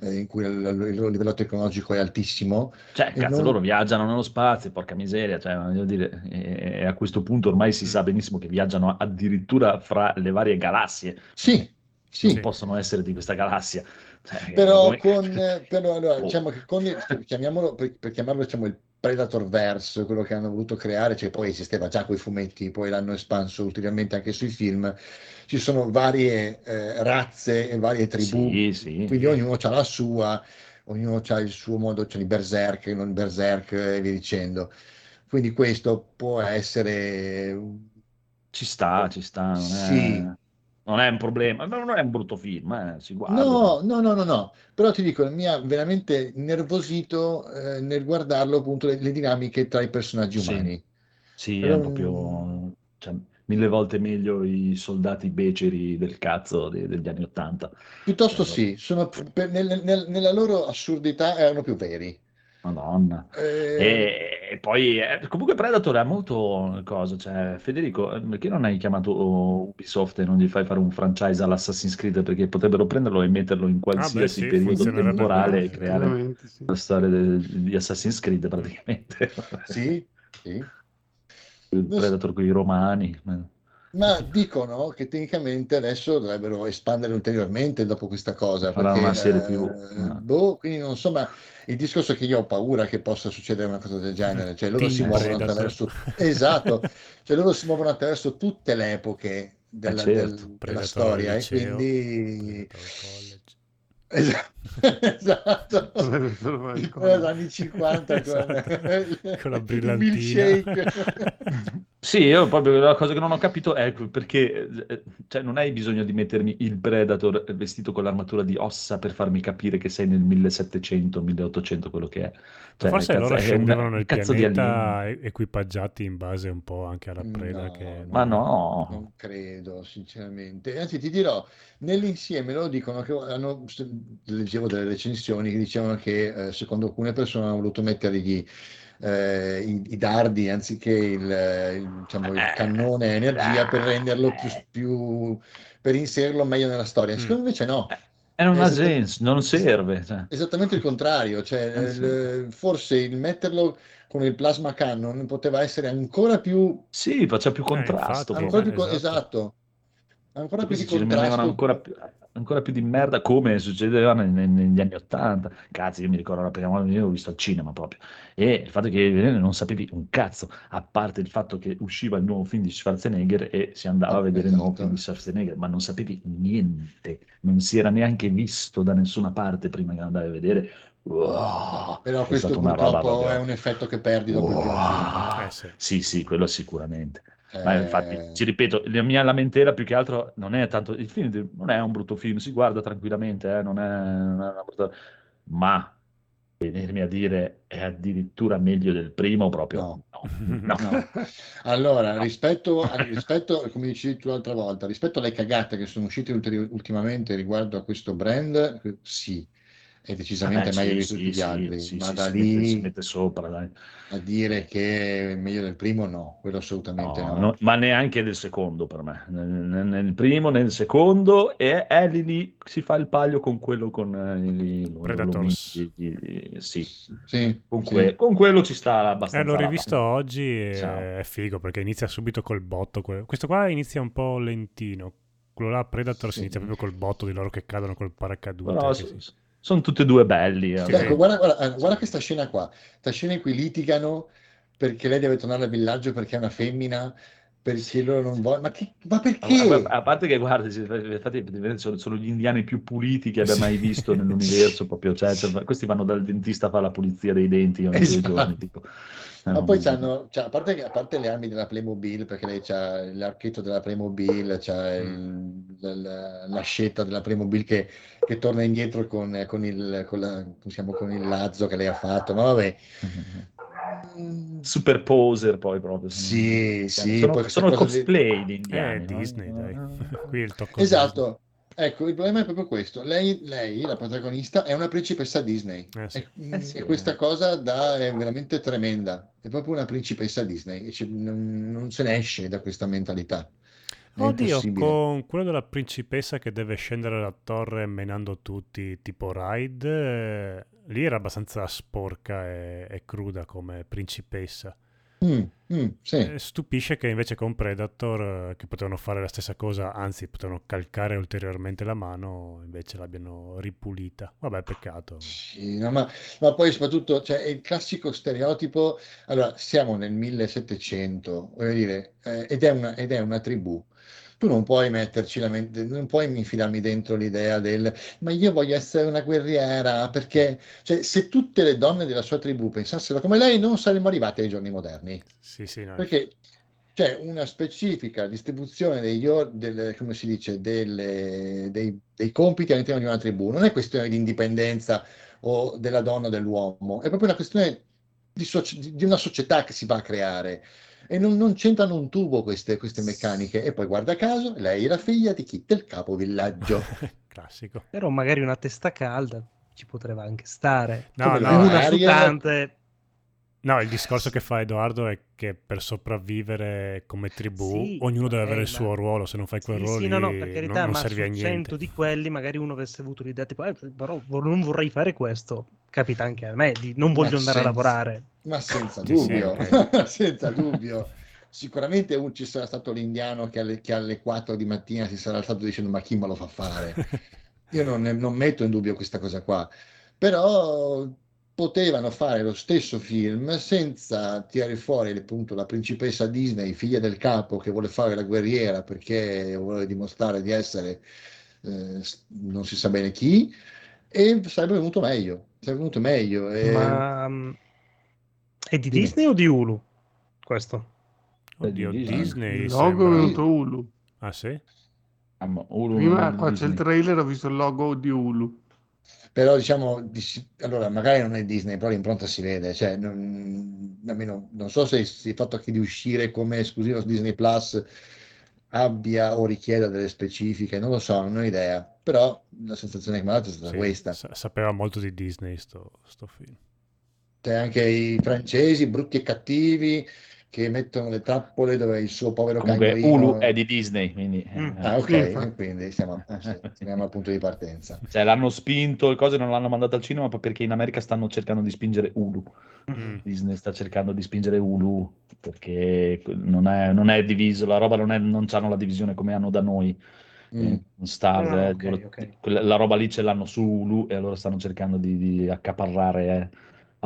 eh, in cui il, il, livello tecnologico è altissimo. Cioè, cazzo, non... loro viaggiano nello spazio, porca miseria, cioè, voglio dire, e, a questo punto ormai si sa benissimo che viaggiano addirittura fra le varie galassie. Sì, sì. Possono essere di questa galassia. Cioè, però come... con, <laughs> però, allora, oh. diciamo che con il, chiamiamolo, per, per chiamarlo diciamo, il Predator Verse, quello che hanno voluto creare, cioè poi esisteva già con i fumetti, poi l'hanno espanso ulteriormente anche sui film, ci sono varie eh, razze e varie tribù, sì, sì. quindi ognuno ha la sua, ognuno ha il suo modo, c'è i berserk, non berserk e via dicendo. Quindi questo può essere... Ci sta, ci sta. Non è... Sì non è un problema, non è un brutto film, eh, si guarda. No, no, no, no, no, però ti dico, mi ha veramente nervosito eh, nel guardarlo appunto le, le, dinamiche tra i personaggi umani. Sì, è proprio cioè, mille volte meglio i soldati beceri del cazzo de, degli anni Ottanta. Piuttosto eh, sì, sono, per, nel, nel, nella loro assurdità erano più veri. Madonna. Eh... E, e, poi eh, comunque Predator ha molto cosa, cioè Federico, perché non hai chiamato Ubisoft e non gli fai fare un franchise all'Assassin's Creed perché potrebbero prenderlo e metterlo in qualsiasi ah, beh, sì, periodo temporale e creare sì. la storia de, di Assassin's Creed praticamente. Sì, sì. Il Predator con i romani. Ma dicono che tecnicamente adesso dovrebbero espandere ulteriormente dopo questa cosa. Farà perché, una serie più. Eh, boh, quindi non so, ma il discorso è che io ho paura che possa succedere una cosa del genere. Cioè loro si muovono attraverso. <laughs> Esatto, cioè loro si muovono attraverso tutte le epoche della, eh certo, del, della storia e quindi <laughs> esatto, <laughs> esatto. anni 50 esatto. con, con la brillantina <laughs> sì, io proprio la cosa che non ho capito è perché eh, cioè, non hai bisogno di mettermi il Predator vestito con l'armatura di ossa per farmi capire che sei nel 1700, 1800, quello che è. Cioè, Forse cazzo, loro scendevano nel pianeta equipaggiati in base un po' anche alla preda no, che... Ma no! Non credo, sinceramente. Anzi, ti dirò, nell'insieme loro dicono che hanno, leggevo delle recensioni che dicevano che eh, secondo alcune persone hanno voluto mettergli eh, i, i, dardi anziché il, il, diciamo, il, cannone energia per renderlo più, più per inserirlo meglio nella storia. Mm. Secondo me invece no. E non ha senso, non serve. Cioè. Esattamente il contrario, cioè, eh il, forse il metterlo con il plasma cannon poteva essere ancora più... Sì, faccia più eh, contrasto. Eh, infatti, ancora più, esatto. esatto Ancora più rimanevano contrasto. ancora più, ancora più di merda come succedeva ne- ne- negli anni Ottanta. Cazzo, io mi ricordo la prima volta che l'ho visto al cinema proprio. E il fatto che non sapevi un cazzo, a parte il fatto che usciva il nuovo film di Schwarzenegger e si andava a vedere il nuovo Esatto. film di Schwarzenegger, ma non sapevi niente, non si era neanche visto da nessuna parte prima che andavi a vedere. Wow, Però è questo roba purtroppo proprio- è un effetto che perdi dopo il primo film. Eh sì. Sì, sì, quello sicuramente. Ma Eh, infatti, ci ripeto, la mia lamentela più che altro non è tanto il film, non è un brutto film, si guarda tranquillamente, eh, non è, non è una brutta... ma venirmi a dire è addirittura meglio del primo, proprio No. no. <laughs> no. No. Allora, rispetto, a- rispetto, come dicevi tu l'altra volta, rispetto alle cagate che sono uscite ulteri- ultimamente riguardo a questo brand, eh, sì, è decisamente Vabbè, meglio sì, di sì, tutti gli sì, altri, sì, ma sì, da si mette, si lì mette sopra, dai. a dire che è meglio del primo, no, quello assolutamente No, no. no, ma neanche del secondo per me, nel, nel- nel primo, nel secondo, e è lì, lì si fa il paio con quello con eh, i- Predators. i- sì, Sì, con, sì. que- con quello ci sta Eh, abbastanza. l'ho la rivisto palla. oggi e Ciao. è figo perché inizia subito col botto. que- Questo qua inizia un po' lentino. Quello là, Predator, si inizia proprio col botto di loro che cadono col paracadute. Però sono tutti e due belli. eh. Sì, Ecco, guarda, guarda, eh, guarda questa scena qua, questa scena in cui litigano perché lei deve tornare al villaggio perché è una femmina, perché loro non vogliono, ma, che- ma A, perché? a- a parte che guarda, infatti sono, sono gli indiani più puliti che abbia Sì. mai visto nell'universo. Proprio, cioè, cioè, questi vanno dal dentista a fare la pulizia dei denti ogni Esatto. due giorni. Tipo. Ma poi c'hanno, cioè, a parte, che- a parte le armi della Playmobil, perché lei c'ha l'archetto della Playmobil, c'ha il- la, l'ascetta della Playmobil che, che torna indietro con, con il, con, la- chiama, con il lazzo che lei ha fatto, ma vabbè. <laughs> Mm, Super poser poi proprio. Sì, sì, sono, sono cosa di- cosplay gli Eh, indiani. no? Disney, dai. <laughs> Qui il tocco Esatto. Ecco, il problema è proprio questo. Lei, lei, la protagonista, è una principessa Disney. Eh, sì. E, mm, Eh sì. e questa cosa dà- è veramente tremenda. È proprio una principessa Disney. E ci- non, non se ne esce da questa mentalità. È Oddio, con quello della principessa che deve scendere dalla torre menando tutti, tipo Ride, eh, lì era abbastanza sporca e, e cruda come principessa. Mm, mm, sì. Eh, stupisce che invece con Predator, eh, che potevano fare la stessa cosa, anzi potevano calcare ulteriormente la mano, invece l'abbiano ripulita. Vabbè, peccato. Sì, no, ma, ma poi soprattutto cioè, è il classico stereotipo. Allora, siamo nel 1700, voglio dire, eh, ed è una, ed è una tribù. Tu non puoi metterci la mente, non puoi infilarmi dentro l'idea del ma io voglio essere una guerriera, perché cioè, se tutte le donne della sua tribù pensassero come lei, non saremmo arrivati ai giorni moderni. Sì, sì, no. Perché c'è una specifica distribuzione degli or- del- come si dice, delle- dei, dei compiti all'interno di una tribù. Non è questione di indipendenza o della donna o dell'uomo, è proprio una questione di, soci- di una società che si va a creare. E non, non c'entrano un tubo queste, queste meccaniche. E poi, guarda caso, lei è la figlia di chi? Del capovillaggio. <laughs> Classico. Però magari una testa calda ci potrebbe anche stare. No, Come no, una sudante. No, il discorso che fa Edoardo è che per sopravvivere come tribù Sì, ognuno deve eh, avere il suo ruolo, se non fai quel Sì, ruolo sì, no, no, per non- carità, non, ma servi a niente. 100 di quelli magari uno avesse avuto l'idea tipo, eh, però non vorrei fare questo. Capita anche a me, di non voglio Ma andare a lavorare. Ma senza dubbio, <laughs> senza dubbio. Sicuramente un- ci sarà stato l'indiano che alle, che alle 4 di mattina si sarà alzato dicendo ma chi me lo fa fare? <laughs> Io non, non metto in dubbio questa cosa qua, però potevano fare lo stesso film senza tirare fuori appunto la principessa Disney, figlia del capo, che vuole fare la guerriera perché vuole dimostrare di essere eh, non si sa bene chi, e sarebbe venuto meglio, sarebbe venuto meglio. e- Ma mm, è di. Disney o di Hulu? Questo? Oddio, Di Disney. Disney Il logo è sembra... venuto Hulu. Ah sì? Ah, Hulu Prima qua c'è il trailer, ho visto il logo di Hulu. Però diciamo, di- allora magari non è Disney, però l'impronta si vede, cioè, non, almeno, non so se il fatto che di uscire come esclusivo su Disney Plus abbia o richieda delle specifiche, non lo so, non ho idea, però la sensazione che mi ha dato è stata Sì, questa. sa- sapeva molto di Disney sto, sto film. C'è anche i francesi, brutti e cattivi, che mettono le trappole dove il suo povero Comunque cagnolino... Hulu è di Disney, quindi... eh, Mm. Ah, ok, quindi siamo, <laughs> eh, siamo al punto di partenza. Cioè, l'hanno spinto, le cose non l'hanno mandato al cinema perché in America stanno cercando di spingere Hulu. Mm. Disney sta cercando di spingere Hulu perché non è, non è diviso, la roba non, è, non hanno la divisione come hanno da noi. mm. Ah, eh, ok, loro- ok. quella- la roba lì ce l'hanno su Hulu e allora stanno cercando di, di accaparrare eh,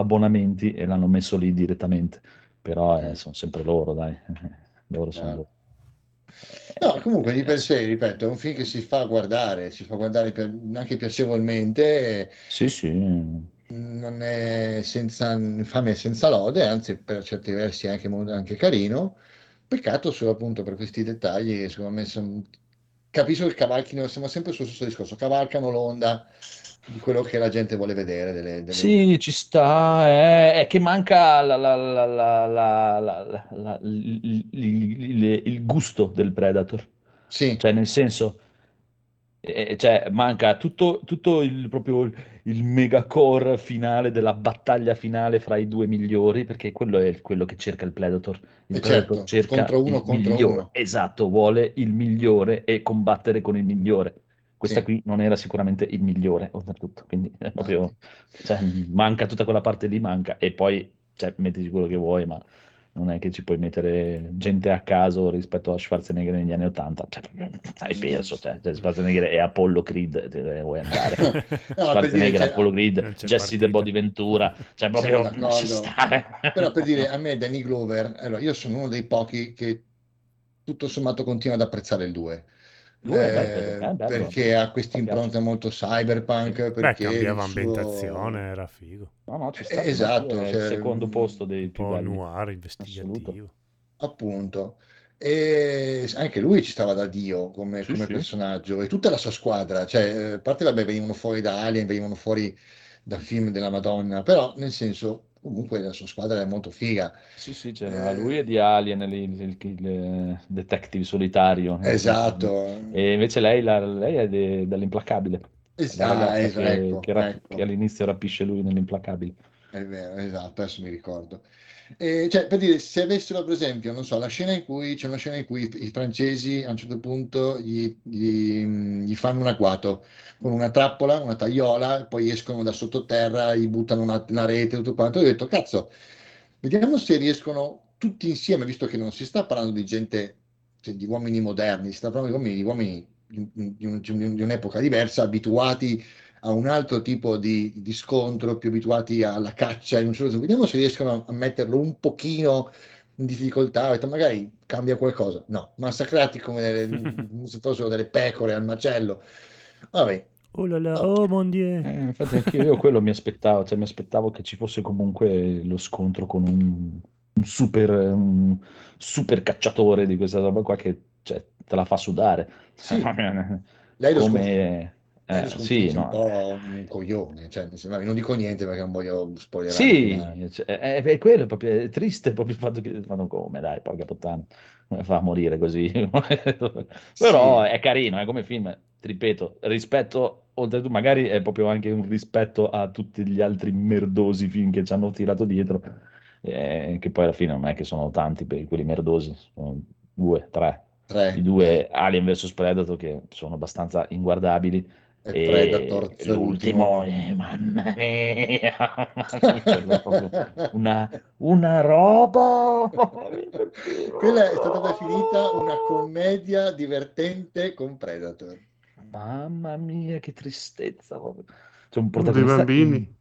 abbonamenti e l'hanno messo lì direttamente. Però eh, sono sempre loro, dai. <laughs> Loro sono Ah. loro. No, comunque di Eh, per sé, ripeto, è un film che si fa guardare, si fa guardare per- anche piacevolmente, Sì, sì. non è senza infame senza lode, anzi per certi versi è anche, anche carino. Peccato solo appunto per questi dettagli secondo me son- capisco che cavalchino, siamo sempre sul stesso discorso, cavalcano l'onda di quello che la gente vuole vedere. Delle, delle- Sì, ci sta, è, è che manca la- la- la- il, il- il gusto del Predator, Sì, cioè nel senso, eh, cioè, manca tutto, tutto il, proprio il, megacore finale della battaglia finale fra i due migliori, perché quello è quello che cerca il Predator. Il E Predator certo, cerca scontro uno contro migliore, uno. esatto, vuole il migliore e combattere con il migliore. Questa Sì. qui non era sicuramente il migliore, oltretutto, quindi è proprio cioè, manca tutta quella parte lì, manca. E poi, cioè, mettiti quello che vuoi, ma non è che ci puoi mettere gente a caso rispetto a Schwarzenegger negli anni Ottanta. Cioè, hai perso, cioè, cioè, Schwarzenegger è Apollo Creed, te- vuoi andare? <laughs> No, per dire, Schwarzenegger, cioè, Apollo Creed, Jesse the. Body Ventura, cioè proprio non ci d'accordo. stare. Però per dire, a me Danny Glover, allora io sono uno dei pochi che tutto sommato continua ad apprezzare il 2. Lui è bello, è bello. perché ha questa impronta molto cyberpunk, Beh, perché cambiava il suo- ambientazione, era figo. No, no, ci Eh, sta. esatto, è il cioè, secondo mm, posto dei Un più po' belli. noir, investigativo. appunto. E anche lui ci stava da Dio come, Sì, come sì. personaggio e tutta la sua squadra, cioè, eh, a parte vabbè, venivano fuori da Alien, venivano fuori da film della Madonna, però nel senso, comunque la sua squadra è molto figa. Sì, sì, c'era Eh, lui e di Alien, il, il- il- il detective solitario. Esatto. E invece lei, la- lei è de- dell'implacabile. Es- La ah, ragazza es- che, ecco, che ra- ecco. che all'inizio rapisce lui nell'implacabile. È vero, esatto, adesso mi ricordo. E, cioè, per dire, se avessero, per esempio, non so, la scena in cui c'è una scena in cui i, francesi a un certo punto gli, gli- gli fanno un agguato con una trappola, una tagliola, poi escono da sottoterra, gli buttano una, una rete, tutto quanto. Io ho detto, cazzo, vediamo se riescono tutti insieme, visto che non si sta parlando di gente, cioè, di uomini moderni, si sta parlando di uomini, di uomini di un- di un- di un'epoca diversa, abituati a un altro tipo di, di scontro, più abituati alla caccia, in un certo senso. Vediamo se riescono a metterlo un pochino in difficoltà, magari cambia qualcosa. No, massacrati come delle- <laughs> se fossero delle pecore al macello. Vabbè, Oh là là, oh mon dieu. Eh, infatti anche io quello mi aspettavo, cioè mi aspettavo che ci fosse comunque lo scontro con un, un super, un super cacciatore di questa roba qua che cioè, te la fa sudare. Sì. <laughs> lei lo sconfigge, Come... eh, sì, sconfigge un no. po' un coglione, cioè, non dico niente perché non voglio spoilerare. Sì, ma- cioè, è, è quello, è proprio è triste proprio il fatto che fanno come, dai, porca puttana, come fa a morire così. <laughs> Però Sì. è carino, è come film, ti ripeto, rispetto, oltretutto magari è proprio anche un rispetto a tutti gli altri merdosi film che ci hanno tirato dietro, eh, che poi alla fine non è che sono tanti per quelli merdosi, sono due, tre, i Tre, due Alien vs Predator che sono abbastanza inguardabili. E Predator, <laughs> <laughs> cioè l'ultimo, eh, mamma mia, Quello è proprio una, una roba. Quella è stata definita una commedia divertente con Predator. Mamma mia, che tristezza. C'è un Dei protagonista. bambini.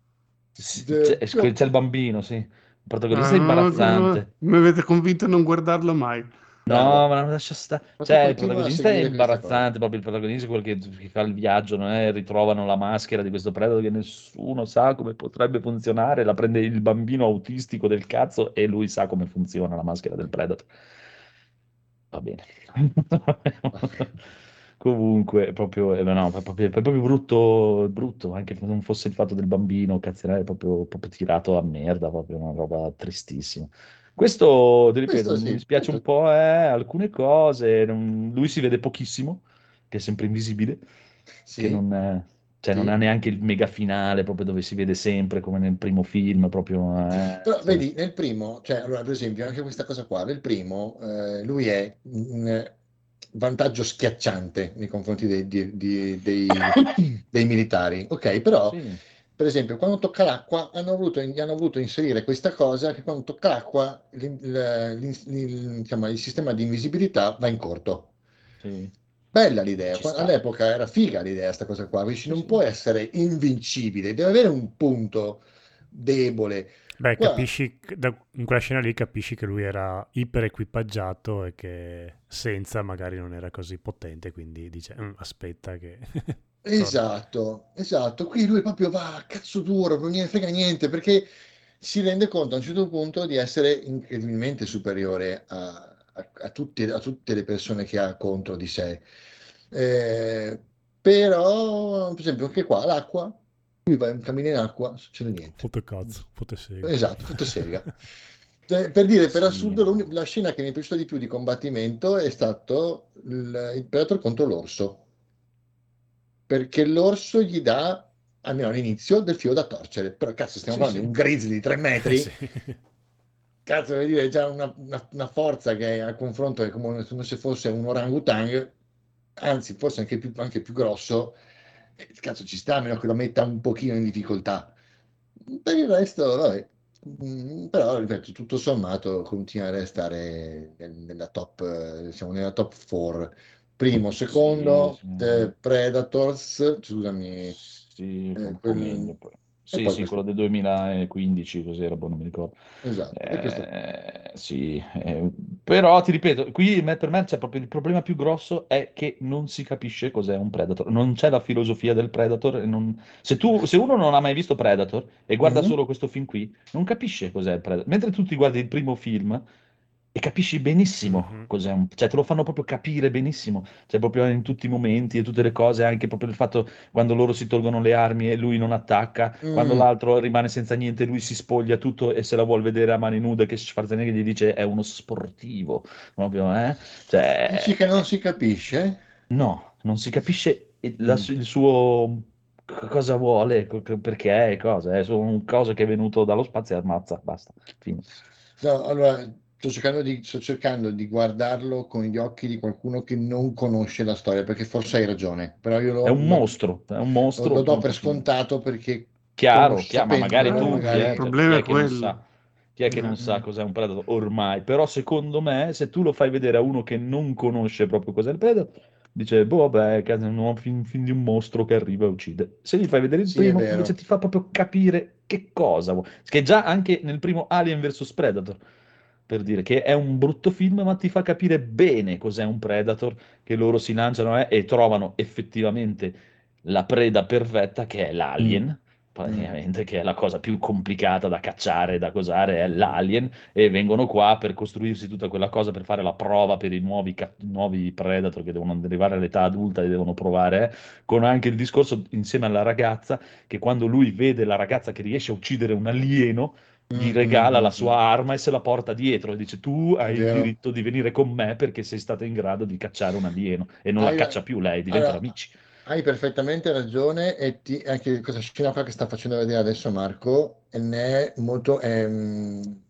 Sì, De- C'è, c'è il bambino, sì. Il protagonista Ah, è no, no, no, imbarazzante. Mi avete convinto a non guardarlo mai. No, ma non lascia stare. Cioè, il protagonista è imbarazzante, proprio il protagonista è quello che, che fa il viaggio, non è? Ritrovano la maschera di questo predator che nessuno sa come potrebbe funzionare, la prende il bambino autistico del cazzo e lui sa come funziona la maschera del predator. Va bene. <laughs> Comunque, è proprio, eh, no, è proprio, è proprio brutto, brutto, anche se non fosse il fatto del bambino, cazzare, è proprio, proprio tirato a merda, proprio una roba tristissima. Questo, ti ripeto, Questo sì, mi spiace un appunto. po', eh, alcune cose, non- lui si vede pochissimo, che è sempre invisibile, che Sì, non, eh, cioè, non sì. ha neanche il mega finale, proprio dove si vede sempre, come nel primo film, proprio... eh, Però sì. vedi, nel primo, cioè, allora, per esempio, anche questa cosa qua, nel primo, eh, lui è un vantaggio schiacciante nei confronti dei, di- dei- <coughs> dei militari. Ok, però, Sì. Per esempio, quando tocca l'acqua, hanno voluto, hanno voluto inserire questa cosa che quando tocca l'acqua, il, l'in- il- diciamo, il sistema di invisibilità va in corto. Sì. Bella l'idea, Ci Qua- sta. all'epoca era figa l'idea, sta cosa qua, Sì, non sì. può essere invincibile, deve avere un punto debole. Beh, Qua- capisci, da- in quella scena lì capisci che lui era iper equipaggiato e che senza magari non era così potente, quindi dice, "Mm, aspetta che... Esatto, esatto. Qui lui proprio va a cazzo duro, non gliene frega niente, perché si rende conto a un certo punto di essere incredibilmente superiore a, a- a tutte, a tutte le persone che ha contro di sé. Eh, però, per esempio, anche qua l'acqua, lui va, cammina in acqua, non succede niente. Fotte cazzo, fotte sega. Esatto, fotosega. <laughs> Eh, Per dire, per assurdo, la scena che mi è piaciuta di più di combattimento è stato Predator contro l'orso. Perché l'orso gli dà, almeno all'inizio, del filo da torcere. Però, cazzo, stiamo Sì, parlando sì. di un grizzly di tre metri. <laughs> Sì. Cazzo, vuol dire, già una, una- una forza che al confronto è come, se fosse un orangutang, anzi, forse anche più, anche più grosso. Cazzo, ci sta, a meno che lo metta un pochino in difficoltà. Per il resto, vabbè. Mm, Però, ripeto, tutto sommato continua a restare nel- nella top, siamo nella top 4. Primo, secondo, Sì, sì. Predators, scusami, Sì, Eh, un po' quel- meglio poi. Sì, sì, quello del 2015, cos'era, boh, non mi ricordo. esatto. Eh, sì, eh, però ti ripeto, qui per me c'è proprio il problema più grosso è che non si capisce cos'è un Predator, non c'è la filosofia del Predator. non- Se, tu, se uno non ha mai visto Predator e guarda Mhm. solo questo film qui, non capisce cos'è il Predator. Mentre tu ti guardi il primo film e capisci benissimo Mhm. cos'è un... cioè te lo fanno proprio capire benissimo, cioè proprio in tutti i momenti e tutte le cose, anche proprio il fatto quando loro si tolgono le armi e lui non attacca, quando Mm. l'altro rimane senza niente, lui si spoglia tutto e se la vuol vedere a mani nude, che Schwarzenegger gli dice è uno sportivo, proprio, eh? Cioè, Dici che non si capisce? no, non si capisce il, la Mm. il suo cosa vuole, perché, cosa, è solo un coso che è venuto dallo spazio e ammazza, basta, fine. No, allora, sto cercando di, sto cercando di guardarlo con gli occhi di qualcuno che non conosce la storia, perché forse hai ragione, però io lo, È un lo- mostro, è un lo- mostro. lo do punto per scontato perché Chiaro, chiaro, ma magari tu, magari- chi è, Il problema è è che non quello. sa, chi è che non sa cos'è un Predator ormai, però secondo me se tu lo fai vedere a uno che non conosce proprio cos'è il Predator, dice, boh, vabbè, cazzo, è un nuovo film, film di un mostro che arriva e uccide. Se gli fai vedere il Sì, primo, invece ti fa proprio capire che cosa vuoi. Che già anche nel primo Alien vs Predator, per dire che è un brutto film, ma ti fa capire bene cos'è un Predator, che loro si lanciano eh, e trovano effettivamente la preda perfetta che è l'alien, praticamente, che è la cosa più complicata da cacciare, da cosare, è l'alien, e vengono qua per costruirsi tutta quella cosa, per fare la prova per i nuovi, ca- nuovi predator che devono arrivare all'età adulta e devono provare, eh, con anche il discorso insieme alla ragazza, che quando lui vede la ragazza che riesce a uccidere un alieno, gli Mm, regala mm, la mm, sua arma e se la porta dietro e dice tu hai il Vero. diritto di venire con me perché sei stata in grado di cacciare un alieno e non Hai- la caccia più lei, diventano allora, amici. Hai perfettamente ragione e ti- anche questa scena qua che sta facendo vedere adesso Marco ne è molto, ehm,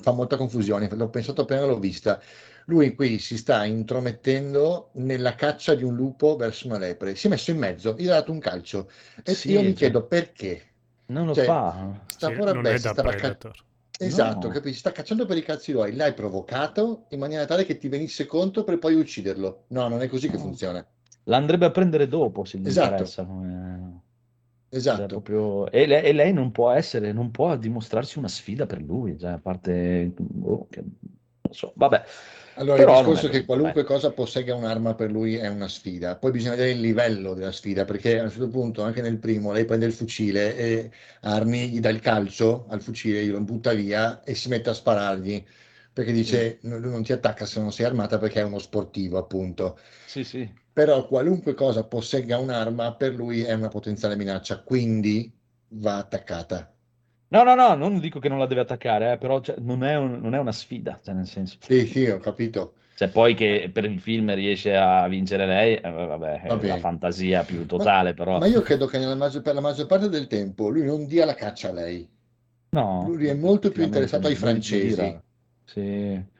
fa molta confusione, l'ho pensato appena l'ho vista. Lui qui si sta intromettendo nella caccia di un lupo verso una lepre, si è messo in mezzo, gli ha dato un calcio e Sì, io mi cioè, chiedo perché. Non lo Cioè, fa. Sta Sì, non è bestia da stava ca- Predator. Esatto, No. capisci? Sta cacciando per i cazzi suoi, l'hai provocato in maniera tale che ti venisse contro per poi ucciderlo. No, non è così che funziona. L'andrebbe a prendere dopo se gli Esatto. interessa. come- cioè, Esatto. proprio- E, lei, e lei non può essere, non può dimostrarsi una sfida per lui, cioè, a parte... boh, che- non so, vabbè. Allora, Però il discorso è che qualunque dai. cosa possegga un'arma per lui è una sfida. Poi bisogna vedere il livello della sfida, perché a un certo punto, anche nel primo, lei prende il fucile e Armi gli dà il calcio al fucile, glielo butta via e si mette a sparargli, perché dice "No, lui non ti attacca se non sei armata perché è uno sportivo, appunto. Sì, sì. Però qualunque cosa possegga un'arma per lui è una potenziale minaccia, quindi va attaccata. No, no, no, non dico che non la deve attaccare, eh, però cioè, non è, un- non è una sfida, cioè, nel senso... Sì, sì, ho capito. Cioè, poi che per il film riesce a vincere lei, eh, vabbè, è la fantasia più totale, però... Ma io credo che maggior- per la maggior parte del tempo lui non dia la caccia a lei. No, Lui è molto più interessato ai francesi. Sì.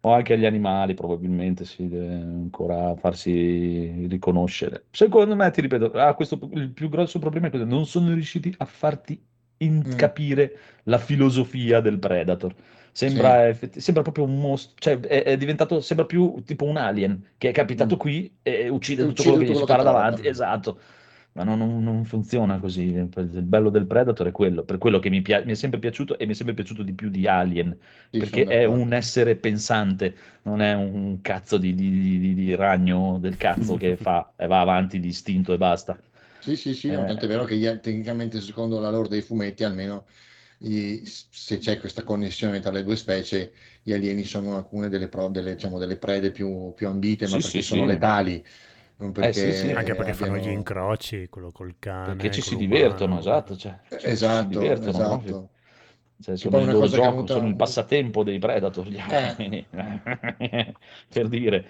O anche agli animali, probabilmente, sì, deve ancora farsi riconoscere. Secondo me, ti ripeto, ah, questo, il più grosso problema è che non sono riusciti a farti in- Mm. capire la filosofia del Predator. Sembra, effetti- sembra proprio un mostro, cioè è, è diventato, sembra più tipo un alien che è capitato Mm. qui e uccide tutto uccide quello che gli tutto si quello che para trova. davanti. Esatto. Ma non, non- non funziona così. Il bello del Predator è quello, per quello che mi, pia- mi è sempre piaciuto e mi è sempre piaciuto di più di Alien, Sì, perché è un essere pensante, non è un cazzo di, di- di- di ragno del cazzo che <laughs> fa e va avanti di istinto e basta. Sì, sì, sì, no, Eh. tanto è vero che gli- tecnicamente, secondo la lore dei fumetti, almeno i- se c'è questa connessione tra le due specie, gli alieni sono alcune delle, pro- delle, diciamo, delle prede più, più ambite, ma Sì, perché sì, sono sì. letali, non perché sì, sì. Anche perché fanno gli incroci, quello col cane. Perché ci si divertono, esatto. Cioè, ci- ci si Esatto, divertono proprio. esatto. Cioè, sono il loro gioco, venuta- sono il passatempo dei Predator, gli Eh. alieni. <laughs> per dire.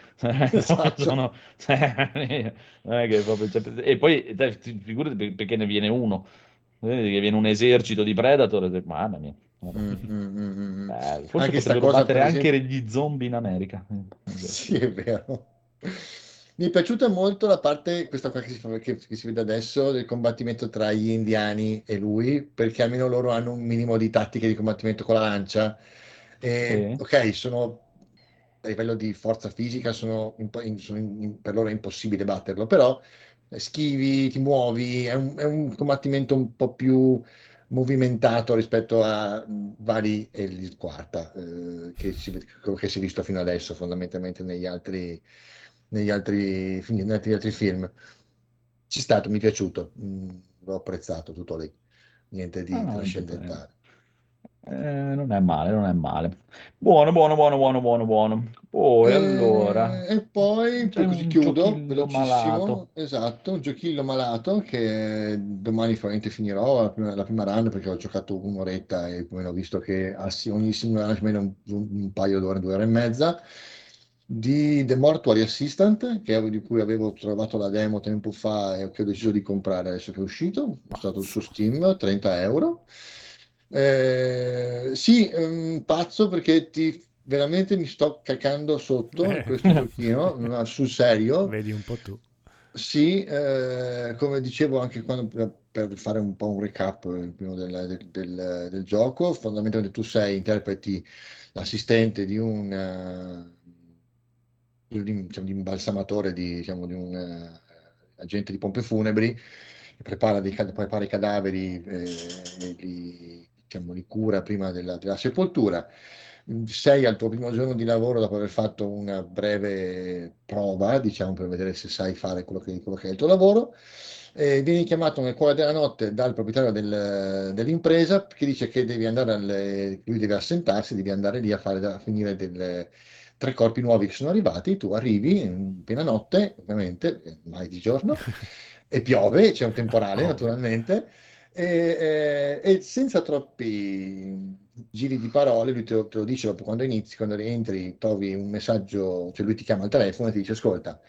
Esatto. <laughs> Sono- che proprio- cioè, e poi figurati per- perché ne viene uno, che viene un esercito di Predator, e- mamma mia. Mm, mm, mm, mm, mm. Bello. Forse Anche potrebbero battere per anche esempio- gli zombie in America. Sì, è vero. Mi è piaciuta molto la parte, questa qua che si, che- che si vede adesso, del combattimento tra gli indiani e lui, perché almeno loro hanno un minimo di tattiche di combattimento con la lancia. E, Sì. Ok, sono a livello di forza fisica, sono, sono in- per loro è impossibile batterlo, però schivi, ti muovi, è un, è un combattimento un po' più movimentato rispetto a mh, Vali e il quarta, eh, che si, che si è visto fino adesso fondamentalmente negli altri, negli altri, film- negli altri, film. Ci è stato, mi è piaciuto, mh, l'ho apprezzato tutto lì, niente di Ah, trascendentale. Eh, non è male, non è male. Buono, buono, buono, buono, buono, buono. Poi E, allora, e poi, c'è così chiudo, velocissimo, malato. esatto, un giochillo malato che domani probabilmente finirò la prima, la prima run perché ho giocato un'oretta e poi ho visto che ogni singola run almeno un, un paio d'ore, due ore e mezza, di The Mortuary Assistant, che, di cui avevo trovato la demo tempo fa e che ho deciso di comprare adesso che è uscito, è stato su Steam, 30 euro. Eh, sì, un pazzo perché ti, veramente mi sto cacando sotto Eh. questo giochino, ma sul serio. Vedi un po' tu. Sì, eh, come dicevo anche quando, per- fare un po' un recap eh, del, del- del- gioco, fondamentalmente tu sei, interpreti l'assistente di un, eh, di un, diciamo, di un balsamatore, di, diciamo, di un eh, agente di pompe funebri, che prepara, dei, prepara i cadaveri eh, li, diciamo, li cura prima della, della sepoltura. Sei al tuo primo giorno di lavoro dopo aver fatto una breve prova, diciamo, per vedere se sai fare quello che, quello che è il tuo lavoro. E vieni chiamato nel cuore della notte dal proprietario del- dell'impresa che dice che devi andare alle- lui deve assentarsi, devi andare lì a fare a finire delle, tre corpi nuovi che sono arrivati. Tu arrivi in piena notte, ovviamente, eh, mai di giorno, <laughs> e piove, c'è un temporale Oh. naturalmente. E, eh, e senza troppi giri di parole, lui te lo, te lo dice dopo quando inizi, quando rientri, trovi un messaggio, cioè lui ti chiama al telefono e ti dice: Ascolta,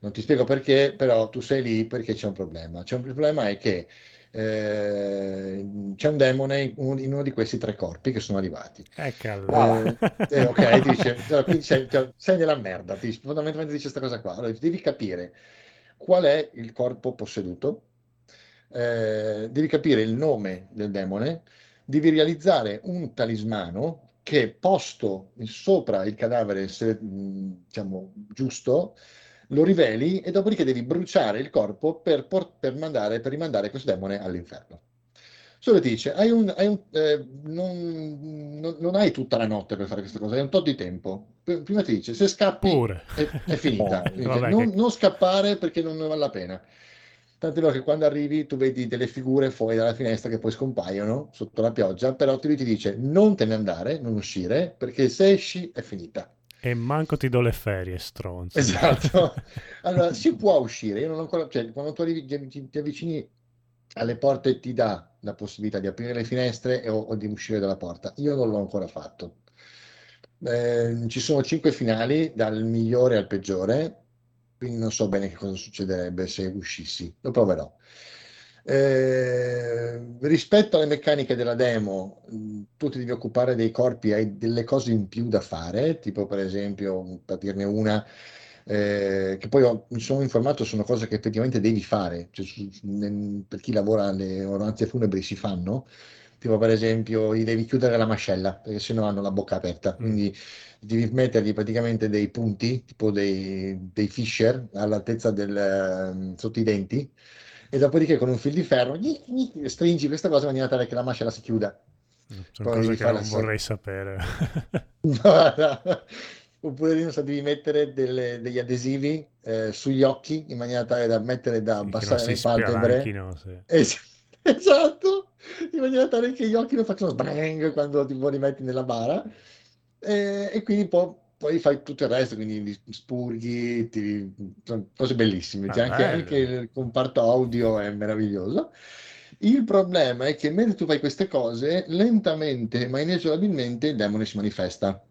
non ti spiego perché, però tu sei lì perché c'è un problema. C'è un problema è che eh, c'è un demone in uno, di questi tre corpi che sono arrivati. Eccola. Eh, <laughs> eh, ok, ti dice, allora, quindi sei, cioè, sei nella merda, ti fondamentalmente dice questa cosa qua. Allora, devi capire qual è il corpo posseduto, eh, devi capire il nome del demone, devi realizzare un talismano che posto sopra il cadavere, se, diciamo, giusto, lo riveli e dopodiché devi bruciare il corpo per, por- per mandare, per rimandare questo demone all'inferno. Solo ti dice, hai un, hai un, eh, non, non- non hai tutta la notte per fare questa cosa, hai un tot di tempo. Prima ti dice, se scappi è, è finita. <laughs> Oh, vabbè, non, che- non scappare perché non ne vale la pena. Tant'è vero che quando arrivi tu vedi delle figure fuori dalla finestra che poi scompaiono sotto la pioggia, però lui ti dice non te ne andare, non uscire, perché se esci è finita. E manco ti do le ferie, stronzo. Esatto. <laughs> Allora, si può uscire, io non ho ancora, cioè, quando tu arrivi, ti, ti- avvicini alle porte ti dà la possibilità di aprire le finestre e- o, o di uscire dalla porta. Io non l'ho ancora fatto. Eh, ci sono cinque finali, dal migliore al peggiore, quindi non so bene che cosa succederebbe se uscissi. Lo proverò. Eh, rispetto alle meccaniche della demo, tu ti devi occupare dei corpi, hai delle cose in più da fare, tipo per esempio, per dirne una, eh, che poi ho- mi sono informato, sono cose che effettivamente devi fare, cioè, su- nel- per chi lavora alle onoranze funebri si fanno, ti tipo per esempio gli devi chiudere la mascella perché sennò hanno la bocca aperta, Mm. quindi devi mettergli praticamente dei punti, tipo dei, dei fisher all'altezza del, sotto i denti e dopodiché con un fil di ferro gni, gni, stringi questa cosa in maniera tale che la mascella si chiuda. Mm, Sono Poi cose che non la vorrei sapere. Guarda, Oppure non so, devi mettere delle- degli adesivi eh, sugli occhi in maniera tale da mettere da abbassare le palpebre. sì. Es- <laughs> Esatto, in maniera tale che gli occhi non facciano sbrang quando ti li metti nella bara. E, e quindi poi, poi fai tutto il resto, quindi spurghi, ti- sono cose bellissime. Cioè, anche, anche il comparto audio è meraviglioso. Il problema è che mentre tu fai queste cose, lentamente ma inesorabilmente il demone si manifesta.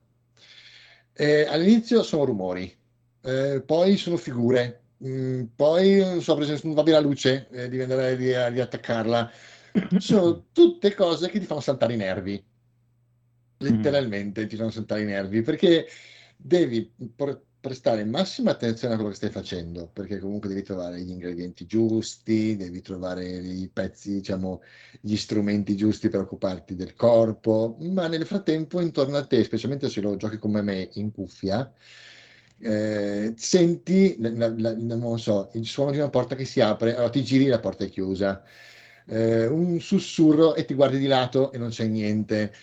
Eh, all'inizio sono rumori, eh, poi sono figure, mm, poi non so, per esempio, non va bene la luce, eh, devi andare lì a, attaccarla. Sono tutte cose che ti fanno saltare i nervi, letteralmente ti fanno saltare i nervi, perché devi por- prestare massima attenzione a quello che stai facendo, perché comunque devi trovare gli ingredienti giusti, devi trovare i pezzi, diciamo, gli strumenti giusti per occuparti del corpo, ma nel frattempo intorno a te, specialmente se lo giochi come me in cuffia, eh, senti, la- la- non so, il suono di una porta che si apre, allora ti giri e la porta è chiusa, Eh, un sussurro e ti guardi di lato e non c'è niente.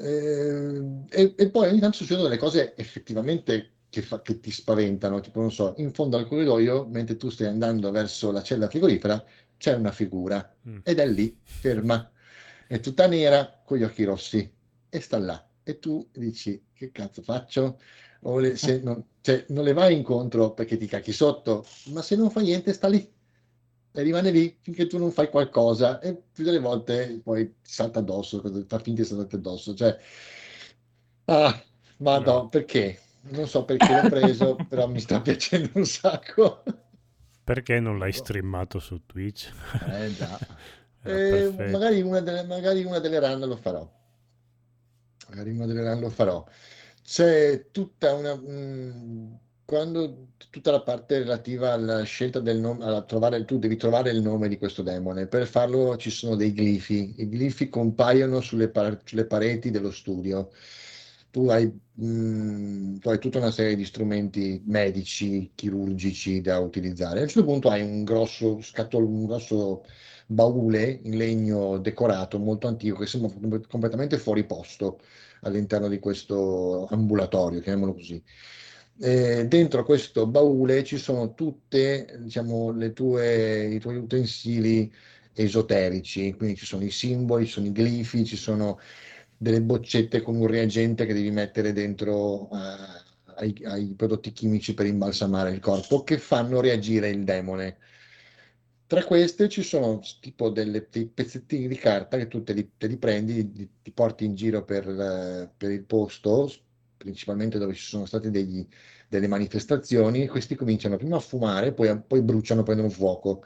Eh, e, e poi ogni tanto succedono delle cose effettivamente che, fa- che ti spaventano, tipo non so, in fondo al corridoio, mentre tu stai andando verso la cella frigorifera, c'è una figura Mm. ed è lì, ferma, è tutta nera con gli occhi rossi e sta là. E tu dici, che cazzo faccio? O le- se non, cioè, non le vai incontro perché ti cacchi sotto, ma se non fa niente sta lì e rimane lì finché tu non fai qualcosa e più delle volte poi ti salta addosso, fa finta di saltarti addosso. Cioè, ah, ma no, perché? Non so perché l'ho preso, <laughs> però mi sta piacendo un sacco. Perché non l'hai streamato su Twitch? Eh già. <laughs> Eh, magari una delle, magari una delle run lo farò. Magari una delle run lo farò. C'è tutta una... mm, quando tutta la parte relativa alla scelta del nome, trovare, tu devi trovare il nome di questo demone. Per farlo ci sono dei glifi. I glifi compaiono sulle, par- sulle pareti dello studio. Tu hai, mm, tu hai tutta una serie di strumenti medici, chirurgici da utilizzare. A un certo punto hai un grosso scatolo, un grosso baule in legno decorato molto antico che sembra com- completamente fuori posto all'interno di questo ambulatorio, chiamiamolo così. E dentro questo baule ci sono tutte, diciamo, i tuoi utensili esoterici, quindi ci sono i simboli, ci sono i glifi, ci sono delle boccette con un reagente che devi mettere dentro eh, ai, ai prodotti chimici per imbalsamare il corpo che fanno reagire il demone. Tra queste ci sono tipo delle- dei pezzettini di carta che tu te li, te li prendi, ti porti in giro per, eh, per il posto, principalmente dove ci sono state degli- delle manifestazioni, questi cominciano prima a fumare, poi, poi bruciano, prendono fuoco.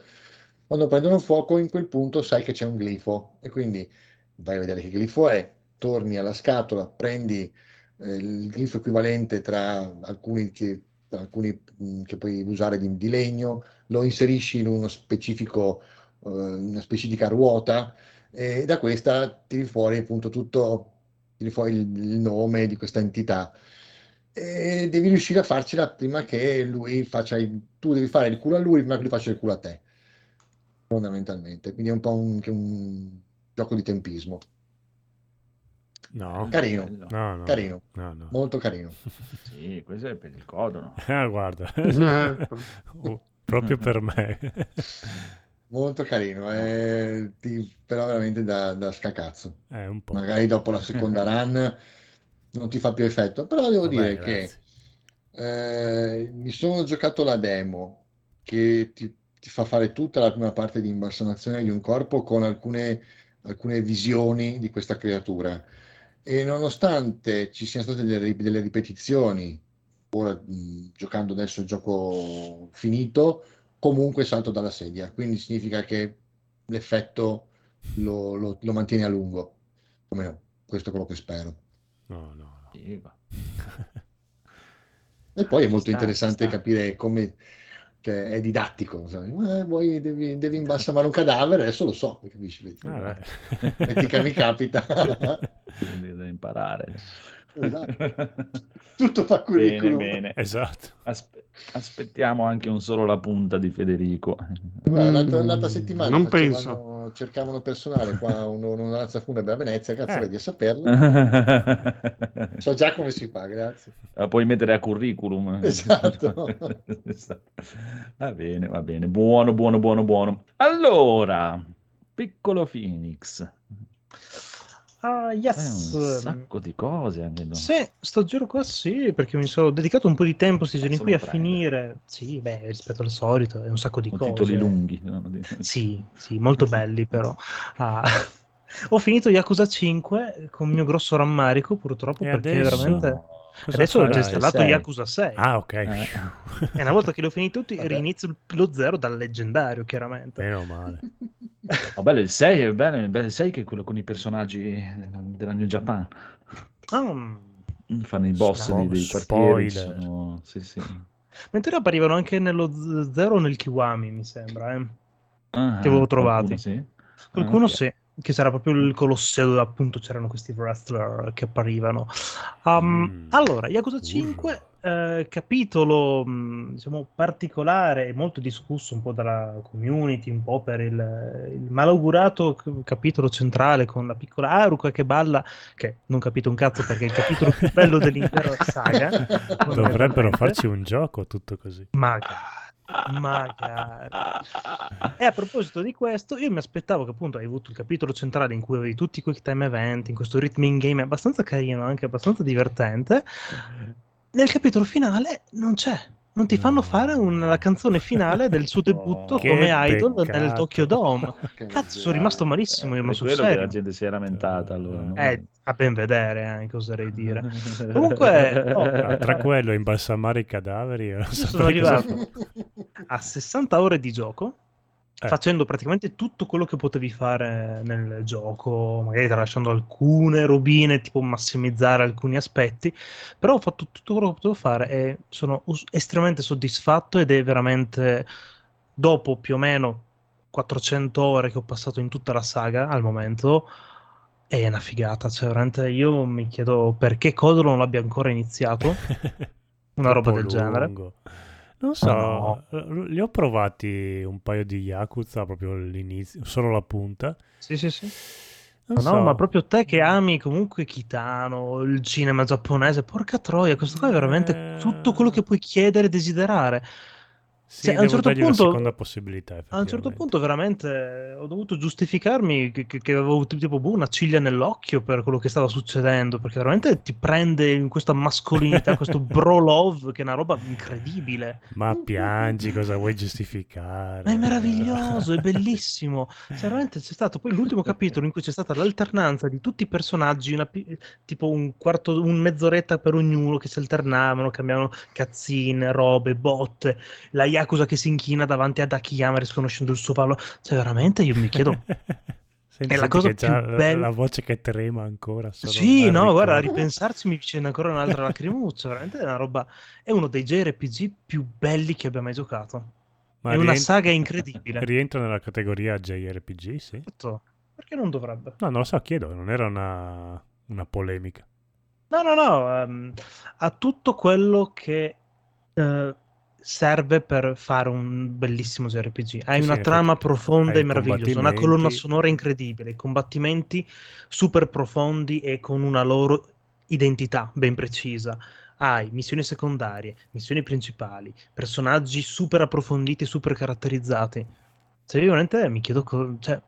Quando prendono fuoco, in quel punto sai che c'è un glifo e quindi vai a vedere che glifo è, torni alla scatola, prendi eh, il glifo equivalente tra alcuni che, tra alcuni, mh, che puoi usare di, di legno, lo inserisci in uno specifico, eh, una specifica ruota e da questa tiri fuori appunto tutto, tiri fuori il, il nome di questa entità. E devi riuscire a farcela prima che lui faccia il, tu devi fare il culo a lui prima che lui faccia il culo a te, fondamentalmente. Quindi è un po' un, anche un gioco di tempismo. No, Carino, no, no. carino, No, no. molto carino. <laughs> Sì, questo è per il codono. Ah, guarda. Eh, <laughs> <laughs> Oh, proprio per me. Molto carino, eh, ti- però veramente da, da scacazzo. Eh. Magari dopo la seconda <laughs> run non ti fa più effetto, però devo Vabbè, dire grazie. che eh, mi sono giocato la demo che ti, ti fa fare tutta la prima parte di imbalsamazione di un corpo con alcune, alcune visioni di questa creatura. E nonostante ci siano state delle, delle ripetizioni, ora mh, giocando adesso il gioco finito, comunque salto dalla sedia, quindi significa che l'effetto lo, lo- lo mantiene a lungo. Come no, questo è quello che spero. No, no, no. <laughs> E poi è molto sta, interessante sta. capire come che è didattico. sai. Eh, vuoi, devi, devi imbalsamare un cadavere, adesso lo so, capisci? Vedi? Ah, Metti che mi capita. <laughs> Quindi devo imparare. Esatto. <laughs> Tutto fa Bene, curriculum. bene. esatto. Aspe- aspettiamo anche un solo la punta di Federico. <laughs> Guarda, l'altra, Mm, l'altra settimana non facevano- cercavano personale qua, un- un'onoranza funebre a Venezia, cazzo, Eh. vedi a saperlo. <laughs> So già come si fa, grazie. La puoi mettere a curriculum. Esatto. Esatto. Va bene, va bene. Buono, buono, buono, buono. Allora, piccolo Phoenix. Ah, Fai yes. un sacco di cose anche tu. Sì, sto giro qua sì, perché mi sono dedicato un po' di tempo questi giorni Cazzo qui a prende. finire. Sì, beh, rispetto al solito, è un sacco di Con cose. titoli lunghi. no? Sì, sì, molto belli però. Ah, <laughs> Ho finito Yakuza 5 con il mio grosso rammarico, purtroppo, E perché adesso? veramente... Cosa Adesso ho già farai? installato Sei. Yakuza 6 Ah, ok. Eh. <laughs> e una volta che li ho finiti tutti Vabbè. rinizio lo zero dal leggendario, chiaramente. Meno male. <laughs> Oh, bello, il 6 è bello, il bello- il 6 che è quello con i personaggi della New Japan. Mm. Fanno i boss Spo- dei, dei quartieri. spoiler. sono- Sì, sì. Mentre apparivano anche nello zero o nel Kiwami, mi sembra. Eh. Ah, Che avevo qualcuno trovati. sì? Qualcuno Ah, ok. sì, che sarà proprio il Colosseo dove appunto c'erano questi wrestler che apparivano. Um, Mm. Allora, Yakuza 5, eh, capitolo mh, diciamo particolare e molto discusso un po' dalla community, un po' per il, il malaugurato capitolo centrale con la piccola Haruka che balla, che non capito un cazzo perché è il capitolo più bello dell'intera saga. <laughs> Dovrebbero farci un gioco tutto così. Magari, magari. <laughs> E a proposito di questo, io mi aspettavo che appunto hai avuto il capitolo centrale in cui avevi tutti i quick time event, in questo rhythm game abbastanza carino, anche abbastanza divertente. Nel capitolo finale non c'è. Non ti fanno No. fare un- la canzone finale del suo <laughs> debutto Che come idol peccato. nel Tokyo Dome. <laughs> Cazzo, sono rimasto malissimo io, ma sul quello che la serio. gente si è lamentata allora. no? Eh, a ben vedere, eh, cosa oserei dire. <laughs> Comunque, oh, Ah, tra quello imbalsamare i cadaveri, sono arrivato a 60 ore di gioco, Eh. facendo praticamente tutto quello che potevi fare nel gioco, magari tralasciando alcune robine, tipo massimizzare alcuni aspetti, però ho fatto tutto quello che potevo fare e sono us- estremamente soddisfatto ed è veramente, dopo più o meno 400 ore che ho passato in tutta la saga al momento, è una figata, cioè veramente io mi chiedo perché Codolo non l'abbia ancora iniziato, <laughs> una roba del genere. Non so, no. li ho provati un paio di Yakuza proprio all'inizio, solo la punta. Sì, sì, sì. No, so. ma proprio te che ami comunque Kitano, il cinema giapponese, porca troia, questo qua è veramente Eh. tutto quello che puoi chiedere e desiderare. Sì, Cioè, a un certo punto- una seconda possibilità. A un certo punto veramente ho dovuto giustificarmi che, che- avevo tipo boh, una ciglia nell'occhio per quello che stava succedendo, perché veramente ti prende in questa mascolinità, <laughs> questo bro love, che è una roba incredibile. Ma piangi, cosa vuoi giustificare? Ma è meraviglioso, è bellissimo. Cioè, veramente c'è stato poi l'ultimo capitolo in cui c'è stata l'alternanza di tutti i personaggi, una tipo un quarto, un mezz'oretta per ognuno che si alternavano, cambiavano cazzine, robe, botte, la Yakuza che si inchina davanti ad Akiyama risconoscendo il suo valore. Cioè, veramente io mi chiedo. <laughs> Senti, È la cosa più la- bella- La voce che trema ancora. Sì, no, guarda, a ricordo. ripensarci mi viene ancora un'altra <laughs> lacrimuccia. Veramente è una roba. È uno dei JRPG più belli che abbia mai giocato. Ma è una rien- saga incredibile. Rientra nella categoria JRPG, sì? Certo, Perché non dovrebbe? No, non lo so, chiedo, non era una, una polemica. No, no, no, ehm, ha tutto quello che eh, serve per fare un bellissimo JRPG. Hai Sì, una trama profonda e meravigliosa, una colonna sonora incredibile, combattimenti super profondi e con una loro identità ben precisa. Hai missioni secondarie, missioni principali, personaggi super approfonditi, super caratterizzati. Cioè, io veramente mi chiedo, co- cioè,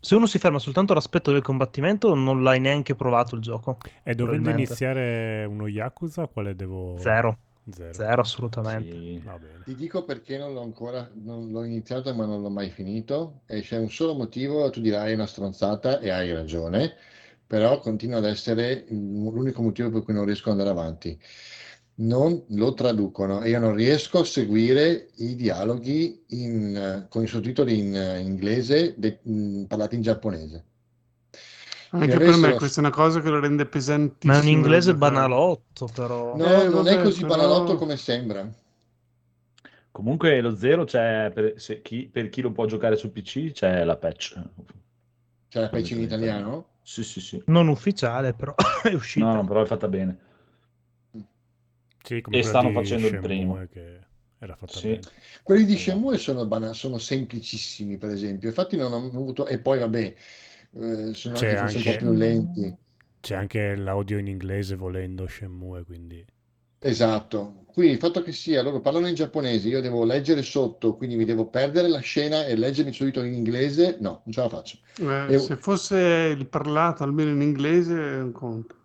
se uno si ferma soltanto all'aspetto del combattimento, non l'hai neanche provato il gioco. E dovendo iniziare uno Yakuza, quale devo... Zero, Zero. zero assolutamente. Sì. Va bene. Ti dico perché non l'ho ancora, non l'ho iniziato ma non l'ho mai finito e c'è un solo motivo, tu dirai è una stronzata e hai ragione, però continua ad essere l'unico motivo per cui non riesco ad andare avanti. Non lo traducono e io non riesco a seguire i dialoghi in, con i sottotitoli in eh, inglese de- mh, parlati in giapponese. Anche per me questa è una cosa che lo rende pesantissimo. Ma è un inglese banalotto, però. No, Eh, non vabbè, è così però- banalotto come sembra. Comunque lo zero c'è per, se chi, per chi lo può giocare su PC c'è la patch. C'è la patch in italiano? Sì, sì, sì. Non ufficiale, però <laughs> è uscita. No, no, però è fatta bene. Sì, come E stanno facendo il primo. Che era fatta Sì. bene. Quelli di. Shenmue sono, bana- sono semplicissimi, per esempio. Infatti non ho avuto... E poi, vabbè, eh, sono C'è anche forse un po' anche- più lenti. C'è anche l'audio in inglese volendo Shenmue, quindi... Esatto. Qui il fatto che sia, loro parlano in giapponese, io devo leggere sotto, quindi mi devo perdere la scena e leggermi subito in inglese, no, non ce la faccio. Eh, E- se fosse il parlato almeno in inglese è un conto.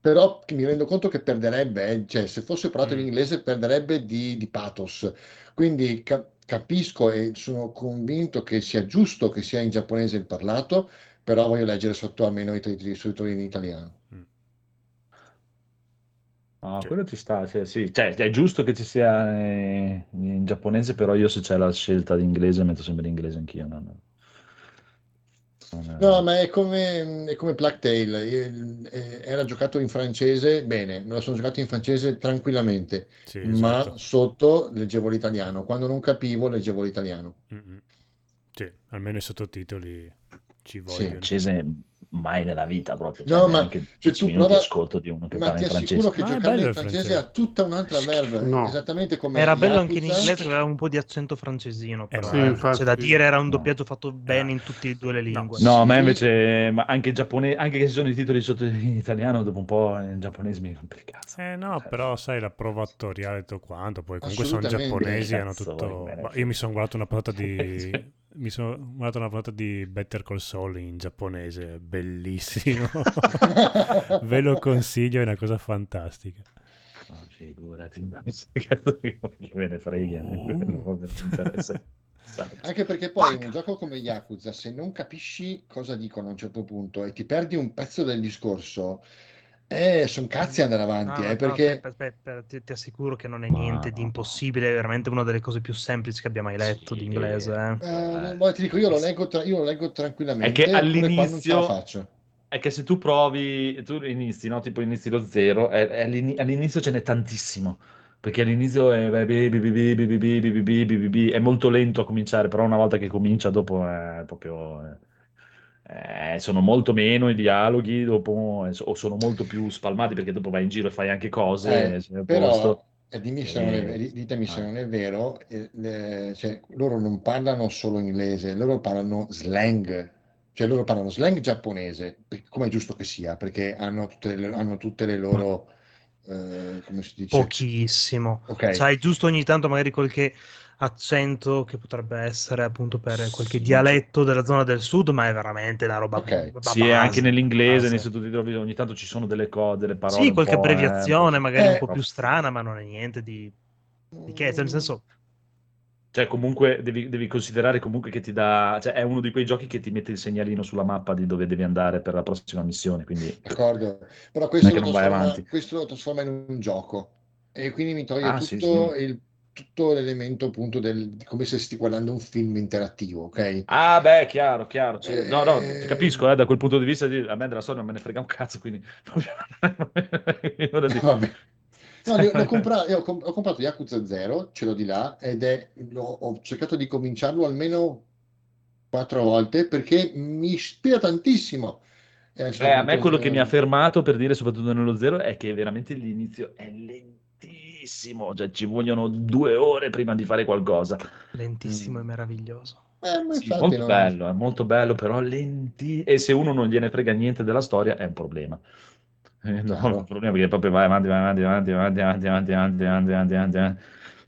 Però mi rendo conto che perderebbe, eh, Cioè se fosse parlato in Mm. inglese perderebbe di, di pathos. Quindi ca- capisco e sono convinto che sia giusto che sia in giapponese il parlato, però voglio leggere sotto almeno i titoli, i titoli in italiano. No, Sì. quello ci sta, cioè, sì. Cioè, è giusto che ci sia eh, in giapponese, però io se c'è la scelta di inglese metto sempre l'inglese anch'io. no, no. Non è- No, ma è come, è come Plague Tale, il- eh, era giocato in francese, bene, me lo sono giocato in francese tranquillamente, Sì, ma esatto. sotto leggevo l'italiano, quando non capivo leggevo l'italiano. Mm-mm. Sì, almeno i sottotitoli ci Sì. vogliono. francese mai nella vita proprio. No, cioè, ma 10 tu prova- ascolto di uno che Ma parla in francese. che Ma giocarlo bello in francese francese. ha tutta un'altra verve, No. esattamente come Era bello anche in inglese, aveva un po' di accento francesino, però Sì, eh. infatti. c'è da dire, era un No. doppiaggio fatto bene in tutte e due le No. lingue. No, a me Sì. invece, ma anche in giapponese, anche che ci sono i titoli sotto in italiano, dopo un po' in giapponese mi rompe il cazzo. Eh no, Cioè, però sai la prova attoriale e tutto quanto, poi comunque sono giapponesi, hanno tutto... Ma io mi sono guardato una puntata <laughs> Sì. di... mi sono guardato una puntata di Better Call Saul in giapponese, bellissimo. <laughs> Ve lo consiglio, è una cosa fantastica. No, figurati, che me ne frega, non mi interessa. Anche perché poi in un gioco come Yakuza, se non capisci cosa dicono a un certo punto e ti perdi un pezzo del discorso, eh, sono cazzi andare avanti, no, eh, no, perché... Per, per, per, ti, ti, assicuro che non è niente di impossibile, è veramente una delle cose più semplici che abbia mai letto sì, di inglese. Eh. Eh, no, ti dico, io lo, leggo tra- io lo leggo tranquillamente. È che all'inizio... È che se tu provi, tu inizi, no? Tipo inizi lo zero, è, è all'in- all'inizio ce n'è tantissimo perché all'inizio è, è molto lento a cominciare, però una volta che comincia dopo è proprio eh, sono molto meno i dialoghi, dopo, eh, o sono molto più spalmati perché dopo vai in giro e fai anche cose, Eh, però, eh, dimmi se non è, Eh, di- ditemi se non è vero, le- cioè, loro non parlano solo inglese, loro parlano slang, cioè loro parlano slang giapponese, come è giusto che sia, perché hanno tutte le, hanno tutte le loro, eh, come si dice? Pochissimo. Ok. Sai, giusto ogni tanto magari qualche accento che potrebbe essere appunto per qualche Sì. dialetto della zona del sud, ma è veramente la roba, Ok. roba Sì, e anche base, nell'inglese, base. nei sottotitoli, ogni tanto ci sono delle, co- delle parole Sì, un qualche po', eh, abbreviazione magari un Eh. po' più strana, ma non è niente di, di che, nel senso, Cioè, comunque devi, devi considerare comunque che ti dà, cioè è uno di quei giochi che ti mette il segnalino sulla mappa di dove devi andare per la prossima missione, quindi D'accordo, però questo lo, che non vai trasforma, questo lo trasforma in un gioco e quindi mi toglie Ah, sì, tutto, sì. il- tutto l'elemento appunto del, come se stessi guardando un film interattivo, ok? Ah, beh, chiaro, chiaro. sì. No, no, Eh. capisco, eh, da quel punto di vista di- a me della storia non me ne frega un cazzo, quindi... <laughs> Dico- <laughs> Vabbè. No, li- l'ho <laughs> compra- io ho, com- ho comprato Yakuza 0, ce l'ho di là, ed è, l'ho- ho cercato di cominciarlo almeno quattro volte perché mi ispira tantissimo. E certo Eh, a me quello che mi ha eh, fermato per dire, soprattutto nello zero, è che veramente l'inizio è lentissimo, cioè ci vogliono due ore prima di fare qualcosa. lentissimo Mm. e meraviglioso. eh, ma Sì, molto non- bello, è molto bello, però lenti. E se uno non gliene frega niente della storia, è un problema. Eh, no, cioè, ho problema perché proprio vai avanti, vai avanti, avanti, avanti, avanti, avanti, avanti, avanti, avanti, avanti.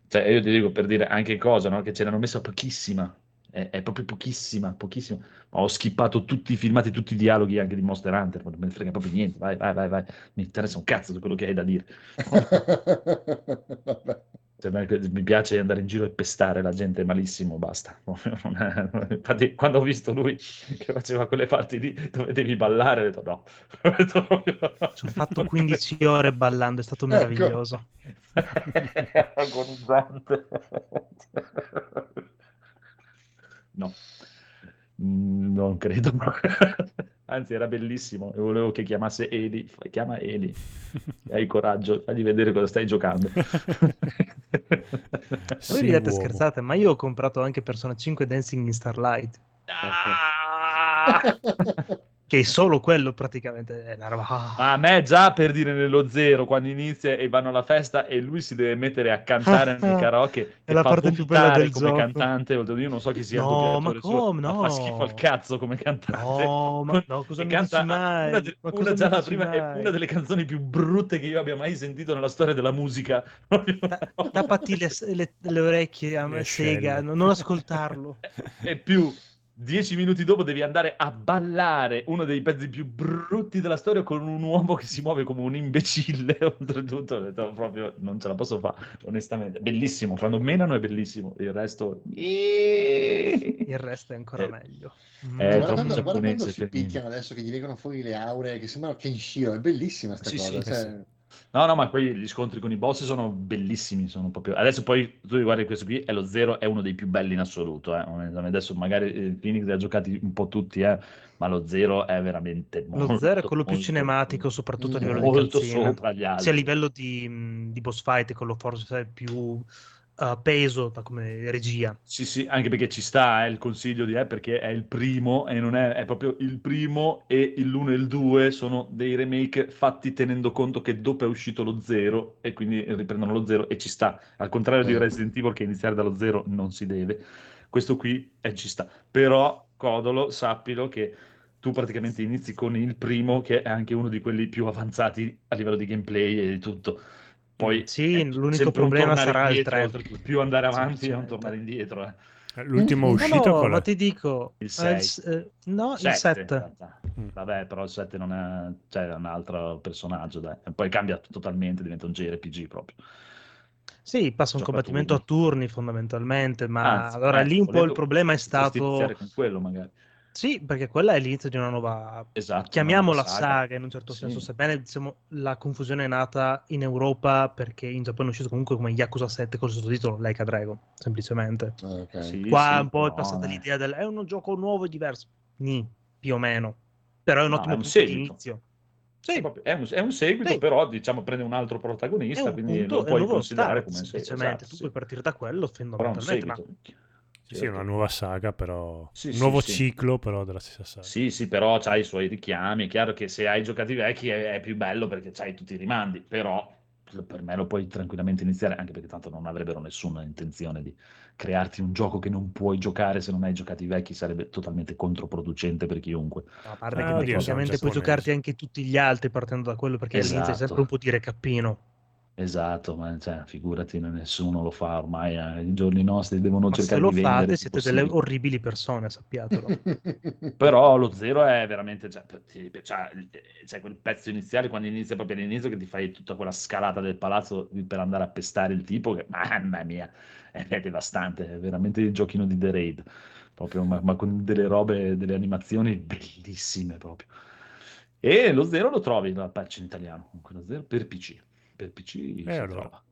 Cioè, io ti dico per dire anche cosa, no? Che ce l'hanno messa pochissima, è, è, proprio pochissima, pochissima. Ho skippato tutti i filmati, tutti i dialoghi anche di Monster Hunter, non me ne frega proprio niente, vai, vai, vai, vai. Mi interessa un cazzo di quello che hai da dire. <laughs> <laughs> Vabbè. Cioè, mi piace andare in giro e pestare la gente malissimo, basta. <laughs> Infatti, quando ho visto lui che faceva quelle parti lì dove devi ballare, ho detto no. <laughs> Ci ho fatto 15 ore ballando, è stato meraviglioso. È <laughs> agonizzante. No, Mm, non credo. Anzi, era bellissimo e volevo che chiamasse Eli. Fai- Chiama Eli, <laughs> hai coraggio, fagli vedere cosa stai giocando. <laughs> Voi Sì, ridete uomo. scherzate, ma io ho comprato anche Persona 5 Dancing in Starlight, Ah! <laughs> che è solo quello praticamente è una roba... ah. Ma a me già per dire nello zero quando inizia e vanno alla festa e lui si deve mettere a cantare <laughs> nel karaoke È e la fa parte più bella del come gioco. cantante io non so chi sia il No, ma suo, come, ma no? fa schifo al cazzo come cantante No, ma no, cosa <laughs> e mi canta mai? una, de- Ma già la è una delle canzoni più brutte che io abbia mai sentito nella storia della musica <laughs> Tappati le, le- le orecchie a me, sega, non ascoltarlo. e più dieci minuti dopo devi andare a ballare uno dei pezzi più brutti della storia con un uomo che si muove come un imbecille <laughs> oltretutto ho detto, proprio non ce la posso fare onestamente bellissimo quando menano è bellissimo il resto Il resto è ancora Eh, meglio. eh, Mm. troppo guarda, quando, guarda quando si picchiano adesso che gli legano fuori le auree che sembrano Kenshiro, è bellissima sta Sì, cosa. sì, cioè, no no ma poi gli scontri con i boss sono bellissimi sono proprio adesso poi tu guardi questo qui è lo zero è uno dei più belli in assoluto eh. adesso magari il Phoenix li ha giocati un po' tutti eh, ma lo zero è veramente Lo molto, zero è quello più molto, cinematico, soprattutto a livello di molto sopra gli altri Sia a livello di, di boss fight, è quello forse più uh, peso da come regia. Sì, sì, anche perché ci sta eh, il consiglio di eh, perché è il primo e non è, è proprio il primo e l'1 e il 2 sono dei remake fatti tenendo conto che dopo è uscito lo 0 e quindi riprendono lo 0 e ci sta. Al contrario di Eh. Resident Evil che iniziare dallo 0 non si deve. Questo qui eh, ci sta. Però, Codolo, sappilo che tu praticamente inizi con il primo che è anche uno di quelli più avanzati a livello di gameplay e di tutto. Poi Sì, è l'unico problema sarà il indietro, 3. oltretutto. Più andare avanti un Semplicemente. tornare indietro. eh. Eh, L'ultimo Mm, no, uscito no, qual ma ti dico... Il eh, 6. s- eh, no, il Sette, in 7. realtà. Mm. Vabbè, però il 7 non è, cioè, è un altro personaggio, dai. Poi cambia totalmente, diventa un JRPG proprio. Sì, passa un Gioca combattimento a turni. turni fondamentalmente, ma Anzi, allora eh, lì un po' il problema è stato... con quello magari. Sì, perché quella è l'inizio di una nuova, Esatto, chiamiamola una nuova saga. in un certo Sì. senso, sebbene diciamo, la confusione è nata in Europa perché in Giappone è uscito comunque come Yakuza 7 col sottotitolo Like a Dragon, semplicemente. ah, ok. Sì, Qua sì, un po' è no, passata eh. l'idea del è un gioco nuovo e diverso. Ni, più o meno. Però è un No, ottimo è un punto di seguito. inizio. Sì, è un, è un seguito, Sì. però diciamo prende un altro è protagonista, un quindi punto, lo è puoi considerare start, come un seguito. semplicemente. Esatto, tu sì. puoi partire da quello Però è un fondamentalmente, seguito. Sì, una nuova saga, però Sì, un sì, nuovo sì. ciclo, però della stessa saga. Sì, sì, però c'hai i suoi richiami. È chiaro che se hai giocati vecchi è, è più bello perché c'hai tutti i rimandi, però per me lo puoi tranquillamente iniziare, anche perché tanto non avrebbero nessuna intenzione di crearti un gioco che non puoi giocare se non hai giocati vecchi, sarebbe totalmente controproducente per chiunque. a parte Ah, che oddio, tecnicamente sono puoi giocarti anche tutti gli altri partendo da quello, perché all'inizio è Esatto. sempre un po' di recappino. Esatto, ma cioè, figurati, nessuno lo fa ormai. eh, I giorni nostri devono Ma se cercare lo di vendere fate il siete possibile. delle orribili persone, sappiatelo. <laughs> Però lo zero è veramente, cioè, cioè, c'è quel pezzo iniziale, quando inizia proprio all'inizio, che ti fai tutta quella scalata del palazzo per andare a pestare il tipo, che mamma mia, è, devastante, è veramente il giochino di The Raid, proprio, ma, ma con delle robe, delle animazioni bellissime proprio. E lo zero lo trovi la patch in italiano, comunque lo zero per PC, per PC si allora. trova.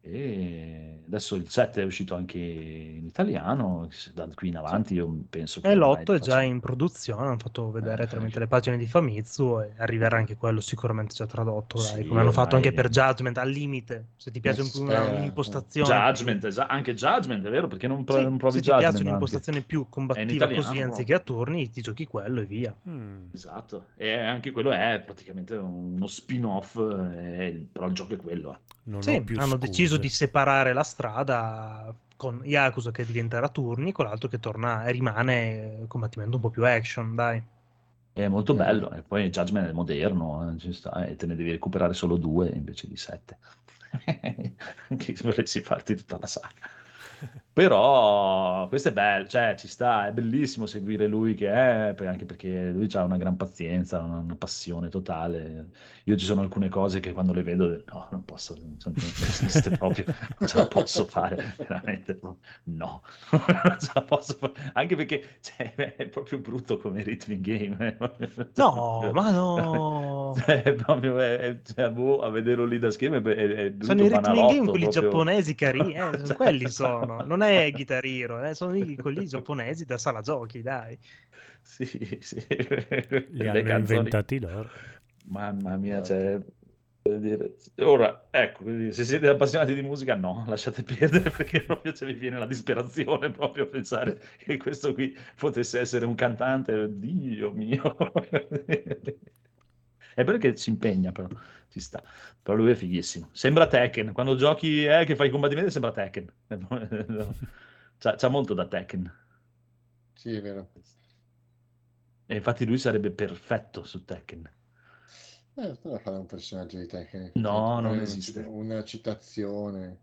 E adesso il 7 è uscito anche in italiano, se da qui in avanti io penso che E ormai l'8 è già in produzione, hanno fatto vedere Eh, tramite le pagine di Famitsu e arriverà anche quello sicuramente già tradotto, dai, Sì, come hanno fatto anche per Judgment, al limite, se ti piace un po' una- Eh, un'impostazione... Judgment, esa- anche Judgment, è vero? Perché non, pro- Sì, non provi se ti Judgment piace anche? un'impostazione più combattiva italiano, così, anziché a turni, ti giochi quello e via. Mm. Esatto, e anche quello è praticamente uno spin-off, eh, però il gioco è quello. eh. Non ho Sì, più hanno scuse. deciso di separare la strada con Yakuza che diventerà turni, con l'altro che torna e rimane combattimento un po' più action, dai. È molto bello, e poi Judgment è moderno, eh, ci sta, e te ne devi recuperare solo due invece di sette. <laughs> che volessi farti tutta la saga. Però questo è bello, cioè ci sta, è bellissimo seguire lui che è, anche perché lui ha una gran pazienza, una, una passione totale. Io ci sono alcune cose che quando le vedo, no, non posso, non, non proprio, non ce la posso fare, veramente, no, <laughs> non ce la posso fare, anche perché cioè, è proprio brutto come rhythm game. eh. No, ma no! <laughs> Cioè, è proprio, è- è- cioè, boh, a vederlo lì da schermo è, è, è Sono i rhythm game quelli proprio. giapponesi carini, eh, <laughs> Cioè, quelli sono, non è Guitar Hero, eh, sono i- quelli giapponesi da sala giochi, dai. Sì, sì. <laughs> Li hanno canzoni- inventati loro. Mamma mia, cioè, Voglio dire, Ora, ecco, se siete appassionati di musica, no, <laughs> lasciate perdere perché proprio vi viene la disperazione <laughs> proprio a pensare che questo qui potesse essere un cantante, Dio mio. È vero che si impegna, però ci sta. Però lui è fighissimo. Sembra Tekken. Quando giochi, eh, che fai i combattimenti, sembra Tekken. <laughs> c'ha, c'ha molto da Tekken. Sì, è vero. E infatti lui sarebbe perfetto su Tekken. Eh, però fare un personaggio di Tekken. No, non esiste. Una citazione.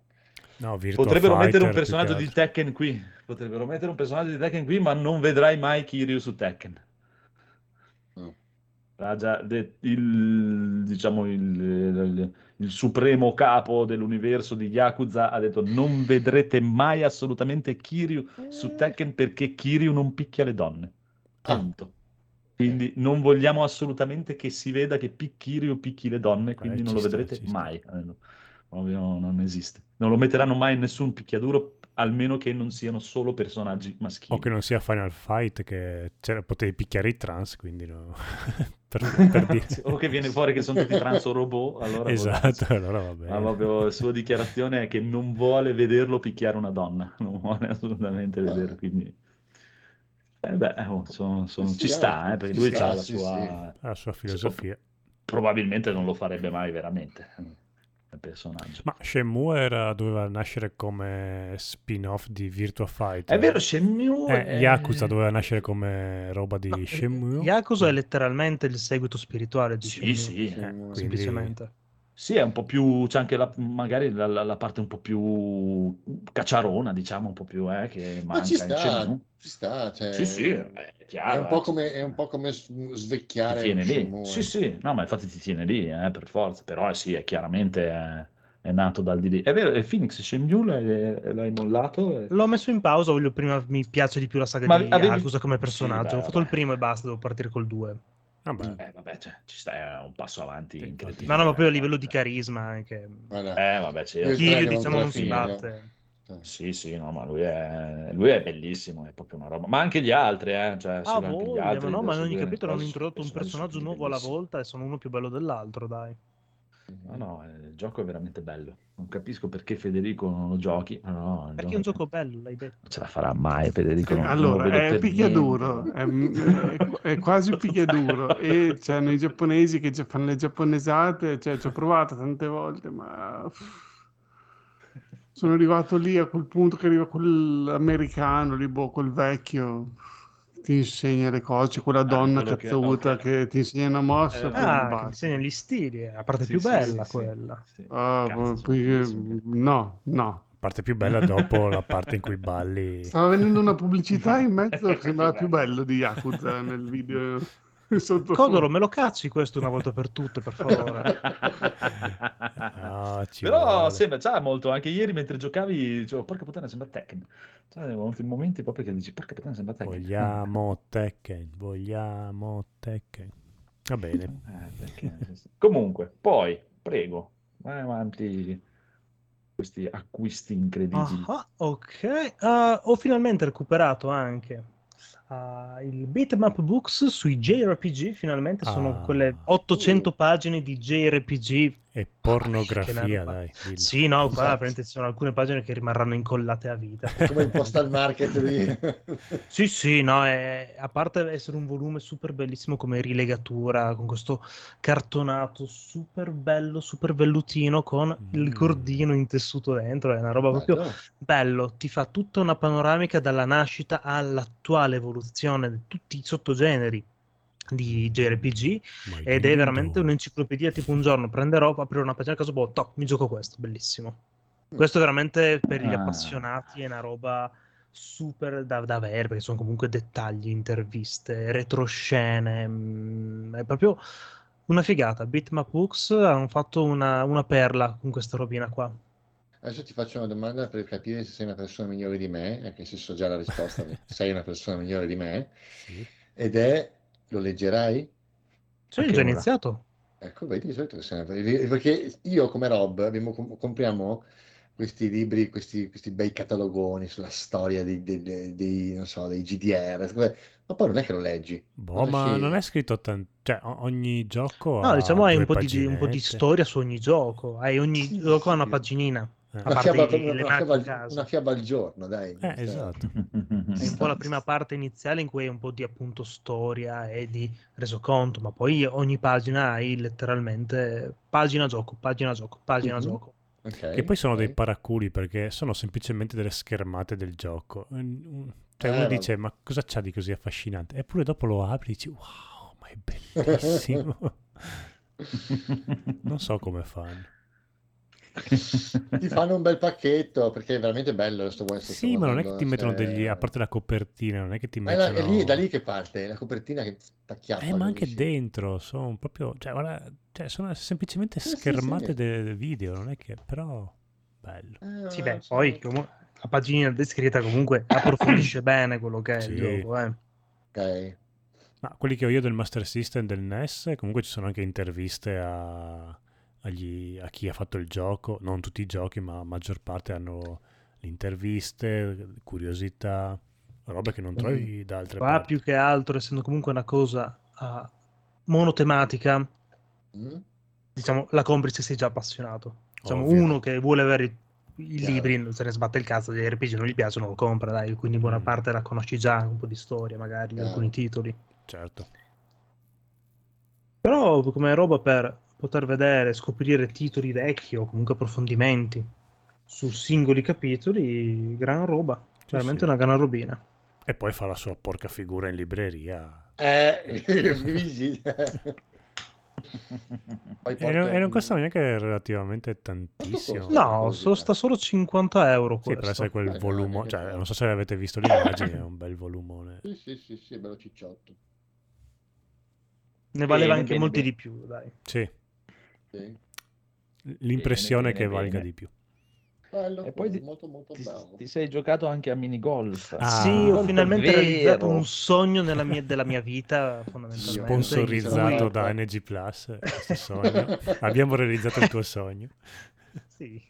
No, Potrebbero mettere un Fighter, personaggio di. Tekken qui. Potrebbero mettere un personaggio di Tekken qui, ma non vedrai mai Kiryu su Tekken. Ha già de- il, diciamo, il, il- il supremo capo dell'universo di Yakuza ha detto non vedrete mai assolutamente Kiryu su Tekken perché Kiryu non picchia le donne. Ah. Punto. Quindi non vogliamo assolutamente che si veda che pic- Kiryu picchi le donne, quindi Eh, non lo sta, vedrete mai. Eh, no. Proprio non esiste. Non lo metteranno mai in nessun picchiaduro, almeno che non siano solo personaggi maschili. O che non sia Final Fight, che c'era- potevi picchiare i trans, quindi no. <laughs> per, <laughs> per dire. O che viene fuori che sono tutti trans o robot, allora Esatto, darsi. allora va bene. Ma proprio la sua dichiarazione è che non vuole vederlo picchiare una donna, <laughs> non vuole assolutamente vederlo, quindi... Eh beh, oh, sono- sono- Sì, ci sta, eh, perché ci lui sta, ha la sì, sua... La sua filosofia. Probabilmente non lo farebbe mai veramente, personaggio. Ma Shenmue era- doveva nascere come spin-off di Virtua Fighter. È vero, Shenmue... Eh, è- Yakuza doveva nascere come roba di No, Shenmue. Yakuza è letteralmente il seguito spirituale di Sì, Shenmue, sì, Sì, Eh, quindi- semplicemente. Sì, è un po' più, c'è anche la, magari la, la- la parte un po' più cacciarona, diciamo, un po' più, eh, che Ma manca ci in sta, ci sta. Cioè, Sì, sì, è è chiaro. un po' eh. come, è un po' come s- ti svecchiare tiene un lì. Sì, sì, no, ma infatti ti tiene lì, eh, per forza. Però eh, sì, è chiaramente è, è nato dal di lì. È vero, e Phoenix Shenmue l'hai, l'hai mollato? e- L'ho messo in pausa, voglio prima, mi piace di più la saga Ma di avevi- Yakuza come Sì, personaggio. beh, Ho fatto il vabbè. primo e basta, devo partire col 2. Vabbè, Eh, vabbè, cioè, ci stai è un passo avanti Sì, incredibile. Ma no, ma poi a eh, livello di guarda. carisma anche. Guarda, Eh, vabbè, tre devo diciamo, non si batte. cioè, Sì, sì, no, ma lui è, lui è bellissimo, è proprio una roba. Ma anche gli altri, eh, cioè, Ah, se anche gli voglia, altri ma no, ma in ogni capitolo hanno introdotto un personaggi personaggio nuovo alla volta e sono uno più bello dell'altro, dai. No, no, eh, il gioco è veramente bello. Non capisco perché Federico non lo giochi. No, Perché è un gioco bello, l'hai detto. non ce la farà mai Federico. non- non lo Allora, vedo è picchiaduro, niente. è, è quasi picchiaduro e c'hanno i giapponesi che fanno le giapponesate, cioè ci ho provato tante volte, ma sono arrivato lì a quel punto che arriva quell'americano, lì, boh, quel vecchio, ti insegna le cose, c'è quella donna Ah, quello che- cazzuta ok. che ti insegna una mossa, Eh, Ah, che basta. mi segna gli stili, è la parte Sì, più sì, bella sì, quella. Sì. Ah, bellissimi. no, no. la parte più bella dopo la parte in cui balli. Stava venendo una pubblicità in mezzo <laughs> che sembrava più bello. bello di Yakuza nel video <laughs> sotto Codolo, me lo cazzi questo una volta per tutte, per favore. <laughs> Ah, ci Però vuole. sembra, c'ha molto, anche ieri mentre giocavi, dicevo, porca puttana, sembra Tekken. Molti momenti proprio che dici, porca puttana, sembra Tekken. Vogliamo Tekken, vogliamo Tekken. Va bene. <laughs> Eh, Comunque, poi, prego, vai avanti questi acquisti incredibili. Ah, ok, Ah, ho finalmente recuperato anche ah, il Bitmap Books sui JRPG, finalmente sono Ah. quelle 800 pagine di JRPG. E Che pornografia, roba. dai. dillo. Sì, no, qua Esatto. sono alcune pagine che rimarranno incollate a vita. come il postal market di... <laughs> Sì, sì, no, è- a parte essere un volume super bellissimo come rilegatura, con questo cartonato super bello, super vellutino, con il Mm. cordino intessuto dentro, è una roba proprio Bello. bello, ti fa tutta una panoramica dalla nascita all'attuale evoluzione di tutti i sottogeneri di JRPG Ma ed è veramente un'enciclopedia tipo un giorno prenderò, aprirò una pagina a caso, boh, toh, mi gioco questo, bellissimo. Questo è veramente per gli Ah. appassionati è una roba super da, da avere, perché sono comunque dettagli, interviste, retroscene, mm, è proprio una figata. Bitmap Books hanno fatto una, una perla con questa robina qua. Adesso ti faccio una domanda per capire se sei una persona migliore di me, anche se so già la risposta, <laughs> sei una persona migliore di me, Sì. ed è, lo leggerai? Sì, ho già ora? iniziato. Ecco, vedi, di solito che sei una- perché io come Rob abbiamo, com- compriamo questi libri, questi, questi bei catalogoni sulla storia dei, dei- dei- dei, non so, dei GDR, ma poi non è che lo leggi. Boh, ma scegli? non è scritto tanto... Cioè, ogni gioco No, ha diciamo hai un po' di, un po' di paginette. storia su ogni gioco. Hai ogni Sì, gioco ha una sì. paginina. Eh. Una parte fiaba, i- le una fiaba al- una fiaba al giorno, dai. Eh, Cioè, esatto. <laughs> È un po' la prima parte iniziale in cui hai un po' di appunto storia e di resoconto, ma poi ogni pagina hai letteralmente pagina gioco, pagina gioco, pagina Mhm. gioco. ok, Che poi sono ok. dei paraculi perché sono semplicemente delle schermate del gioco. Mm, Cioè Eh, uno vabbè. dice, ma cosa c'ha di così affascinante? Eppure dopo lo apri e dici, wow, ma è bellissimo. <laughs> non so come fanno. <laughs> Ti fanno un bel pacchetto perché è veramente bello sto questo sto Sì, ma non è che ti mettono cioè- degli... A parte la copertina, non è che ti Ma è, la- è mettono... lì, è da lì che parte, la copertina che t'acchiappa. Eh, ma anche capisci? dentro sono proprio... Cioè, guarda, cioè, sono semplicemente Sì, sì, schermate sì. del video, non è che... Però... Bello. Eh, Sì, beh, sì. poi comu- la paginina descritta comunque <coughs> approfondisce bene quello che è Sì. il gioco, eh. Ok. Ma quelli che ho io del Master System del NES, comunque ci sono anche interviste a, agli- a chi ha fatto il gioco, non tutti i giochi, ma la maggior parte hanno le interviste, curiosità, robe che non trovi da altre Qua parti. più che altro, essendo comunque una cosa ah, monotematica, Mm? diciamo, la compri se sei già appassionato. Diciamo, Ovvio. uno che vuole avere i, libri, se ne sbatte il cazzo degli RPG, non gli piacciono, lo compra, dai, quindi buona Mm. parte la conosci già, un po' di storia magari, Chiaro. alcuni titoli. Certo. Però come roba per poter vedere, scoprire titoli vecchi o comunque approfondimenti su singoli capitoli, gran roba, veramente sì. una gran robina. E poi fa la sua porca figura in libreria. Eh, <laughs> E non, e non costa neanche relativamente tantissimo. No, so- sta solo 50 euro Sì, per questo. essere quel Eh, volume, cioè, non so se avete visto le immagini, è un bel volumone. Sì, sì, sì, sì, bello cicciotto. Ne valeva Bene, anche bene, molti bene. di più, dai. Sì, Sì. l'impressione bene, che bene. valga di più. Bello, E poi di- molto molto Ti, bravo. ti sei giocato anche a minigolf. Ah. sì, ho finalmente realizzato un sogno nella mia- della mia vita, <laughs> fondamentalmente. Sponsorizzato da NG Plus, questo sogno. Abbiamo realizzato il tuo sogno. <laughs> Sì,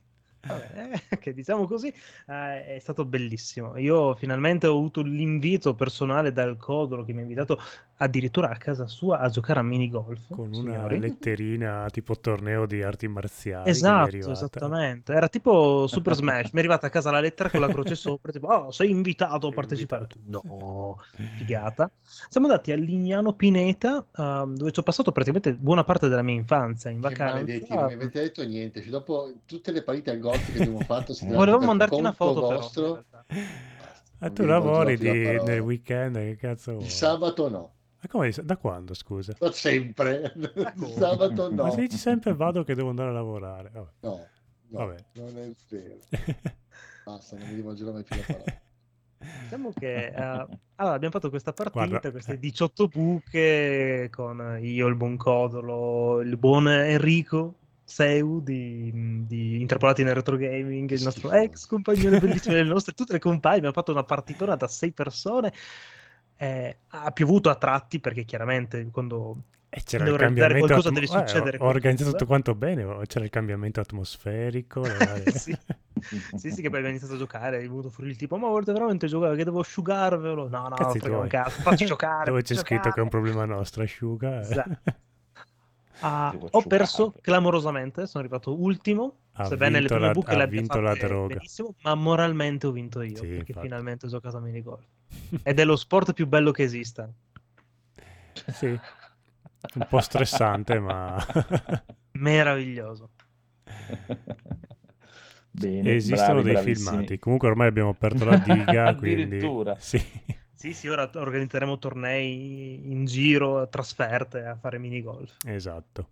vabbè, eh, che diciamo così, eh, è stato bellissimo. Io finalmente ho avuto l'invito personale dal Codolo che mi ha invitato addirittura a casa sua a giocare a minigolf. Con una signori. letterina tipo torneo di arti marziali. Esatto, esattamente. Era tipo Super Smash. Mi è arrivata a casa la lettera con la croce sopra, tipo, oh, sei invitato a partecipare. invitato. No, figata. Siamo andati a Lignano Pineta, ehm, dove ci ho passato praticamente buona parte della mia infanzia in vacanza. maledetti, non mi avete detto niente. Cioè, dopo tutte le partite al golf che abbiamo fatto, Volevamo mandarti una foto, però. vostro. realtà. Ah, tu lavori di- nel weekend, che cazzo? Il sabato no. Ma come, da quando, scusa? Da sempre. Il <laughs> sabato no. Ma se dici sempre vado che devo andare a lavorare. Vabbè. No, no, Vabbè. non è vero. <laughs> Basta, non mi rivolgerò mai più la parola. Diciamo che eh, allora, abbiamo fatto questa partita, Guarda, queste eh. 18 buche con io, il buon Codolo, il buon Enrico Seu di, di Interpolati nel Retro Gaming, il nostro ex compagnone bellissimo del nostro, tutte le compagne, abbiamo fatto una partitona da 6 persone. Eh, ha piovuto a tratti perché chiaramente quando E c'era il cambiamento qualcosa, atmo- deve eh, succedere ho organizzato tutto quanto bene, c'era il cambiamento atmosferico. varie- <laughs> sì. sì, sì, che poi abbiamo iniziato a giocare, è venuto fuori il tipo, ma volete veramente giocare, che devo asciugarvelo? No, no, frega cazzo, facci <laughs> giocare. Dove c'è scritto che è giocare. un problema nostro, asciuga. eh. <laughs> Esatto. Ah, ho perso clamorosamente, sono arrivato ultimo, Ha sebbene le prime buche le abbia vinto la fatte droga. benissimo, ma moralmente ho vinto io, Sì, perché infatti. finalmente ho giocato a minigolf. Ed è lo sport più bello che esista. Sì, un po' stressante, ma <laughs> Meraviglioso. Bene, esistono bravi, dei bravissimi. filmati. Comunque ormai abbiamo aperto la diga, <laughs> quindi Addirittura. sì. Sì, sì, ora organizzeremo tornei in giro, trasferte a fare minigolf. Esatto.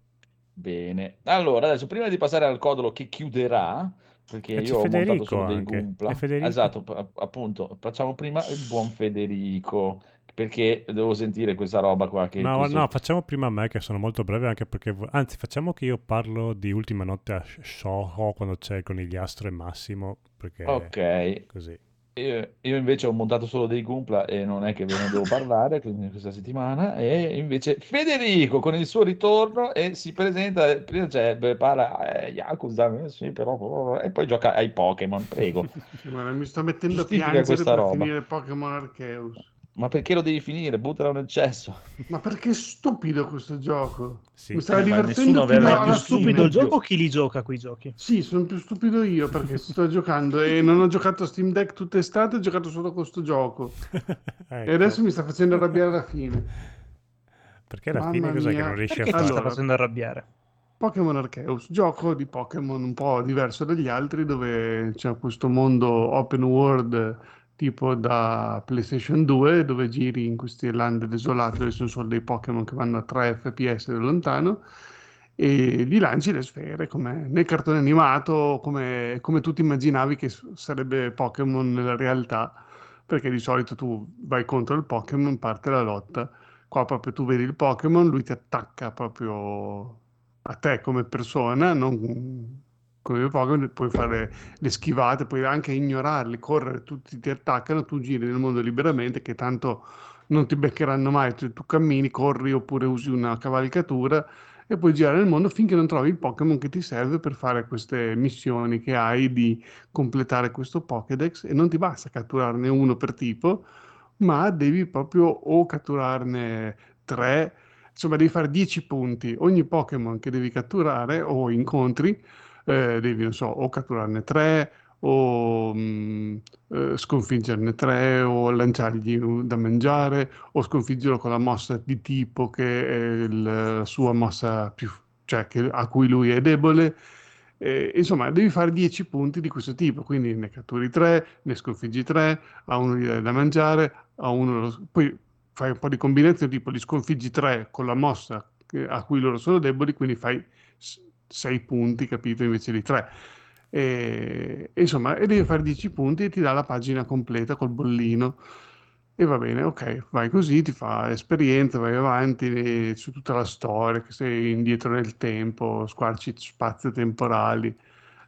Bene. Allora, adesso prima di passare al codolo che chiuderà, perché io ho montato Federico solo dei. Gumpla. Federico? Esatto, appunto, facciamo prima il buon Federico, perché devo sentire questa roba qua che No, no, facciamo prima me che sono molto breve anche perché... Anzi, facciamo che io parlo di Ultima Notte a Soho quando c'è il conigliastro e Massimo, perché Ok, così. Io, io invece ho montato solo dei Gumpla e non è che ve ne devo parlare quindi questa settimana. E invece Federico con il suo ritorno e si presenta. Prima c'è beh, parla eh, Yakuza, eh, sì, però, e poi gioca ai Pokémon. Prego, <laughs> Guarda, mi sto mettendo a giustifica piangere questa per roba. finire Pokémon Arceus. Ma perché lo devi finire? Buttalo nel cesso. Ma perché è stupido questo gioco? Sì. Mi Eh, ma divertendo nessuno fino è più alla stupido il gioco o chi li gioca quei giochi? Sì, sono più stupido io perché sto <laughs> giocando e non ho giocato a Steam Deck tutte estate, ho giocato solo con questo gioco. <laughs> E Ecco. adesso mi sta facendo arrabbiare alla fine. Perché alla Mamma fine cos'è che non riesci Perché a fare? sta Allora. facendo arrabbiare? Pokémon Arceus, gioco di Pokémon un po' diverso dagli altri dove c'è questo mondo open world tipo da PlayStation 2 dove giri in queste lande desolate dove sono solo dei Pokémon che vanno a 3 fps da lontano e gli lanci le sfere come nel cartone animato, come, come tu ti immaginavi che sarebbe Pokémon nella realtà, perché di solito tu vai contro il Pokémon, parte la lotta. Qua proprio tu vedi il Pokémon, lui ti attacca proprio a te come persona, non come Pokémon, puoi fare le schivate, puoi anche ignorarli, correre, tutti ti attaccano, tu giri nel mondo liberamente che tanto non ti beccheranno mai, tu, tu cammini, corri oppure usi una cavalcatura e puoi girare nel mondo finché non trovi il Pokémon che ti serve per fare queste missioni che hai di completare questo Pokédex e non ti basta catturarne uno per tipo, ma devi proprio o catturarne tre, insomma devi fare 10 punti. Ogni Pokémon che devi catturare o incontri, eh, devi, non so, o catturarne tre o mh, eh, sconfiggerne tre o lanciargli da mangiare o sconfiggerlo con la mossa di tipo che è il- la sua mossa più, cioè che- a cui lui è debole. Eh, insomma, devi fare 10 punti di questo tipo, quindi ne catturi 3, ne sconfiggi 3, a uno gli dai da mangiare, a uno lo- poi fai un po' di combinazioni, tipo li sconfiggi 3 con la mossa a cui loro sono deboli, quindi fai 6 punti, capito, invece di 3. E, insomma, e devi fare 10 punti e ti dà la pagina completa col bollino. E va bene, ok, vai così, ti fa esperienza, vai avanti su tutta la storia, che sei indietro nel tempo, squarci spazio temporali.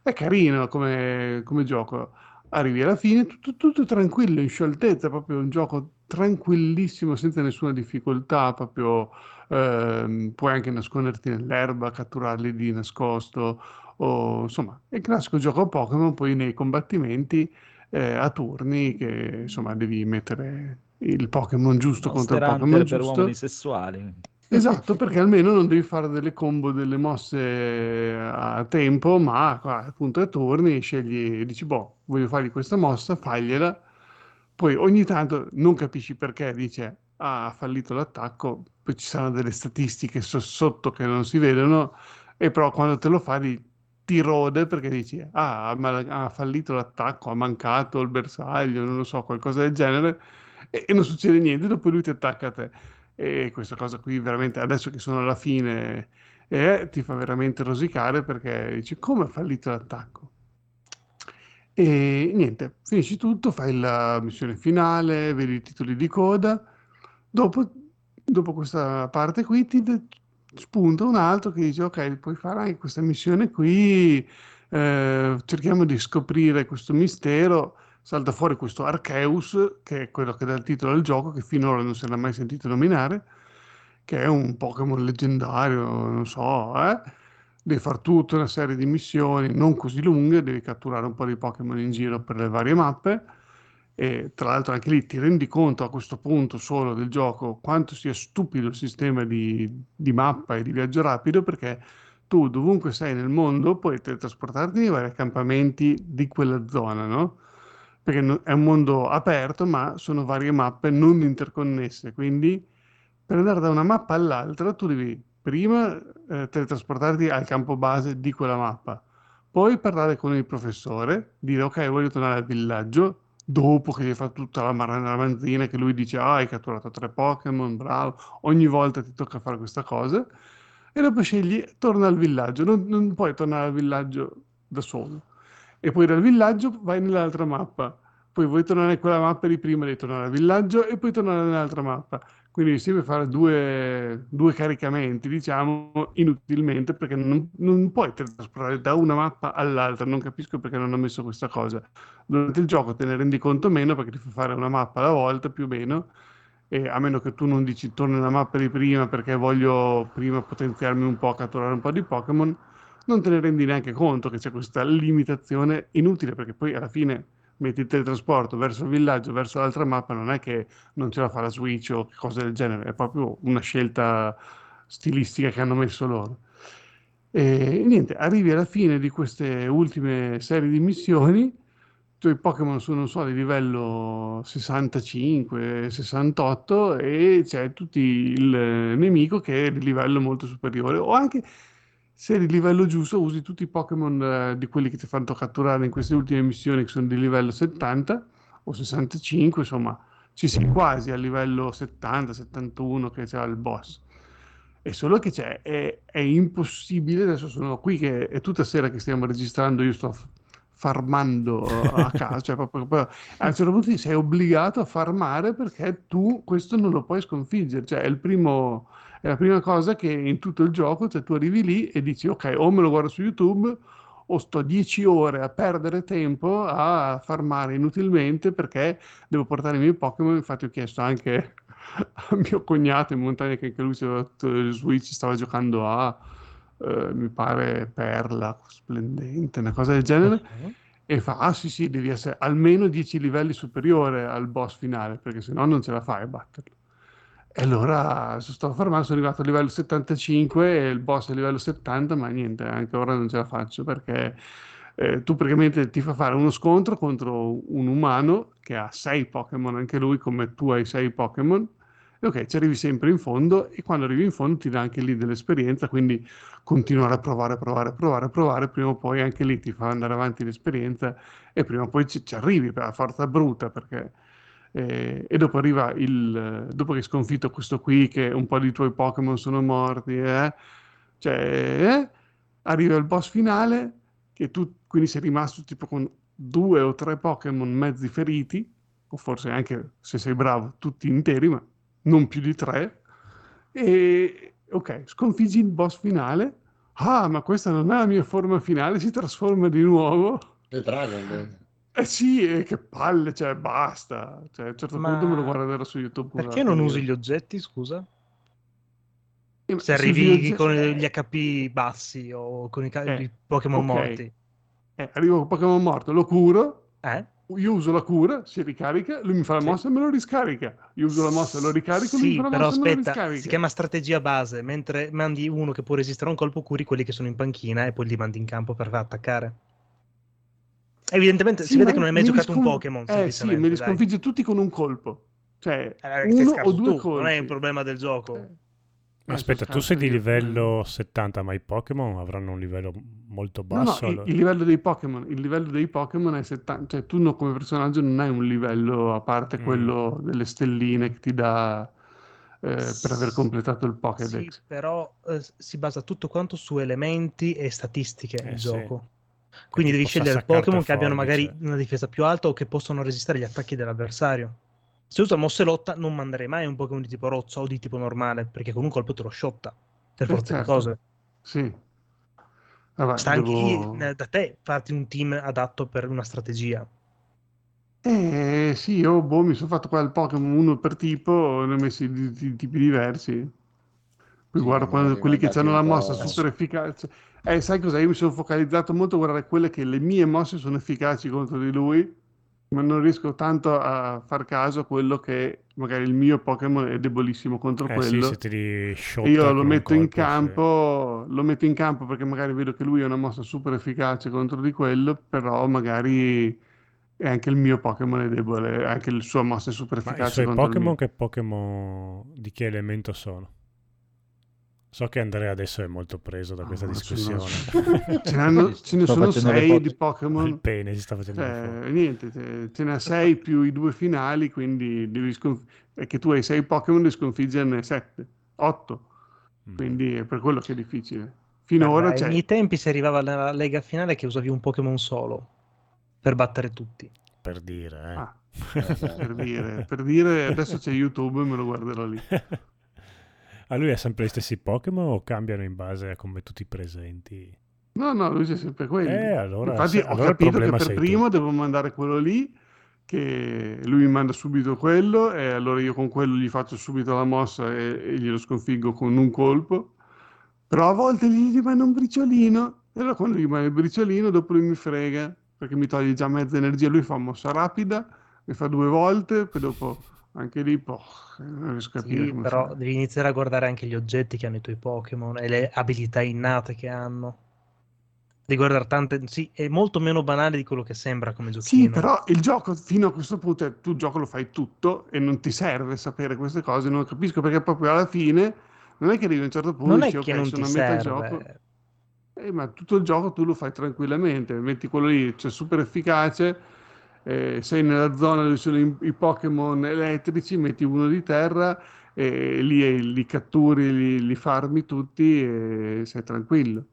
È carino come, come gioco. Arrivi alla fine, tutto, tutto tranquillo, in scioltezza, proprio un gioco tranquillissimo, senza nessuna difficoltà, proprio ehm, puoi anche nasconderti nell'erba, catturarli di nascosto, o insomma, è il classico gioco Pokémon, poi nei combattimenti eh, a turni che insomma devi mettere il Pokémon giusto contro il Pokémon Hunter per giusto. uomini sessuali. Esatto, perché almeno non devi fare delle combo, delle mosse a tempo, ma qua, appunto a turni scegli, dici, boh, voglio fargli questa mossa, fagliela. Poi ogni tanto non capisci perché, dice, ha fallito l'attacco, poi ci saranno delle statistiche so- sotto che non si vedono, e però quando te lo fai ti rode perché dici, ah, ma ha fallito l'attacco, ha mancato il bersaglio, non lo so, qualcosa del genere, e, e non succede niente, dopo lui ti attacca a te. E questa cosa qui veramente, adesso che sono alla fine, eh, ti fa veramente rosicare perché dici, come ha fallito l'attacco? E niente, finisci tutto, fai la missione finale, vedi i titoli di coda. Dopo, dopo questa parte qui ti de- spunta un altro che dice: Ok, puoi fare anche questa missione qui. eh, cerchiamo di scoprire questo mistero. Salta fuori questo Arceus, che è quello che dà il titolo al gioco, che finora non se l'ha mai sentito nominare, che è un Pokémon leggendario, non so, eh? Devi fare tutta una serie di missioni non così lunghe, devi catturare un po' di Pokémon in giro per le varie mappe. E tra l'altro anche lì ti rendi conto a questo punto solo del gioco quanto sia stupido il sistema di, di mappa e di viaggio rapido perché tu dovunque sei nel mondo puoi teletrasportarti nei vari accampamenti di quella zona, no? Perché è un mondo aperto ma sono varie mappe non interconnesse, quindi per andare da una mappa all'altra tu devi prima eh, teletrasportarti al campo base di quella mappa, poi parlare con il professore, dire ok, voglio tornare al villaggio, dopo che hai fatto tutta la mar- ramanzina che lui dice ah, hai catturato tre Pokémon, bravo, ogni volta ti tocca fare questa cosa, e dopo scegli torna al villaggio, non, non puoi tornare al villaggio da solo. E poi dal villaggio vai nell'altra mappa, poi vuoi tornare in quella mappa di prima, devi tornare al villaggio e poi tornare nell'altra mappa. Quindi si deve fare due, due caricamenti, diciamo, inutilmente, perché non, non puoi trasportare da una mappa all'altra. Non capisco perché non ho messo questa cosa. Durante il gioco te ne rendi conto meno, perché ti fa fare una mappa alla volta, più o meno, e a meno che tu non dici torno nella mappa di prima perché voglio prima potenziarmi un po', catturare un po' di Pokémon, non te ne rendi neanche conto che c'è questa limitazione inutile, perché poi alla fine metti il teletrasporto verso il villaggio, verso l'altra mappa, non è che non ce la fa la Switch o cose del genere, è proprio una scelta stilistica che hanno messo loro. E niente, arrivi alla fine di queste ultime serie di missioni, i Pokémon sono, so, di livello 65, 68 e c'è tutti il nemico che è di livello molto superiore o anche se eri livello giusto usi tutti i Pokémon eh, di quelli che ti fanno catturare in queste ultime missioni che sono di livello 70 o 65, insomma ci sei quasi a livello 70-71 che c'è il boss. È solo che c'è, è, è, impossibile, adesso sono qui che è tutta sera che stiamo registrando, io sto farmando a <laughs> casa, cioè proprio, proprio, a un certo punto sei obbligato a farmare perché tu questo non lo puoi sconfiggere, cioè è il primo è la prima cosa che in tutto il gioco, cioè tu arrivi lì e dici ok, o me lo guardo su YouTube o sto 10 ore a perdere tempo a farmare inutilmente perché devo portare i miei Pokémon. Infatti ho chiesto anche <laughs> a mio cognato in montagna che anche lui su Switch stava giocando a, eh, mi pare, Perla, splendente, una cosa del genere. Okay. E fa, ah sì sì, devi essere almeno 10 livelli superiore al boss finale, perché sennò non ce la fai a batterlo. E allora sto fermando, sono arrivato a livello 75 e il boss è a livello 70, ma niente, anche ora non ce la faccio perché eh, tu praticamente ti fa fare uno scontro contro un umano che ha 6 Pokémon, anche lui come tu hai 6 Pokémon. E ok, ci arrivi sempre in fondo e quando arrivi in fondo ti dà anche lì dell'esperienza, quindi continuare a provare, provare, provare, provare, prima o poi anche lì ti fa andare avanti l'esperienza e prima o poi ci, ci arrivi per la forza bruta perché eh, e dopo arriva il dopo che hai sconfitto questo qui che un po' di tuoi Pokémon sono morti eh, cioè, eh, arriva il boss finale che tu quindi sei rimasto tipo con due o tre Pokémon mezzi feriti o forse anche se sei bravo tutti interi ma non più di tre. E ok sconfiggi il boss finale. Ah ma questa non è la mia forma finale si trasforma di nuovo. È Dragon Ball eh sì, eh, che palle, cioè basta. Cioè, a un certo Ma punto me lo guarderò su YouTube. Perché non usi gli oggetti, scusa? Eh, Se arrivi con gli HP bassi o con i, ca- eh, i Pokémon okay. morti. Eh, arrivo con Pokémon morto, lo curo. Eh? Io uso la cura, si ricarica, lui mi fa la sì. mossa e me lo riscarica. Io uso la mossa e lo ricarico, sì, lui mi fa la però aspetta, si chiama strategia base, mentre mandi uno che può resistere a un colpo, curi quelli che sono in panchina e poi li mandi in campo per attaccare. Evidentemente sì, si vede che non hai mai giocato scon... un Pokémon. Eh sì, me li sconfigge tutti con un colpo. Cioè, eh, uno o due tu, colpi. Non è un problema del gioco. Eh. Aspetta, tu sei di livello 70, ma i Pokémon avranno un livello molto basso? No, no, il, il, livello dei Pokémon, il livello dei Pokémon è 70, cioè tu no, come personaggio non hai un livello a parte mm. quello delle stelline che ti dà eh, per aver completato il Pokédex. Sì, però eh, si basa tutto quanto su elementi e statistiche eh, il sì. gioco. Quindi devi scegliere Pokémon che abbiano magari una difesa più alta o che possono resistere agli attacchi dell'avversario. Se usa mosse lotta, non manderei mai un Pokémon di tipo rozzo o di tipo normale, perché con un colpo te lo shotta. Per forza certo. di cose. Sì. Vabbè, Sta anche devo... Eh, da te farti un team adatto per una strategia. Eh sì, io boh, mi sono fatto qua il Pokémon uno per tipo, ne ho messi di, di, di tipi diversi. Poi sì, guardo quando, quelli che hanno la mossa super efficace. Eh, sai cos'è? Io mi sono focalizzato molto a guardare quelle che le mie mosse sono efficaci contro di lui, ma non riesco tanto a far caso a quello che magari il mio Pokémon è debolissimo contro eh, quello. Sì, io lo metto colpo, in campo, sì. lo metto in campo perché magari vedo che lui ha una mossa super efficace contro di quello, però magari e anche il mio Pokémon è debole, anche la sua mossa è super efficace. Ma i suoi Pokémon che Pokémon di che elemento sono? So che Andrea adesso è molto preso da questa oh, discussione. <laughs> ce, ne, ce ne sono sei di Pokémon. Il pene si sta facendo cioè, Niente, te, ce ne ha sei più i due finali, quindi devi sconf- è che tu hai sei Pokémon devi sconfiggerne sette, otto. Mm. Quindi è per quello che è difficile. Finora Ai miei tempi si arrivava alla lega finale che usavi un Pokémon solo per battere tutti. per dire, eh. Ah, <laughs> per dire, per dire, adesso c'è YouTube e me lo guarderò lì. <laughs> A lui ha sempre gli stessi Pokémon o cambiano in base a come tu ti presenti? No, no, lui c'è sempre quello. Eh, allora, Infatti se- ho allora capito che per sei tu. primo devo mandare quello lì, che lui mi manda subito quello e allora io con quello gli faccio subito la mossa e, e glielo sconfiggo con un colpo. Però a volte gli rimane un briciolino e allora quando gli rimane il briciolino dopo lui mi frega perché mi toglie già mezza energia. Lui fa mossa rapida, mi fa due volte, poi dopo anche lì poh, non riesco a capire Sì, però fare. devi iniziare a guardare anche gli oggetti che hanno i tuoi Pokémon e le abilità innate che hanno. Devi guardare tante... Sì, è molto meno banale di quello che sembra come giochino. Sì, però il gioco fino a questo punto, cioè, tu il gioco lo fai tutto e non ti serve sapere queste cose, non capisco perché proprio alla fine non è che arrivi a un certo punto Non e è dici che ok, non sono ti a metà serve. gioco, eh, ma tutto il gioco tu lo fai tranquillamente, metti quello lì, cioè super efficace, eh, sei nella zona dove sono i, i Pokémon elettrici, metti uno di terra e lì li catturi, li, li farmi tutti e sei tranquillo.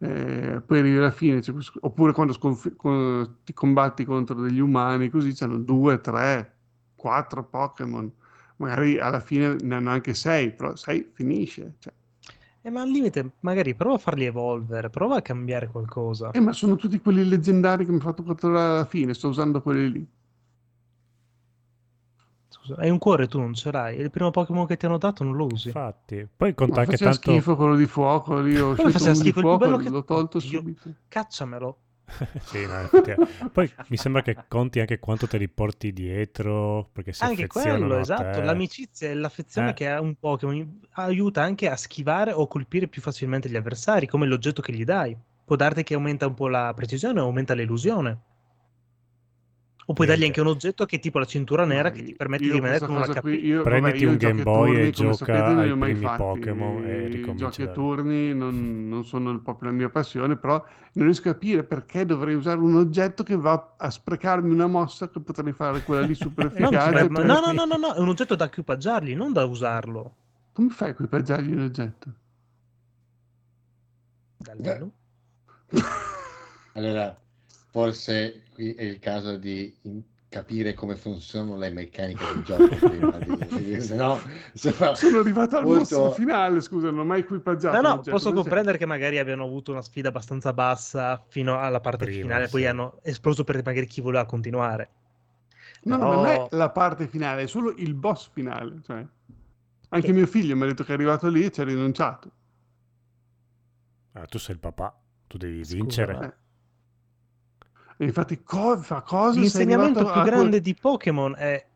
Eh, poi arrivi alla fine, cioè, oppure quando sconfi- con- ti combatti contro degli umani, così c'hanno due, tre, quattro Pokémon, magari alla fine ne hanno anche sei, però sei finisce. Cioè. Eh, ma al limite, magari prova a farli evolvere, prova a cambiare qualcosa. Eh, ma sono tutti quelli leggendari che mi ha fatto catturare alla fine, sto usando quelli lì. Scusa, hai un cuore tu non ce l'hai. Il primo Pokémon che ti hanno dato non lo usi. Infatti, poi conta anche tanto... schifo quello di fuoco, lì ho scelto schifo? Il più fuoco bello e che- l'ho tolto Io- subito. Cacciamelo. <laughs> Sì, no. <laughs> Poi mi sembra che conti anche quanto te li porti dietro, perché si Anche quello, esatto. L'amicizia e l'affezione Eh. che ha un Pokémon aiuta anche a schivare o colpire più facilmente gli avversari, come l'oggetto che gli dai. Può darti che aumenta un po' la precisione o aumenta l'illusione. O puoi dargli anche un oggetto che è tipo la cintura nera che ti permette Io di rimanere con un cosa HP. qui- io- Prenditi vabbè, un Game Boy turni, e come gioca sapete, non li ai ho mai primi fatti. Pokémon e I ricominci giochi a turni non, non sono proprio la mia passione, però non riesco a capire perché dovrei usare un oggetto che va a sprecarmi una mossa che potrei fare quella lì super <laughs> efficace. no, no, no, no, no, è un oggetto da equipaggiargli, non da usarlo. Come fai a equipaggiargli un oggetto? Dal. Allora, forse qui è il caso di in- capire come funzionano le meccaniche del <laughs> gioco prima di, di- se no, se no- Sono arrivato al molto- mostro finale, scusa, non ho mai equipaggiato No, no, posso comprendere che magari abbiano avuto una sfida abbastanza bassa fino alla parte Prima, finale, poi sì. hanno esploso per magari chi voleva continuare. No, no, Però- non è la parte finale, è solo il boss finale. Cioè. Anche mio figlio mi ha detto che è arrivato lì e ci ha rinunciato. Ah, tu sei il papà, tu devi Scusa, vincere. Eh. E infatti, co- fa cosa? L'insegnamento più a quel- grande di Pokémon è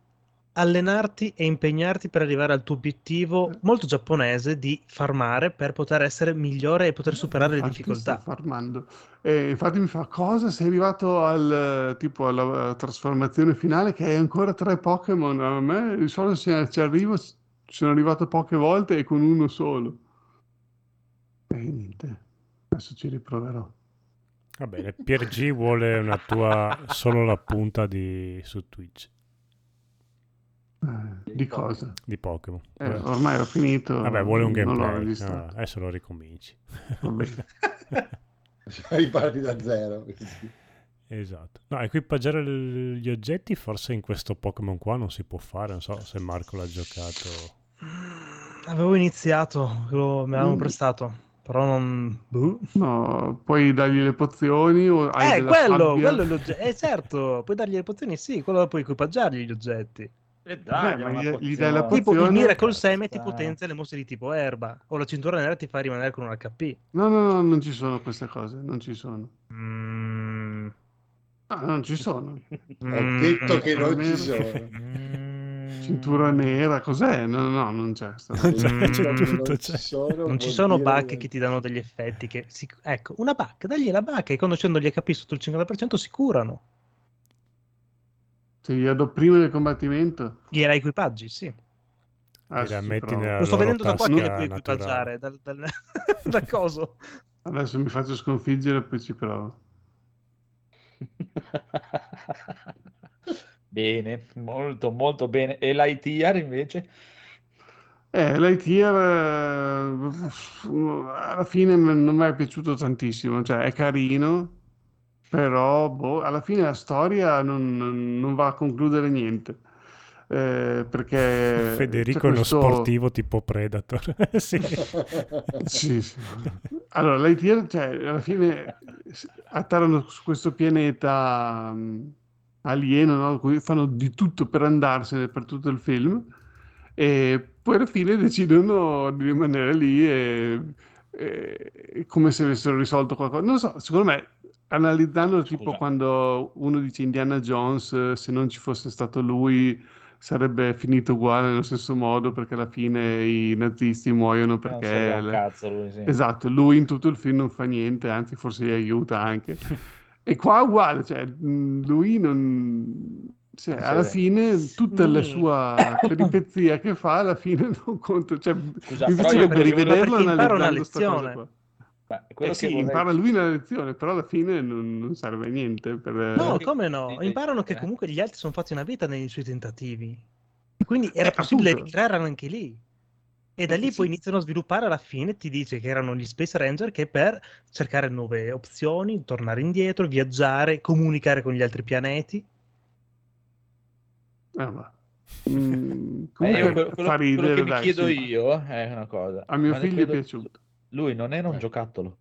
allenarti e impegnarti per arrivare al tuo obiettivo molto giapponese di farmare per poter essere migliore e poter superare le Infatti difficoltà. sto farmando. E infatti mi fa cosa? Sei arrivato al tipo alla trasformazione finale che hai ancora tre Pokémon. A me di solito se ci arrivo, ci sono arrivato poche volte e con uno solo. E niente, adesso ci riproverò. Va bene, Pier G vuole una tua solo la punta di, su Twitch Eh, di cosa? di Pokémon. Eh, ormai ho finito. Vabbè, vuole un gameplay. registrato. Ah, adesso lo ricominci. Riparti <laughs> da zero. Esatto. No, equipaggiare l- gli oggetti forse in questo Pokémon qua non si può fare. Non so se Marco l'ha giocato. Avevo iniziato, lo, me l'hanno Mm. prestato, però non... boh. No, puoi dargli le pozioni o hai Eh, quello, sabbia. quello è l'oggetto. Eh, certo, puoi dargli le pozioni, sì, quello puoi equipaggiargli gli oggetti. E Beh, dai, ma una gli- gli dai la pozione. Tipo il Miracle Seme ti potenzia le mosse di tipo erba, o la cintura nera ti fa rimanere con un HP. No, no, no, non ci sono queste cose, non ci sono. Mm. No, non ci sono. Ho detto che non ci sono. <laughs> Mm. Cintura nera, cos'è? No, no, non c'è. Non c'è, c'è Mm. tutto. Non c'è. ci sono, Non ci sono dire bacche che ti danno degli effetti che si- ecco, una bacca, dagli la bacca e quando scendono gli HP sotto il 50% si curano. Se gli do prima del combattimento. Gliela equipaggi, sì. Ah, sì, Lo sto vedendo da qua che le puoi equipaggiare dal, dal, <laughs> da coso. Adesso mi faccio sconfiggere e poi ci provo. <laughs> Bene, molto molto bene. E l'ITR invece? Eh, l'ITR eh, alla fine non mi è piaciuto tantissimo, cioè è carino, però boh, alla fine la storia non, non va a concludere niente. Eh, perché <laughs> Federico è uno questo... sportivo tipo Predator. <laughs> sì. sì, sì. Allora, l'ITR, cioè, alla fine atterrano su questo pianeta um, alieno, no? Fanno di tutto per andarsene per tutto il film e poi alla fine decidono di rimanere lì e, e come se avessero risolto qualcosa. Non so, secondo me analizzando tipo quando uno dice Indiana Jones, se non ci fosse stato lui sarebbe finito uguale nello stesso modo perché alla fine i nazisti muoiono perché... Non cazzo lui, sì. Esatto, lui in tutto il film non fa niente, anzi forse gli aiuta anche. <laughs> e qua uguale, cioè lui non... Cioè, alla fine tutta la sua <coughs> peripezia che fa alla fine <laughs> non conta cioè, Scusa, mi però piacerebbe io- rivederlo una analizzando cosa lezione. quello Eh sì, vorrei- impara lui una lezione, però alla fine non, non serve a niente. Per... No, Eh, come no? di- di- Imparano che eh. comunque gli altri sono fatti una vita nei suoi tentativi. Quindi era Eh, possibile appunto. ricreare anche lì. E da Eh, lì sì. poi iniziano a sviluppare alla fine, ti dice che erano gli Space Ranger che per cercare nuove opzioni, tornare indietro, viaggiare, comunicare con gli altri pianeti. Ah, va. Mm, Eh, comunque io quello, quello- quello che mi chiedo sì. io è una cosa. A mio ma figlio è piaciuto. Lui non era un Eh. giocattolo.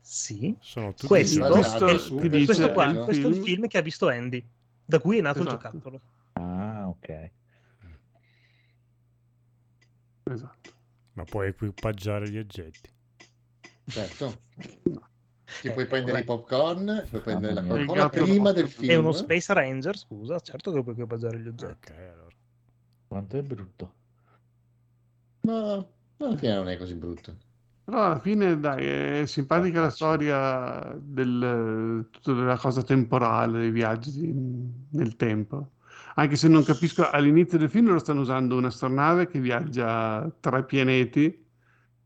Sì, Sono tutti questo, ma è, questo il- si questo dice qua- è il questo è il film- che ha visto Andy, da cui è nato il Esatto. giocattolo. Ah, ok. Esatto. Ma puoi equipaggiare gli oggetti. Certo. Ti puoi prendere i popcorn, puoi prendere la Il gatto prima del È film. uno Space Ranger, scusa, certo che puoi equipaggiare gli oggetti. Ok, allora. Quanto è brutto. Ma alla fine non è così brutto. Però alla fine, dai, è simpatica la storia del, della cosa temporale, dei viaggi nel tempo. Anche se non capisco, all'inizio del film lo stanno usando un'astronave che viaggia tra pianeti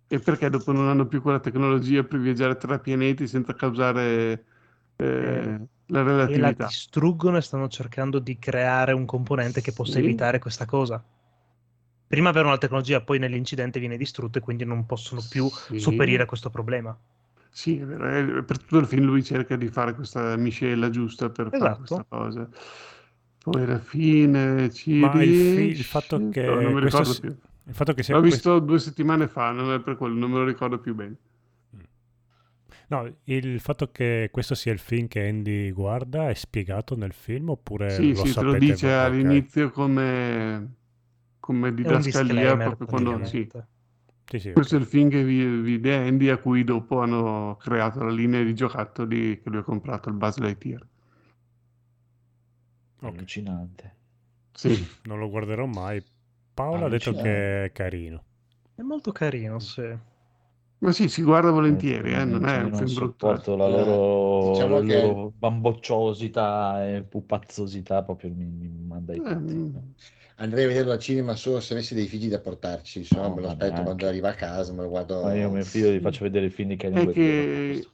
e perché dopo non hanno più quella tecnologia per viaggiare tra pianeti senza causare eh, la E la relatività. distruggono e stanno cercando di creare un componente che possa Sì. evitare questa cosa. Prima avevano la tecnologia, poi nell'incidente viene distrutta e quindi non possono più Sì. sopperire a questo problema. Sì, eh, per tutto il film lui cerca di fare questa miscela giusta per fare Esatto. questa cosa. Poi alla fine ci Ma il, fi- il fatto che No, non mi ricordo più. il fatto che sia L'ho questo- visto due settimane fa, non è per quello, non me lo ricordo più bene. No, il fatto che questo sia il film che Andy guarda è spiegato nel film oppure sì, lo sì, te lo dice? Ok. all'inizio come, come È didascalia, proprio quando... Sì. Sì, sì, questo è ok. il film che vi- vide Andy a cui dopo hanno creato la linea di giocattoli che lui ha comprato, il Buzz Lightyear. Ok. Allucinante. Sì, Non lo guarderò mai. Paolo ha detto che è carino. È molto carino, sì. ma sì, si guarda volentieri, eh, non Cioè, è un non film brutto. eh. la Eh, loro, diciamo la che- loro bambocciosità e pupazzosità proprio mi, mi manda i Eh, mm. Andrei a vederlo al cinema solo se avessi dei figli da portarci, se no me lo aspetto neanche. quando arriva a casa, me lo guardo. Ma io a mio figlio gli faccio vedere il film di Kenny È che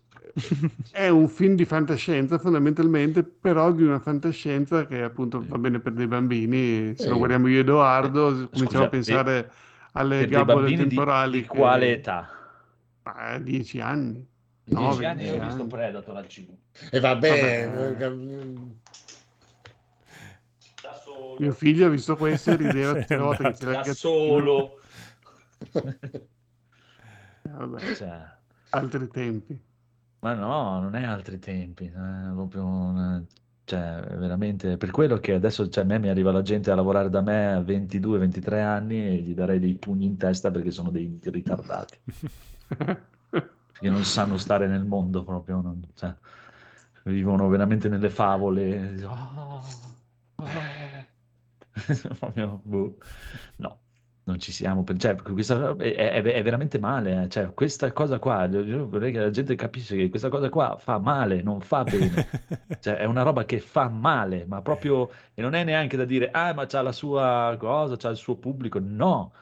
è un film di fantascienza fondamentalmente, però di una fantascienza che appunto va bene per dei bambini. Se lo guardiamo io e Edoardo, cominciamo Scusa, a pensare alle Per dei gabole bambini di, temporali. di quale che- età? Ah, 10 anni. Di No, 10 anni io ho 20 visto. Predator al cinema. E vabbè, Vabbè. eh, Da solo. Mio figlio ha visto questo e rideva <laughs> tutte le volte che c'era il Da solo. <laughs> Eh, vabbè, Cioè, altri tempi. Ma no, non è altri tempi. È proprio un- cioè, veramente per quello che adesso cioè, a me mi arriva la gente a lavorare da me a 22-23 anni e gli darei dei pugni in testa perché sono dei ritardati. <laughs> che non sanno stare nel mondo proprio, non- cioè, vivono veramente nelle favole. Oh, <laughs> oh. <laughs> Proprio, boh. No, non ci siamo. Cioè, questa è, è- veramente male. eh. Cioè, questa cosa qua, vorrei che la gente capisce che questa cosa qua fa male, non fa bene. <laughs> Cioè, è una roba che fa male, ma proprio, e non è neanche da dire, ah, ma c'ha la sua cosa, c'ha il suo pubblico. No,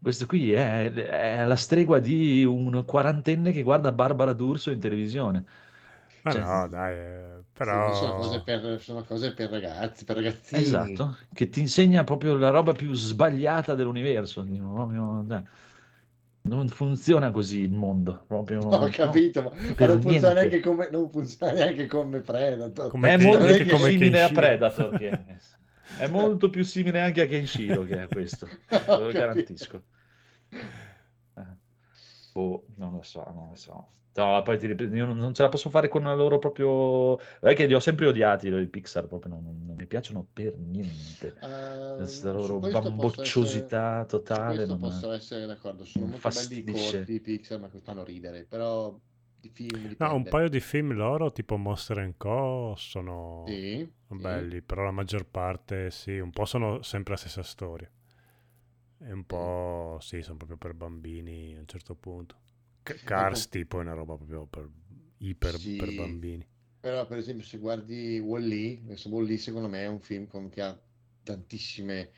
questo qui è, è la stregua di un quarantenne che guarda Barbara D'Urso in televisione. Ma Cioè- no, dai, eh, però... sono cose per, sono cose per ragazzi, per ragazzini. Esatto, che ti insegna proprio la roba più sbagliata dell'universo. Non funziona così il mondo, proprio. <laughs> Ho no, capito, ma, non, funziona neanche come, non funziona neanche come Predator. Come È molto più come simile a Kenshiro. Predator che è. È molto più simile anche a Kenshiro che a questo, <laughs> Ho lo capito. garantisco. Eh. Boh, non lo so, non lo so. No, poi ti ripeto, io non, non ce la posso fare con la loro proprio... È che li ho sempre odiati, i Pixar, proprio non, non mi piacciono per niente. Questa su loro bambocciosità essere- totale. Questo non- posso essere d'accordo, sono mi molto belli i fastidisce. corti Pixar, ma che fanno ridere, però i film No, un paio di film loro, tipo Monster Co, sono Sì, sì. belli, però la maggior parte sì, un po' sono sempre la stessa storia. E un po' sì, sono proprio per bambini a un certo punto. Cars tipo è una roba proprio per iper Sì. per bambini. Però per esempio se guardi Wall-E, adesso Wall-E secondo me è un film con- che ha tantissime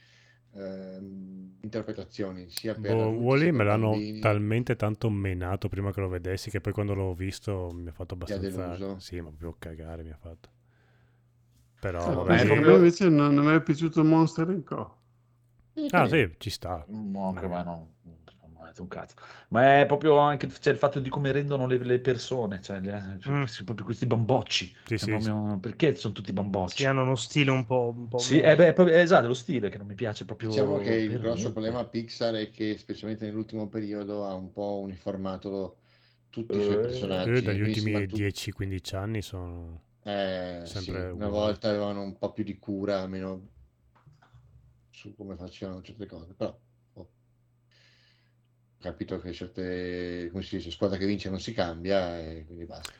ehm, interpretazioni, sia per Boh, adulti Wall-E sia me per l'hanno bambini. talmente tanto menato prima che lo vedessi che poi quando l'ho visto mi ha fatto abbastanza... Sì, ma proprio cagare mi ha fatto. Però Ah, vabbè, sì. proprio- me invece non, non mi è piaciuto Monster Co. Ah sì, ci sta. No, anche ma no, detto un cazzo. Ma è proprio anche cioè, il fatto di come rendono le, le persone, cioè, le- cioè, Mm. proprio questi bambocci. Sì, Cioè, sì, proprio- Perché sono tutti Sì, bambocci? hanno uno stile un po'... Un po' Sì, eh beh, è proprio- è esatto, lo stile che non mi piace proprio Diciamo che il grosso niente. problema Pixar è che specialmente nell'ultimo periodo ha un po' uniformato tutti i suoi Eh, personaggi. Io dagli ultimi tut- 10-15 anni sono... Eh, sì, Sempre una volta avevano un po' più di cura, almeno su come facevano certe cose, però capito che certe, come si dice, squadra che vince non si cambia e quindi basta.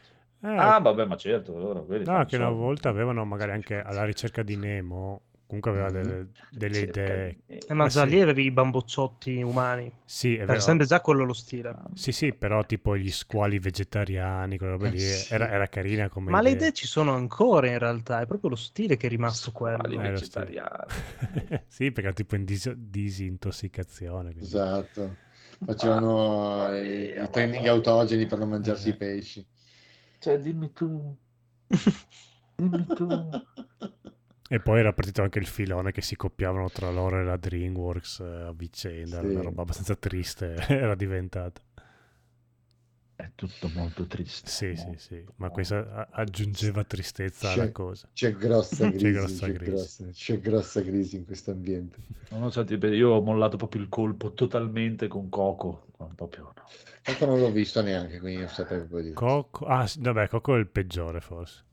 Eh, Ah, vabbè, ma certo, allora No, che una volta avevano magari anche alla ricerca di Nemo, comunque aveva Mhm. delle, delle idee. di- Eh, ma Ma già sì. lì avevi i bambocciotti umani. Sì, è Per vero. sempre già quello lo stile. Sì, sì, però tipo gli squali vegetariani, quella roba Eh, lì, sì. era, era carina come Ma le idea. idee ci sono ancora in realtà, è proprio lo stile che è rimasto quello. Eh, lo stile. vegetariani. <laughs> Sì, perché era tipo in dis- disintossicazione. quindi- Esatto. Facevano i, i training autogeni per non mangiarsi Eh. i pesci. Cioè, dimmi tu, dimmi tu. <laughs> E poi era partito anche il filone che si copiavano tra loro e la DreamWorks eh, a vicenda, era Sì. una roba abbastanza triste, <laughs> era diventata. È tutto molto triste. Sì, sì, molto, sì, ma molto. questa aggiungeva tristezza alla C'è, cosa. c'è grossa <laughs> C'è crisi, grossa c'è crisi. grossa, c'è grossa crisi in questo ambiente. Non lo so, tipo, io ho mollato proprio il colpo totalmente con Coco. ma Proprio no. Tanto non l'ho visto neanche, quindi non saprei proprio dire. Coco, ah, sì, vabbè, Coco è il peggiore forse.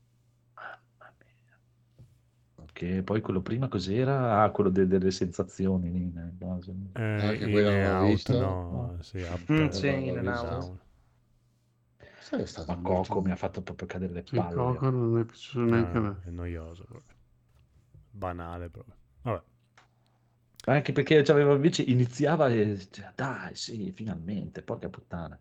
Mamma mia. Che poi quello prima cos'era? Ah, quello de- delle sensazioni. lì, nel caso. Eh, Anche in quello non l'ho out, visto. no, sì, up, Mm, eh, sì, in and visto. out. È stato Ma molto- Coco mi ha fatto proprio cadere le palle. Coco non è piaciuto neanche a no, me. è noioso proprio. Banale proprio. Vabbè. Anche perché c'aveva invece iniziava e cioè, dai, sì, finalmente, porca puttana.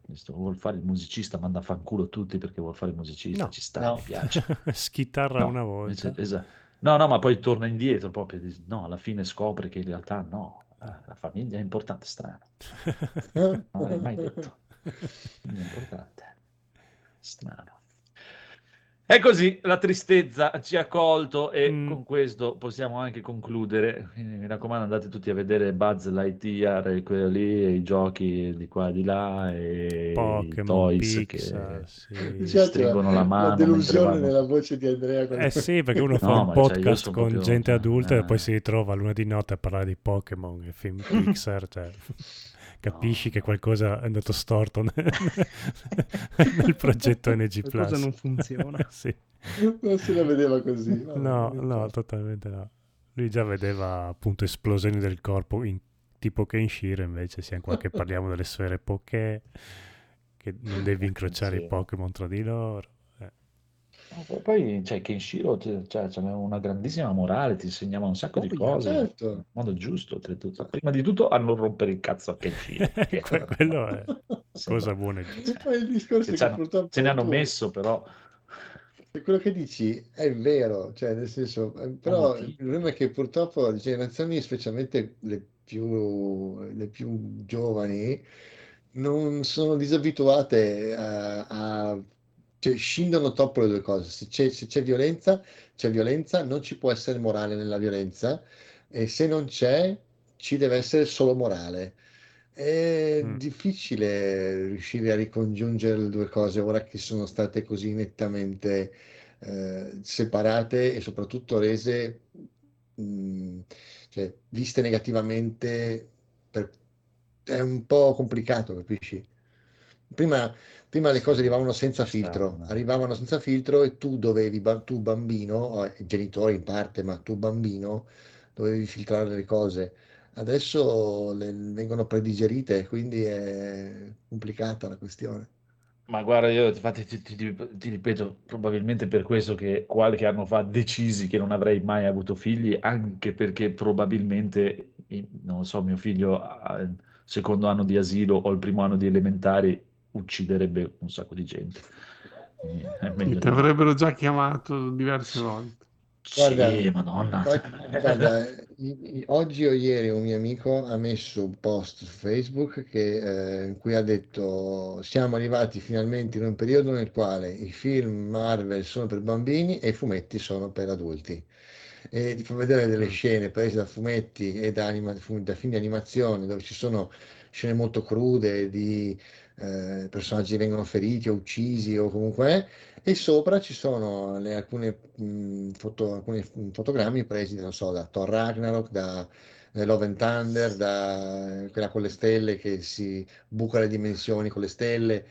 Questo vuol fare il musicista, manda a fanculo tutti perché vuol fare il musicista, No. ci sta, No. mi piace. <laughs> Schitarra No, una volta. esatto. No, no, ma poi torna indietro proprio. No, alla fine scopre che in realtà no, la famiglia è importante, strano. <laughs> Non l'hai mai detto. È importante. Strano. E così la tristezza ci ha colto e Mm. con questo possiamo anche concludere. Quindi mi raccomando, andate tutti a vedere Buzz Lightyear e quello lì, e i giochi di qua e di là, e i Pokémon, toys Pixar, che sì. <laughs> C'è stringono la mano. la delusione vanno- nella voce di Andrea. quando- Eh sì, perché uno <laughs> fa No, un cioè, podcast sono con proprio- gente cioè, adulta e eh. poi si ritrova a luna di notte a parlare di Pokémon e film <laughs> Pixar, cioè, capisci No, che no. qualcosa è andato storto nel, <laughs> nel progetto NG+. Qualcosa non funziona. <laughs> Sì. Non se la vedeva così. No, no, importa. totalmente no. Lui già vedeva appunto esplosioni del corpo in tipo Kenshiro, invece siamo qua che <laughs> parliamo delle sfere Poké, che non devi incrociare Sì. i Pokémon tra di loro. No, poi- c'è Kenshiro, cioè, cioè, c'aveva una grandissima morale, ti insegnava un sacco di Oh, cose certo. in modo giusto. oltretutto. Prima di tutto a non rompere il cazzo a Kenshiro. <laughs> Que- quello è <laughs> cosa buona e. E ce ne hanno messo, però. E quello che dici è vero, cioè nel senso, eh, però il problema è che purtroppo le generazioni, specialmente le più, le più giovani, non sono disabituate a, a- cioè scindono troppo le due cose. Se c'è, se c'è violenza, c'è violenza, non ci può essere morale nella violenza e se non c'è, ci deve essere solo morale. È Mm. difficile riuscire a ricongiungere le due cose ora che sono state così nettamente eh, separate e soprattutto rese, mm, cioè, viste negativamente. per- È un po' complicato, capisci? Prima, prima le cose arrivavano senza filtro, no. arrivavano senza filtro e tu dovevi, tu bambino, eh, genitori in parte, ma tu bambino, dovevi filtrare le cose. Adesso le- vengono predigerite, quindi è complicata la questione. Ma guarda, io infatti ti, ti- ti- ti ripeto, probabilmente per questo che qualche anno fa decisi che non avrei mai avuto figli, anche perché probabilmente, non so, mio figlio al secondo anno di asilo o il primo anno di elementari ucciderebbe un sacco di gente. Meglio ti avrebbero già chiamato diverse volte. Guarda, Sì, madonna. guarda, oggi o ieri un mio amico ha messo un post su Facebook che, eh, in cui ha detto siamo arrivati finalmente in un periodo nel quale i film Marvel sono per bambini e i fumetti sono per adulti. E ti fa vedere delle Mm. scene prese da fumetti e da, anima- da film di animazione dove ci sono scene molto crude di eh, personaggi vengono feriti o uccisi o comunque e sopra ci sono le- alcune, mh, foto- alcuni fotogrammi presi, so, da Thor Ragnarok, da eh, Love and Thunder, da eh, quella con le stelle che si buca le dimensioni con le stelle.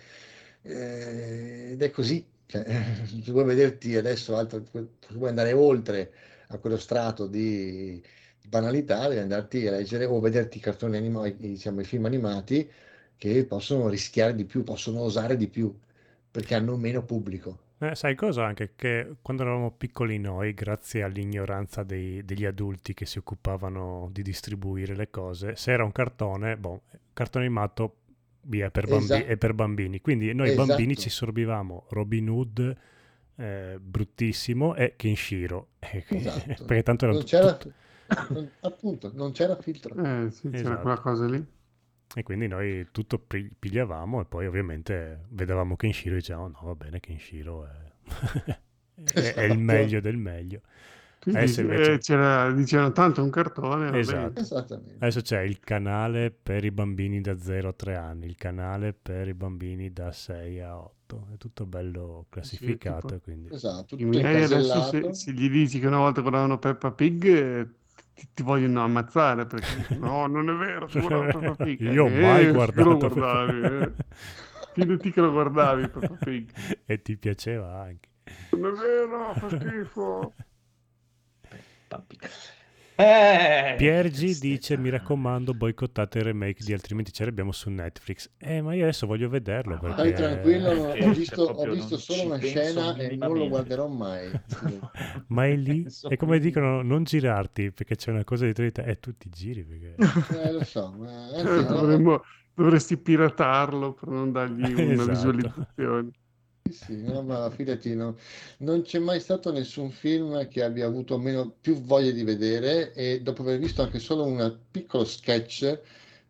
Eh, ed è così. Cioè, <laughs> se vuoi vederti adesso, altro, se vuoi andare oltre a quello strato di banalità, devi andarti a leggere o vederti i cartoni animati, diciamo, i film animati che possono rischiare di più, possono osare di più, perché hanno meno pubblico. Eh, sai cosa anche? Che quando eravamo piccoli noi, grazie all'ignoranza dei- degli adulti che si occupavano di distribuire le cose, se era un cartone, boh, cartone animato, via, per bambi- Esatto. è per bambini. Quindi noi Esatto. bambini ci sorbivamo Robin Hood, eh, bruttissimo, e Kenshiro. <laughs> Eh, Esatto. Perché tanto era Non c'era, tutto- non- <coughs> appunto, non c'era filtro. Eh, sì, c'era Esatto. quella cosa lì. E quindi noi tutto pri- pigliavamo e poi ovviamente vedevamo Kenshiro e dicevamo no va bene Kenshiro è, <laughs> è- è il meglio del meglio. Quindi Adesso eh, invece- c'era, dicevano tanto è un cartone. Esatto. Adesso c'è il canale per i bambini da 0 a 3 anni, il canale per i bambini da 6 a 8. È tutto bello classificato. tipo- e quindi... Esatto, I tutto miei adesso se, se gli dici che una volta guardavano Peppa Pig eh, ti, ti vogliono ammazzare perché no, non è vero, Peppa <laughs> Pig. Io ho Eh, mai che guardato lo Peppa- guardavi, <laughs> eh. Fidati che lo guardavi Peppa Pig. e ti piaceva anche. Non è vero, fa schifo. <laughs> Papi. Eh, Piergi dice mi raccomando boicottate il remake di altrimenti ce l'abbiamo su Netflix. Eh ma io adesso voglio vederlo Ma perché... Stai tranquillo, Perché ho visto, cioè, ho visto solo una scena e non lo guarderò mai. <laughs> Ma è lì, <laughs> è come dicono, non girarti perché c'è una cosa dietro di te e tu ti giri perché... <laughs> Eh, lo so, ma anzi, Eh, dovremmo- dovresti piratarlo per non dargli una Esatto. visualizzazione. Sì, no, ma fidati, no. Non c'è mai stato nessun film che abbia avuto meno, più voglia di vedere e dopo aver visto anche solo un piccolo sketch,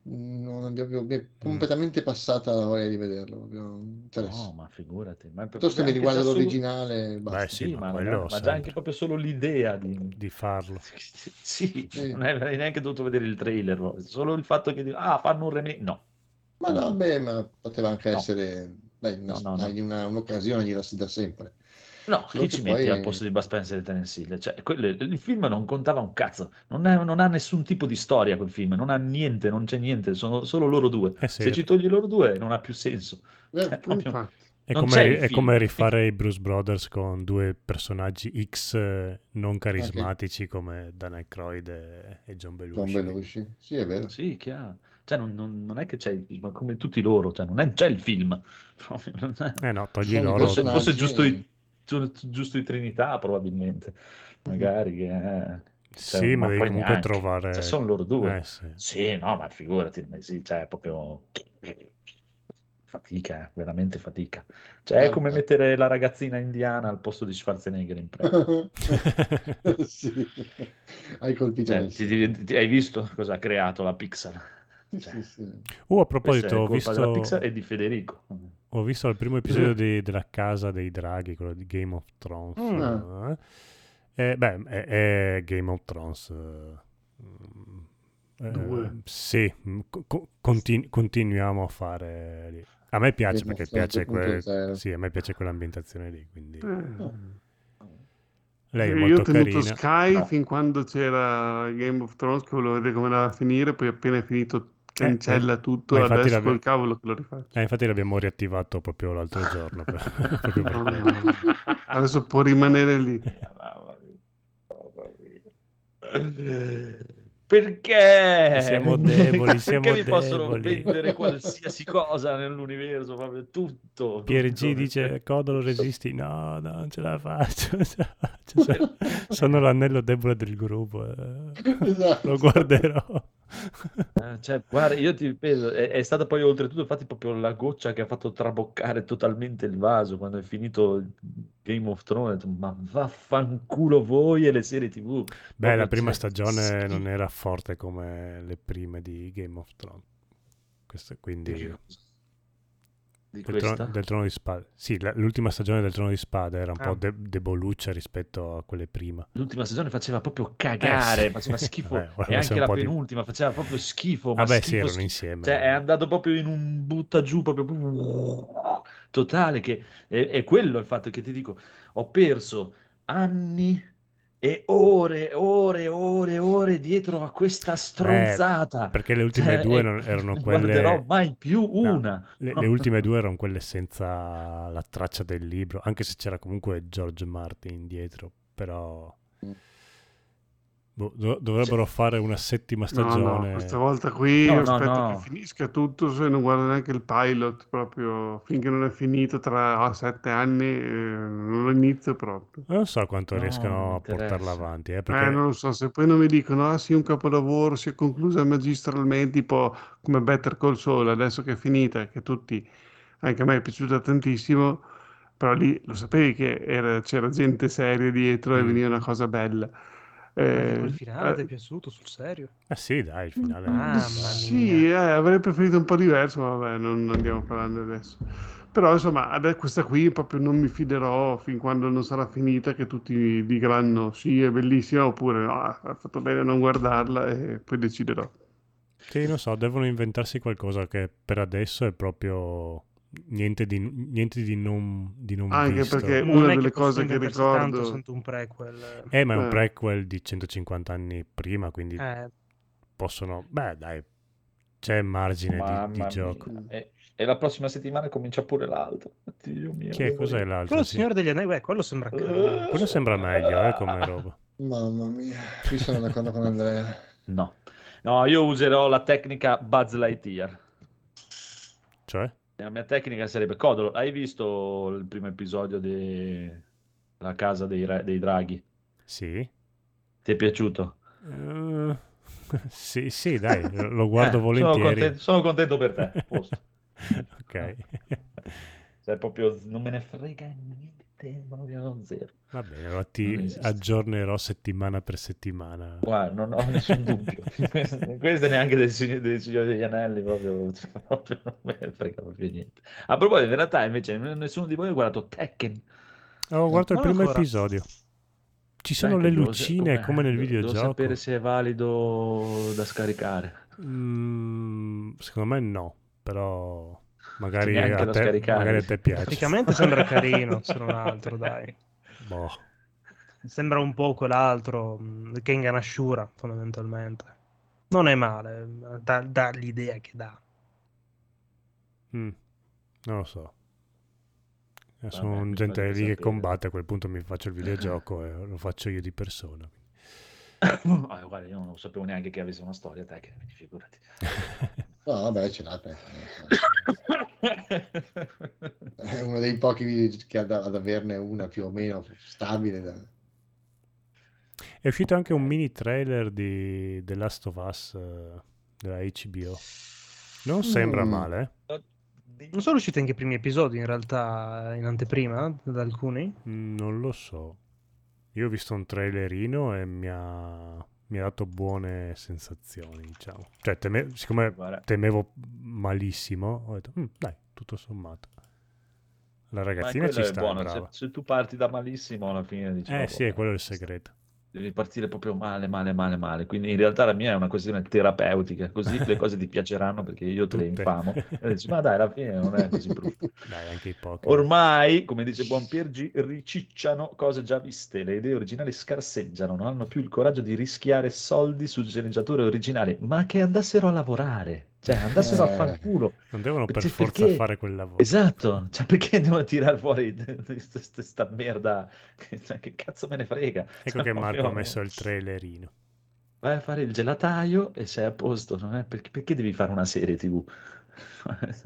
non abbiamo, mi è completamente passata la voglia di vederlo. No, ma figurati. Ma Piuttosto mi già solo- l'originale basta. Beh sì, Sì, ma ma, ma già anche proprio solo l'idea di... di farlo. <laughs> Sì, Sì. non avrei neanche dovuto vedere il trailer, solo il fatto che... Ah, fanno un remake... No. Ma no, beh, ma poteva anche No. essere, dai, una- No, no, una- un'occasione gliela si dà sempre. No, chi che ci poi- metti al posto di Bud Spencer e Terence Hill? Cioè, quello- il film non contava un cazzo, non, è- non ha nessun tipo di storia quel film, non ha niente, non c'è niente, sono solo loro due. Eh sì. Se ci togli loro due non ha più senso. Eh, Cioè, proprio-. È Non come, è come rifare i Bruce Brothers con due personaggi X eh, non carismatici come Dan Aykroyd e, e John Belushi. John Belushi. Sì, è vero. Sì, chiaro. Cioè, non, non- non è che c'è, il- ma come tutti loro, cioè, non è, c'è il film. Eh no, togli loro. Forse, forse giusto, i, giu- giusto i Trinità, probabilmente. Magari eh, Sì, cioè, ma ma devi poi comunque neanche. trovare... Cioè, sono loro due. Eh sì. Sì, no, ma figurati, sì, cioè, è proprio fatica, eh, veramente fatica. Cioè, è come Guarda. mettere la ragazzina indiana al posto di Schwarzenegger in pre. <laughs> Sì, hai colpito Cioè, ti- ti- ti- hai visto cosa ha creato la Pixar? Cioè, sì, sì. Uh, a proposito, ho visto, Pixar e di Federico. ho visto il primo episodio di- della Casa dei Draghi, quello di Game of Thrones. Mm. eh. Eh, beh, è, è Game of Thrones. eh, Eh, Due. sì, mm, co- co- continu- continuiamo a fare lì. A me piace Game perché piace, que- 2.0. sì, a me piace quell'ambientazione lì, quindi Eh. lei è Io ho tenuto carina. Sky No. fin quando c'era Game of Thrones che volevo vedere come andava a finire, poi appena è finito cancella tutto, ma infatti adesso col cavolo che lo rifaccio. Eh, infatti l'abbiamo riattivato proprio l'altro giorno. per- <laughs> proprio per. Adesso può rimanere lì. Perché? Siamo deboli, <laughs> Perché siamo mi possono deboli. vendere <laughs> qualsiasi cosa nell'universo, proprio tutto. Pier G tutto. dice Codolo resisti no no non ce la faccio, ce la faccio. Sono- sono l'anello debole del gruppo eh. Esatto. lo guarderò Eh, cioè, guarda, io ti ripeto, è, è stata poi oltretutto infatti proprio la goccia che ha fatto traboccare totalmente il vaso quando è finito Game of Thrones. detto, ma vaffanculo voi e le serie TV. beh la Proprio, prima cioè, stagione schifo. non era forte come le prime di Game of Thrones Questo, quindi Di del, trono, del Trono di Spade sì la- l'ultima stagione del Trono di Spade era un Ah. po' de- deboluccia rispetto a quelle prima L'ultima stagione faceva proprio cagare, Eh, sì. faceva schifo. <laughs> Vabbè, e anche la po' di- penultima faceva proprio schifo. Ma vabbè sì schifo, erano schifo. insieme Cioè, è andato proprio in un butta giù proprio totale. Che è, è quello il fatto che ti dico: ho perso anni e ore, ore, ore, ore dietro a questa stronzata. perché le ultime Cioè, due e non- erano non quelle guarderò mai più una. Le, le ultime due erano quelle senza la traccia del libro, anche se c'era comunque George Martin dietro, però Mm. Dov- dovrebbero fare una settima No, no, stagione. questa volta qui No, io no, aspetto no. che finisca tutto, se non guardo neanche il pilot proprio finché non è finito tra ah, sette anni, eh, non lo inizio proprio. Non so quanto No, riescano a portarla avanti, eh, Eh, perché non lo so, se poi non mi dicono, ah sì, un capolavoro, si è conclusa magistralmente, tipo come Better Call Saul, adesso che è finita, che tutti, anche a me è piaciuta tantissimo, però lì lo sapevi che era- c'era gente seria dietro e Mm. veniva una cosa bella. Eh, quel finale eh, ti è piaciuto sul serio? eh sì, dai, il finale. Ah, Sì, eh, avrei preferito un po' diverso, ma vabbè, non non andiamo parlando adesso. Però insomma, adesso questa qui proprio non mi fiderò fin quando non sarà finita, che tutti diranno sì, è bellissima, oppure no, ha fatto bene a non guardarla e poi deciderò. Sì, non so, devono inventarsi qualcosa che per adesso è proprio niente di, niente di non, di non Anche visto. perché- Non una è delle cose che ricordo- Tanto, sento un prequel. Eh, ma è un Eh. prequel di 150 anni prima, quindi Eh, possono... Beh, dai, c'è margine di, di gioco. E, e la prossima settimana comincia pure l'altro. Dio mio. Che cos'è l'altro? quello il Sì. Signore degli Anelli, quello sembra carino. Quello sembra meglio, eh, come roba. Mamma mia, qui sono d'accordo con Andrea. No. No, io userò la tecnica Buzz Lightyear. Cioè? La mia tecnica sarebbe Codolo. Hai visto il primo episodio di La casa dei, re- dei draghi? Sì? Ti è piaciuto? Eh, <laughs> sì, sì, dai, <laughs> lo guardo Eh, Sono volentieri. contento, sono contento per te. <laughs> ok, Cioè, proprio non me ne frega niente, proprio zero. va bene, allora Non ti aggiornerò settimana per settimana. Guarda, non ho nessun dubbio. <laughs> <laughs> Questo neanche del, Sig- del Signore degli Anelli, proprio, proprio non me frega proprio niente. A proposito, in realtà invece nessuno di voi ha guardato Tekken. Ho guardato il Non primo ancora. episodio. Ci sono Sai le lucine come nel videogioco. Devo sapere se è valido da scaricare. Mm, secondo me no, però magari a, te, magari a te piace. Praticamente sembra <laughs> carino, se non altro, dai. Boh. Sembra un po' quell'altro, mh, Kengan Ashura, fondamentalmente. Non è male, dà, dà l'idea che dà. Mm, non lo so. Vabbè, Sono gente lì che sapere. combatte, a quel punto mi faccio il videogioco e lo faccio io di persona. <coughs> Ah, guarda, io non sapevo neanche che avesse una storia Tekken, quindi figurati. <laughs> No, vabbè, ce l'ha. te. <laughs> È uno dei pochi video che ha da- ad averne una più o meno stabile. da- È uscito anche un mini trailer di The Last of Us eh, della HBO. Non sembra Mm. male? Non sono usciti anche i primi episodi, in realtà, in anteprima, da alcuni. Non lo so. Io ho visto un trailerino e mi ha, mi ha dato buone sensazioni, diciamo. Cioè, teme- siccome temevo malissimo, ho detto, "Mm, dai, tutto sommato. La ragazzina ci è sta, buono, brava. Se, se tu parti da malissimo alla fine diciamo, Eh sì, è quello il segreto. Devi partire proprio male, male, male, male. Quindi in realtà la mia è una questione terapeutica, così le cose ti piaceranno perché io te le infamo. E dici, ma dai, alla fine non è così brutto. <laughs> Dai, anche i Pokémon. Ormai, come dice Buon Piergi, ricicciano cose già viste, le idee originali scarseggiano, non hanno più il coraggio di rischiare soldi su sceneggiature originali, ma che andassero a lavorare, cioè andassero a Eh. fanculo. Non devono per Perché- forza perché- fare quel lavoro. Esatto, cioè perché devono tirare fuori <laughs> questa merda? Che, cioè, che cazzo me ne frega? Ecco Cioè, che <laughs> Marco ha proprio- messo il trailerino. Vai a fare il gelataio e sei a posto, non è? Perché, perché devi fare una serie TV? <laughs>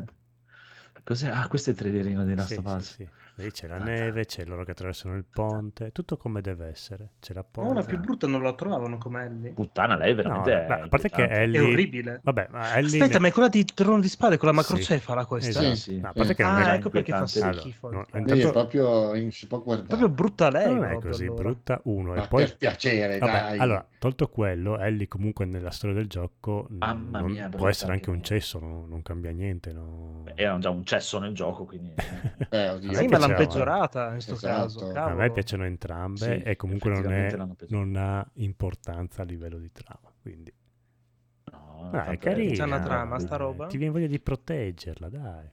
Cos'è? Ah, questo è il trailerino di Last Sì, of sì, Us. Sì. Lì c'è la Ah, neve, c'è loro che attraversano il ponte, tutto come deve essere. C'è la Ma una ponte. più brutta non la trovavano come Ellie. Puttana, lei veramente No, è beh, a parte che. Ellie... È orribile. Vabbè, ma Ellie... Aspetta, ne- ma è quella di Trono di Spade con la Sì. macrocefala questa? Esatto. Sì, sì. No, a parte che non Ah, è... ecco perché fa schifo. Allora, no, Quindi è Intanto- proprio si può guardare. Proprio brutta lei. non è così allora. brutta, uno. Ma E poi... per piacere, Vabbè, dai. allora, tolto quello, Ellie comunque nella storia del gioco Mamma non- mia, può essere anche un cesso, non, non cambia niente. no. Era già un cesso nel gioco, quindi... <laughs> Eh, oddio. Sì, ma l'hanno piaceva. peggiorata in questo Esatto. caso. A me A me cavolo. piacciono entrambe Sì, e comunque non, è- non ha importanza a livello di trama. Quindi, No, Ah, è carina. C'è una trama, sta roba? Ti viene voglia di proteggerla, dai.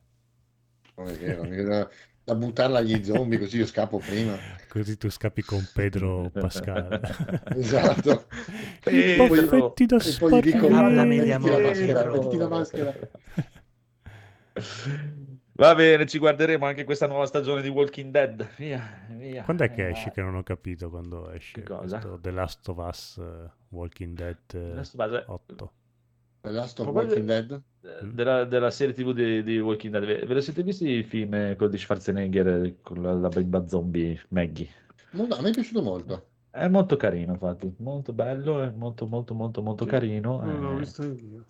Non è vero, mi viene da, da buttarla agli zombie così io scappo prima. <laughs> Così tu scappi con Pedro Pascal. <laughs> Esatto. <laughs> I Pedro. baffetti da E poi gli dico, la maschera, mettiti la maschera. Va bene, ci guarderemo anche questa nuova stagione di Walking Dead. <laughs> Via, via. Quando è che Eh, esce? Che non ho capito quando esce. Che cosa? questo The Last of Us eh, Walking Dead eh, Adesso base- 8. The Last of guarda- Walking Dead? eh, della, della serie TV di, di Walking Dead. Ve, ve lo siete visti il film eh, quello di Schwarzenegger eh, con la, la bimba zombie Maggie? No, no, a me è piaciuto molto. È molto carino, infatti, molto bello, è molto molto molto molto Sì. carino. Non l'ho eh, visto anch'io.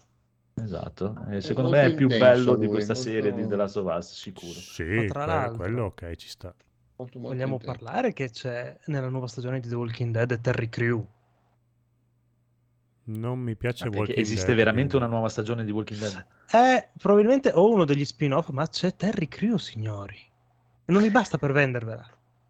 Esatto, e secondo molto me è più intenso bello di lui, questa molto- serie di The Last of Us, sicuro. Sì, Ma tra quello, l'altro- quello ok, ci sta. Molto, molto Vogliamo intenso. parlare che c'è nella nuova stagione di The Walking Dead Terry Crew. Non mi piace perché Walking esiste Dead, veramente quindi- una nuova stagione di Walking Dead? È probabilmente o uno degli spin-off, ma c'è Terry Crew, signori. E non mi basta per vendervela.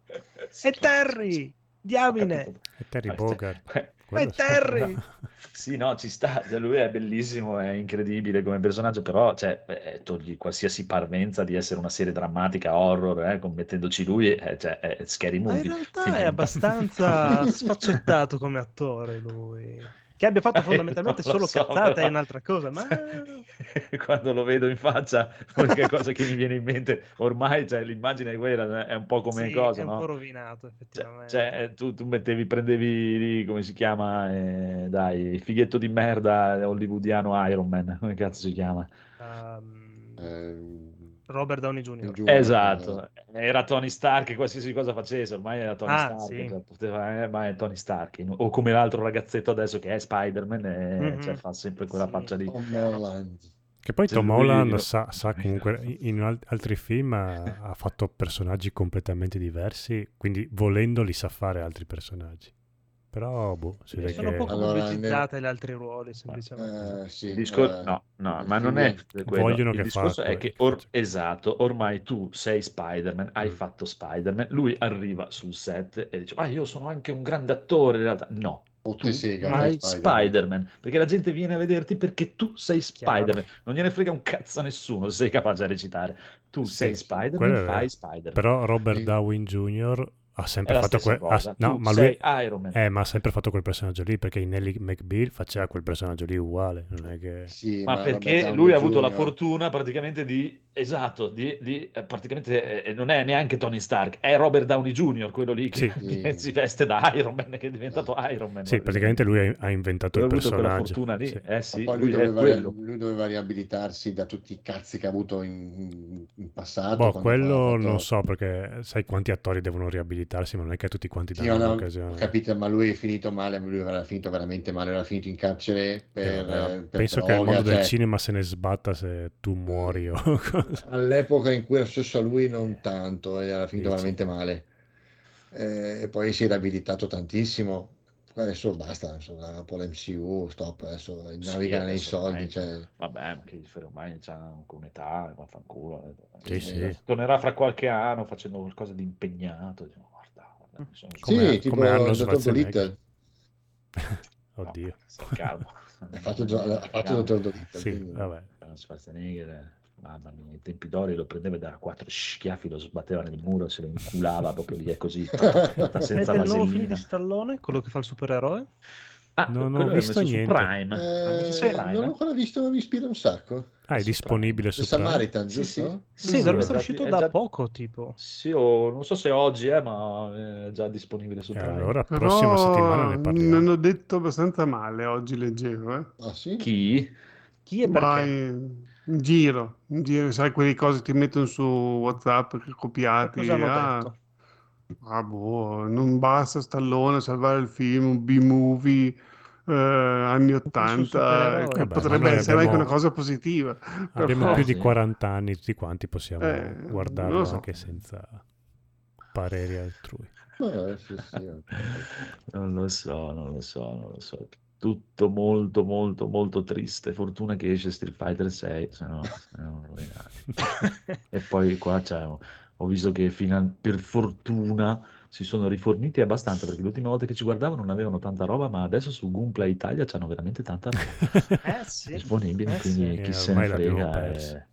<laughs> È Terry! Diamine! È Terry Ma- Bogart. <laughs> Sì. Terry! <laughs> Sì, no, ci sta, cioè, lui è bellissimo, è incredibile come personaggio, però cioè, eh, togli qualsiasi parvenza di essere una serie drammatica, horror, eh, con- mettendoci lui, eh, cioè, è scary Ma in movie. realtà Quindi- è abbastanza <laughs> sfaccettato come attore lui. Che abbia fatto Eh, fondamentalmente lo solo so, cazzate però- è un'altra cosa, ma... <laughs> Quando lo vedo in faccia, l'unica cosa che mi viene in mente, ormai cioè, l'immagine è quella, è un po' come Sì, cosa, è un no? po' rovinato, Cioè, effettivamente. cioè, eh, tu, tu mettevi, prendevi lì, come si chiama, eh, dai, il fighetto di merda hollywoodiano Iron Man, come cazzo si chiama? Um, Eh, Robert Downey Jr. giù, Esatto, era Tony Stark, qualsiasi cosa facesse, ormai era Tony Ah, Stark, sì. cioè, poteva- eh, ma è Tony Stark, o come l'altro ragazzetto adesso che è Spider-Man, e, Mhm. cioè, fa sempre quella Sì. faccia lì. Tom Holland. Che poi Tom Holland sa, sa comunque in al- altri film ha, ha fatto personaggi completamente diversi, quindi volendo li sa fare altri personaggi. Però, boh, si vede Sono che... poco Allora, pubblicizzate le altre ruoli, semplicemente. Eh, sì, Il discor- eh, no, no, ma non è quello. Vogliono Il che discorso fa- è che, or- faccia- esatto, ormai tu sei Spider-Man, hai Mm. fatto Spider-Man, lui arriva sul set e dice, ah, io sono anche un grande attore, in realtà. No, Botte tu fai Spider-Man. Spider-Man. perché la gente viene a vederti perché tu sei Chiaro. Spider-Man, non gliene frega un cazzo a nessuno se sei capace a recitare. Tu Sì, sei Spider-Man, fai Spider-Man. Però Robert Sì. Downey Jr. ha È sempre la fatto quel... ha- no, ma lui... Iron Man. Eh, ma ha sempre fatto quel personaggio lì, perché in Ellie McBeal faceva quel personaggio lì uguale, non è che... Sì, Ma Robert perché Downey lui ha avuto la fortuna praticamente di, esatto, di, di, eh, praticamente eh, non è neanche Tony Stark, è Robert Downey Jr., quello lì che, Sì. <laughs> che si veste da Iron Man, che è diventato Iron Man. Sì, praticamente lui ha, ha inventato Lui il ha avuto quella personaggio. fortuna lì, Sì. eh sì, Ma poi lui, lui, doveva, lui doveva riabilitarsi da tutti i cazzi che ha avuto in, in passato. Boh, quello fatto- non so, perché sai quanti attori devono riabilitarsi, ma non è che a tutti quanti Sì, danno ma no, l'occasione. ho capito, ma lui è finito male, lui era finito veramente male, era finito in carcere per, Eh, eh, per Penso che il droga, mondo del cioè, cinema se ne sbatta se tu muori o <laughs> cosa. all'epoca in cui era successo a lui non tanto, e era finito Dici? veramente male. Eh, e poi si è riabilitato tantissimo. Adesso basta, adesso dopo l'MCU, stop, adesso Sì, naviga nei soldi. Cioè, Vabbè, ma che gli frega, ormai c'ha un'età, vaffanculo. Sì, Eh, sì. Tornerà fra qualche anno facendo qualcosa di impegnato. Dico, Come- sì, tipo come hanno il dottor Schwarzenegger. Dolittle. <laughs> Oddio. stai calmo. <laughs> Ha fatto, gio- ha fatto il dottor Dolittle. Sì, quindi- vabbè. Schwarzenegger, mamma mia, i tempi d'oro lo prendeva e da quattro schiaffi, lo sbatteva nel muro, se lo inculava proprio lì, è così, <laughs> senza il nuovo film di. Stallone, quello che fa il supereroe? Ah, Non ho visto niente. Prime. Eh, Prime, non eh? ancora visto, ma mi ispira un sacco. Ah, è Su disponibile The su Prime? Samaritan, Sì, giusto? Sì, Sì, dovrebbe è essere già- uscito è da già- poco, tipo. Sì, o non so se oggi è, ma è già disponibile su E Prime. allora, Però prossima settimana ne parliamo. hanno detto abbastanza male oggi, leggevo. Eh. Ah, sì? Chi? Chi e Ma perché? in, in giro, in giro, sai quelle cose che ti mettono su WhatsApp che copiati. Cosa hanno ah, detto? Ah, boh, non basta Stallone salvare il film, un B-movie eh, anni sul 80, supereroe. che Vabbè, potrebbe essere anche abbiamo- una cosa positiva. Abbiamo Però- <laughs> più sì. di 40 anni, tutti quanti possiamo Eh, guardarlo lo so. anche senza pareri altrui. Eh, sì, sì. <laughs> Non lo so, non lo so, non lo so. Tutto molto, molto, molto triste. Fortuna che esce Street Fighter 6, se no, se no rovinati. <laughs> E poi qua c'è, ho visto che fino per fortuna si sono riforniti abbastanza, perché l'ultima volta che ci guardavo non avevano tanta roba, ma adesso su Gunplay Italia c'hanno veramente tanta roba <laughs> Eh sì. disponibile, Eh quindi sì. chi Eh, se ne frega. persa. è-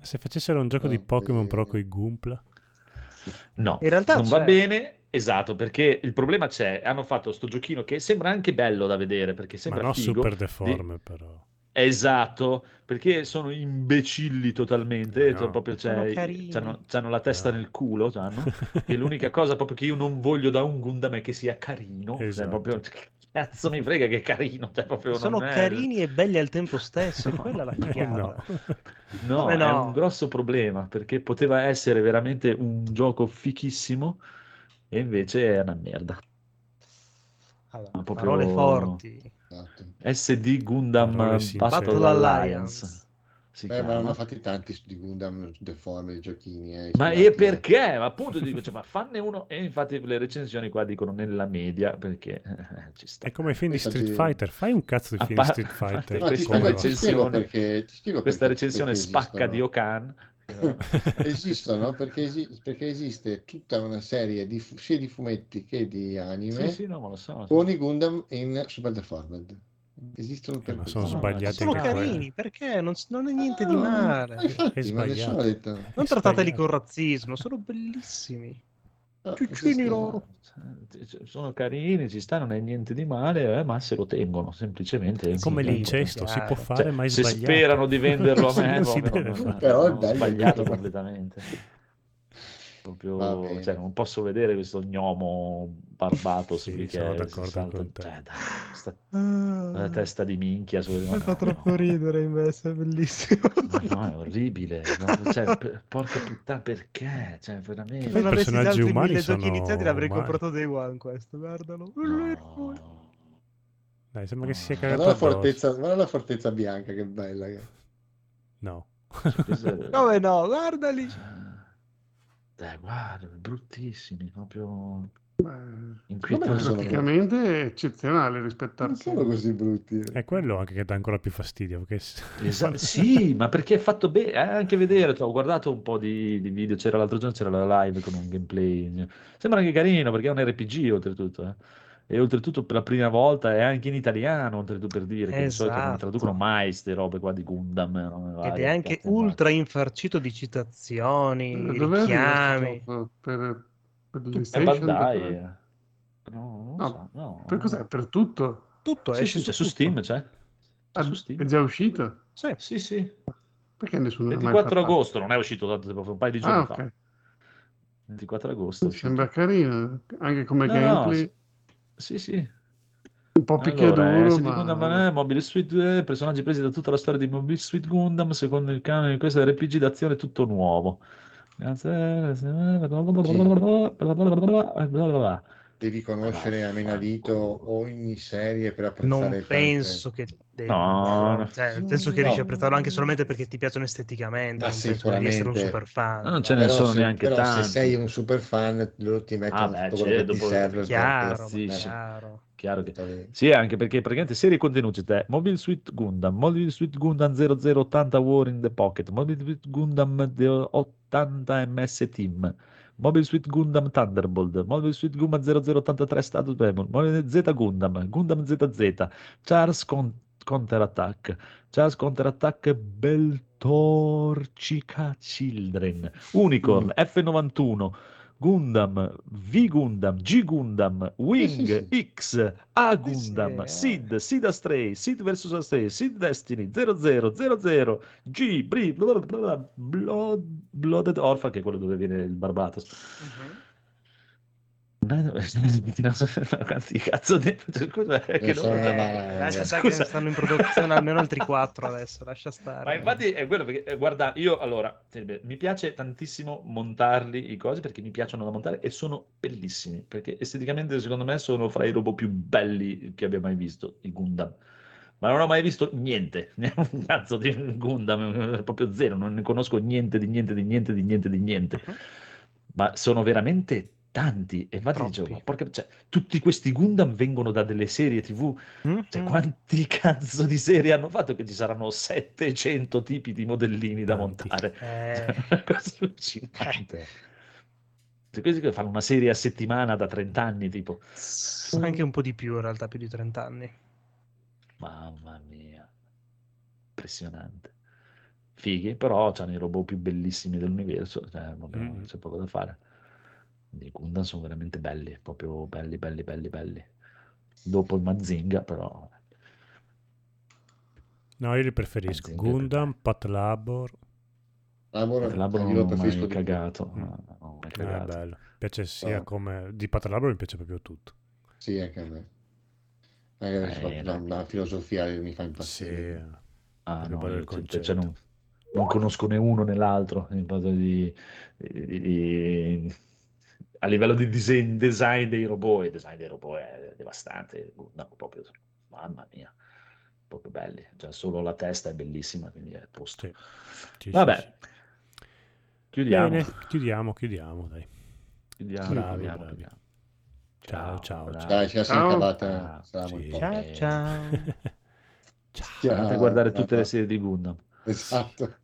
Se facessero un gioco di Pokémon però con i Goompla, No, In realtà non va c'è- bene, esatto, perché il problema c'è, hanno fatto sto giochino che sembra anche bello da vedere, perché ma sembra no figo. super di- deforme però. Esatto, perché sono imbecilli totalmente, No. cioè proprio carini. c'hanno, c'hanno la testa No. nel culo, c'hanno. <laughs> e l'unica cosa proprio che io non voglio da un Gundam è che sia carino, cioè Esatto. proprio, che cazzo mi frega che è carino, cioè proprio Sono non è- carini e belli al tempo stesso, <laughs> è quella la chiave. no. No, Come è no? un grosso problema, perché poteva essere veramente un gioco fichissimo e invece è una merda. Allora, proprio- Parole forti. Esatto. SD Gundam Parole sincere. Battle, Battle Alliance. Alliance. si Eh, ma hanno fatti tanti di Gundam deformi giochini. Eh, Ma e perché? Ma appunto dico, cioè, ma fanne uno e infatti le recensioni qua dicono nella media perché eh, ci sta. È come i film di Street Fighter, fai un cazzo di film di pa- Street <laughs> Fighter. No, ti Questa recensione- perché, Questa perché- recensione perché spacca di. Okan. Esistono perché, esi- perché esiste tutta una serie di, fu- sia di fumetti che di anime Sì, sì, no, ma lo so. con i Gundam in Super Deformed. Esistono per ma questo. sono No, sbagliati Sono anche quelli. carini, perché non, non è niente di Ah, male. ma infatti, ma. Non È trattateli sbagliato. con razzismo, sono bellissimi. Ciuccini questo- loro. Cioè, Sono carini, ci sta, non è niente di male, eh, ma se lo tengono semplicemente. È come l'incesto, si può fare, Cioè, ma è se sbagliato. sperano di venderlo a <laughs> me, Non non-. Però è sbagliato completamente. Proprio, cioè, non posso vedere questo gnomo barbato <laughs> Sì, lì che sono si d'accordo salta- con te. cioè, dai, sta la testa di minchia su- Mi no, fa no, troppo no. ridere invece, è bellissimo. Ma no, è orribile. no, cioè, per- porca puttana, perché? Cioè, veramente. avessi personaggi altri umani mille giochi sono iniziati l'avrei umani. comprato Day One questo, guardalo. No. Dai, sembra che si sia No. cagato Guarda la, fortezza, guarda la fortezza bianca, che bella. che- No. Cioè, questo è- Come no, guardali. Dai, guarda, bruttissimi, proprio Beh, sono- praticamente è eccezionale rispetto a Non sono così brutti. È quello anche che dà ancora più fastidio. Perché... Esatto, <laughs> sì, ma perché è fatto bene, eh, anche vedere, cioè, ho guardato un po' di, di video, c'era l'altro giorno, c'era la live con un gameplay, sembra anche carino perché è un RPG oltretutto, eh. E oltretutto per la prima volta è anche in italiano, oltretutto per dire, che di solito non Esatto. traducono mai queste robe qua di Gundam. eh, robe Ed è anche ultra infarcito di citazioni, Dov'è richiami. arrivato per, per È PlayStation? Bandai. per- eh. No, No, so, no. Per cos'è? Per tutto? Tutto Sì, esce sì, su tutto. Steam, c'è. Ah, su Steam. è già uscito? Sì. Sì, sì. Perché nessuno l'ha mai 24 fatto? agosto, non è uscito tanto tempo fa, un paio di giorni Ah, fa. ok. 24 agosto. Sembra carino, anche come No, no, gameplay, Sì, sì. un po' picchiaduro, Allora, eh, ma... Gundam eh, Mobile Suit 2, personaggi presi da tutta la storia di Mobile Suit Gundam, secondo il canone di questo RPG d'azione tutto nuovo. Devi conoscere a menadito ogni serie per apprezzare Non penso che devi, No, no. cioè, penso che No. riesci a apprezzarlo anche solamente perché ti piacciono esteticamente, Ma non penso devi essere un sicuramente. super fan. Non ce ne Però sono se- neanche però tanti. se sei un super fan loro ti mettono Ah, beh, tutto quello c'è, che ti dopo- serve per- Chiaro, chiaro. Chiaro che... Sì, anche perché praticamente serie contenuti c'è Mobile Suit Gundam, Mobile Suit Gundam 0080 War in the Pocket, Mobile Suit Gundam de- 80 MS Team, Mobile Suit Gundam Thunderbolt, Mobile Suit Gundam 0083 Status Demon, Mobile Z Gundam, Gundam ZZ, Charles Con- Counter Attack, Charles Counter Attack Beltorcica Children, Unicorn Mm. F91, Gundam, V Gundam, G Gundam, Wing, X, A Gundam. Sid, Sid Astray, Sid vs Astray, Sid Destiny, 0000, G, Bri, Blooded Orphan, che è quello dove viene il Barbatos. Mhm. Quanti cazzo di... Scusa, è che Eh, non... ma- Lascia eh, stare che scusa. stanno in produzione almeno altri 4 adesso, lascia stare. Ma infatti è quello perché, eh, guarda, io allora, eh, mi piace tantissimo montarli i cosi perché mi piacciono da montare e sono bellissimi, perché esteticamente secondo me sono fra i robot più belli che abbia mai visto, i Gundam. Ma non ho mai visto niente, <laughs> un cazzo di Gundam, eh, proprio zero, non ne conosco niente di niente di niente di niente di niente. Mhm. Ma sono veramente tanti. E infatti dicevo, ma porca- cioè, tutti questi Gundam vengono da delle serie TV cioè, Mhm. quanti <laughs> cazzo di serie hanno fatto che ci saranno 700 tipi di modellini da montare? Eh. Una <laughs> cosa allucinante. Cioè, questi che fanno una serie a settimana da 30 anni, tipo. Anche un po' di più in realtà, più di 30 anni. Mamma mia. Impressionante. Fighi, però hanno i robot più bellissimi dell'universo, cioè, proprio Mm. c'è poco da fare. I Gundam sono veramente belli, proprio belli, belli, belli, belli. Dopo il Mazinga, però... No, io li preferisco. Mazinga è Gundam, più Pat Labor. Labor, Labro io non lo ho preferisco cagato. Mm. no, mai Eh, cagato. bello. piace sia Ah. come... Di Pat Labor mi piace proprio tutto. Sì, anche a me. Anche Eh, la, no. la filosofia mi fa Sì. impazzire. Ah, Proprio no, il cioè- concetto. cioè non, non conosco né uno né l'altro in base di, di- di- a livello di design, design dei robot. Il design dei robot è devastante. No, proprio, mamma mia, proprio belli. Cioè, solo la testa è bellissima, quindi è posto. Sì. Sì, Vabbè, sì, sì. chiudiamo. Bene, chiudiamo, chiudiamo, dai. chiudiamo, Bravi, chiudiamo, bravi. chiudiamo. Ciao, ciao, bravi. Dai, ce la siamo Ciao. cavata. Ciao ciao. <laughs> Ciao. Ciao. Andate a guardare tutte le ciao. serie di Gundam. Esatto.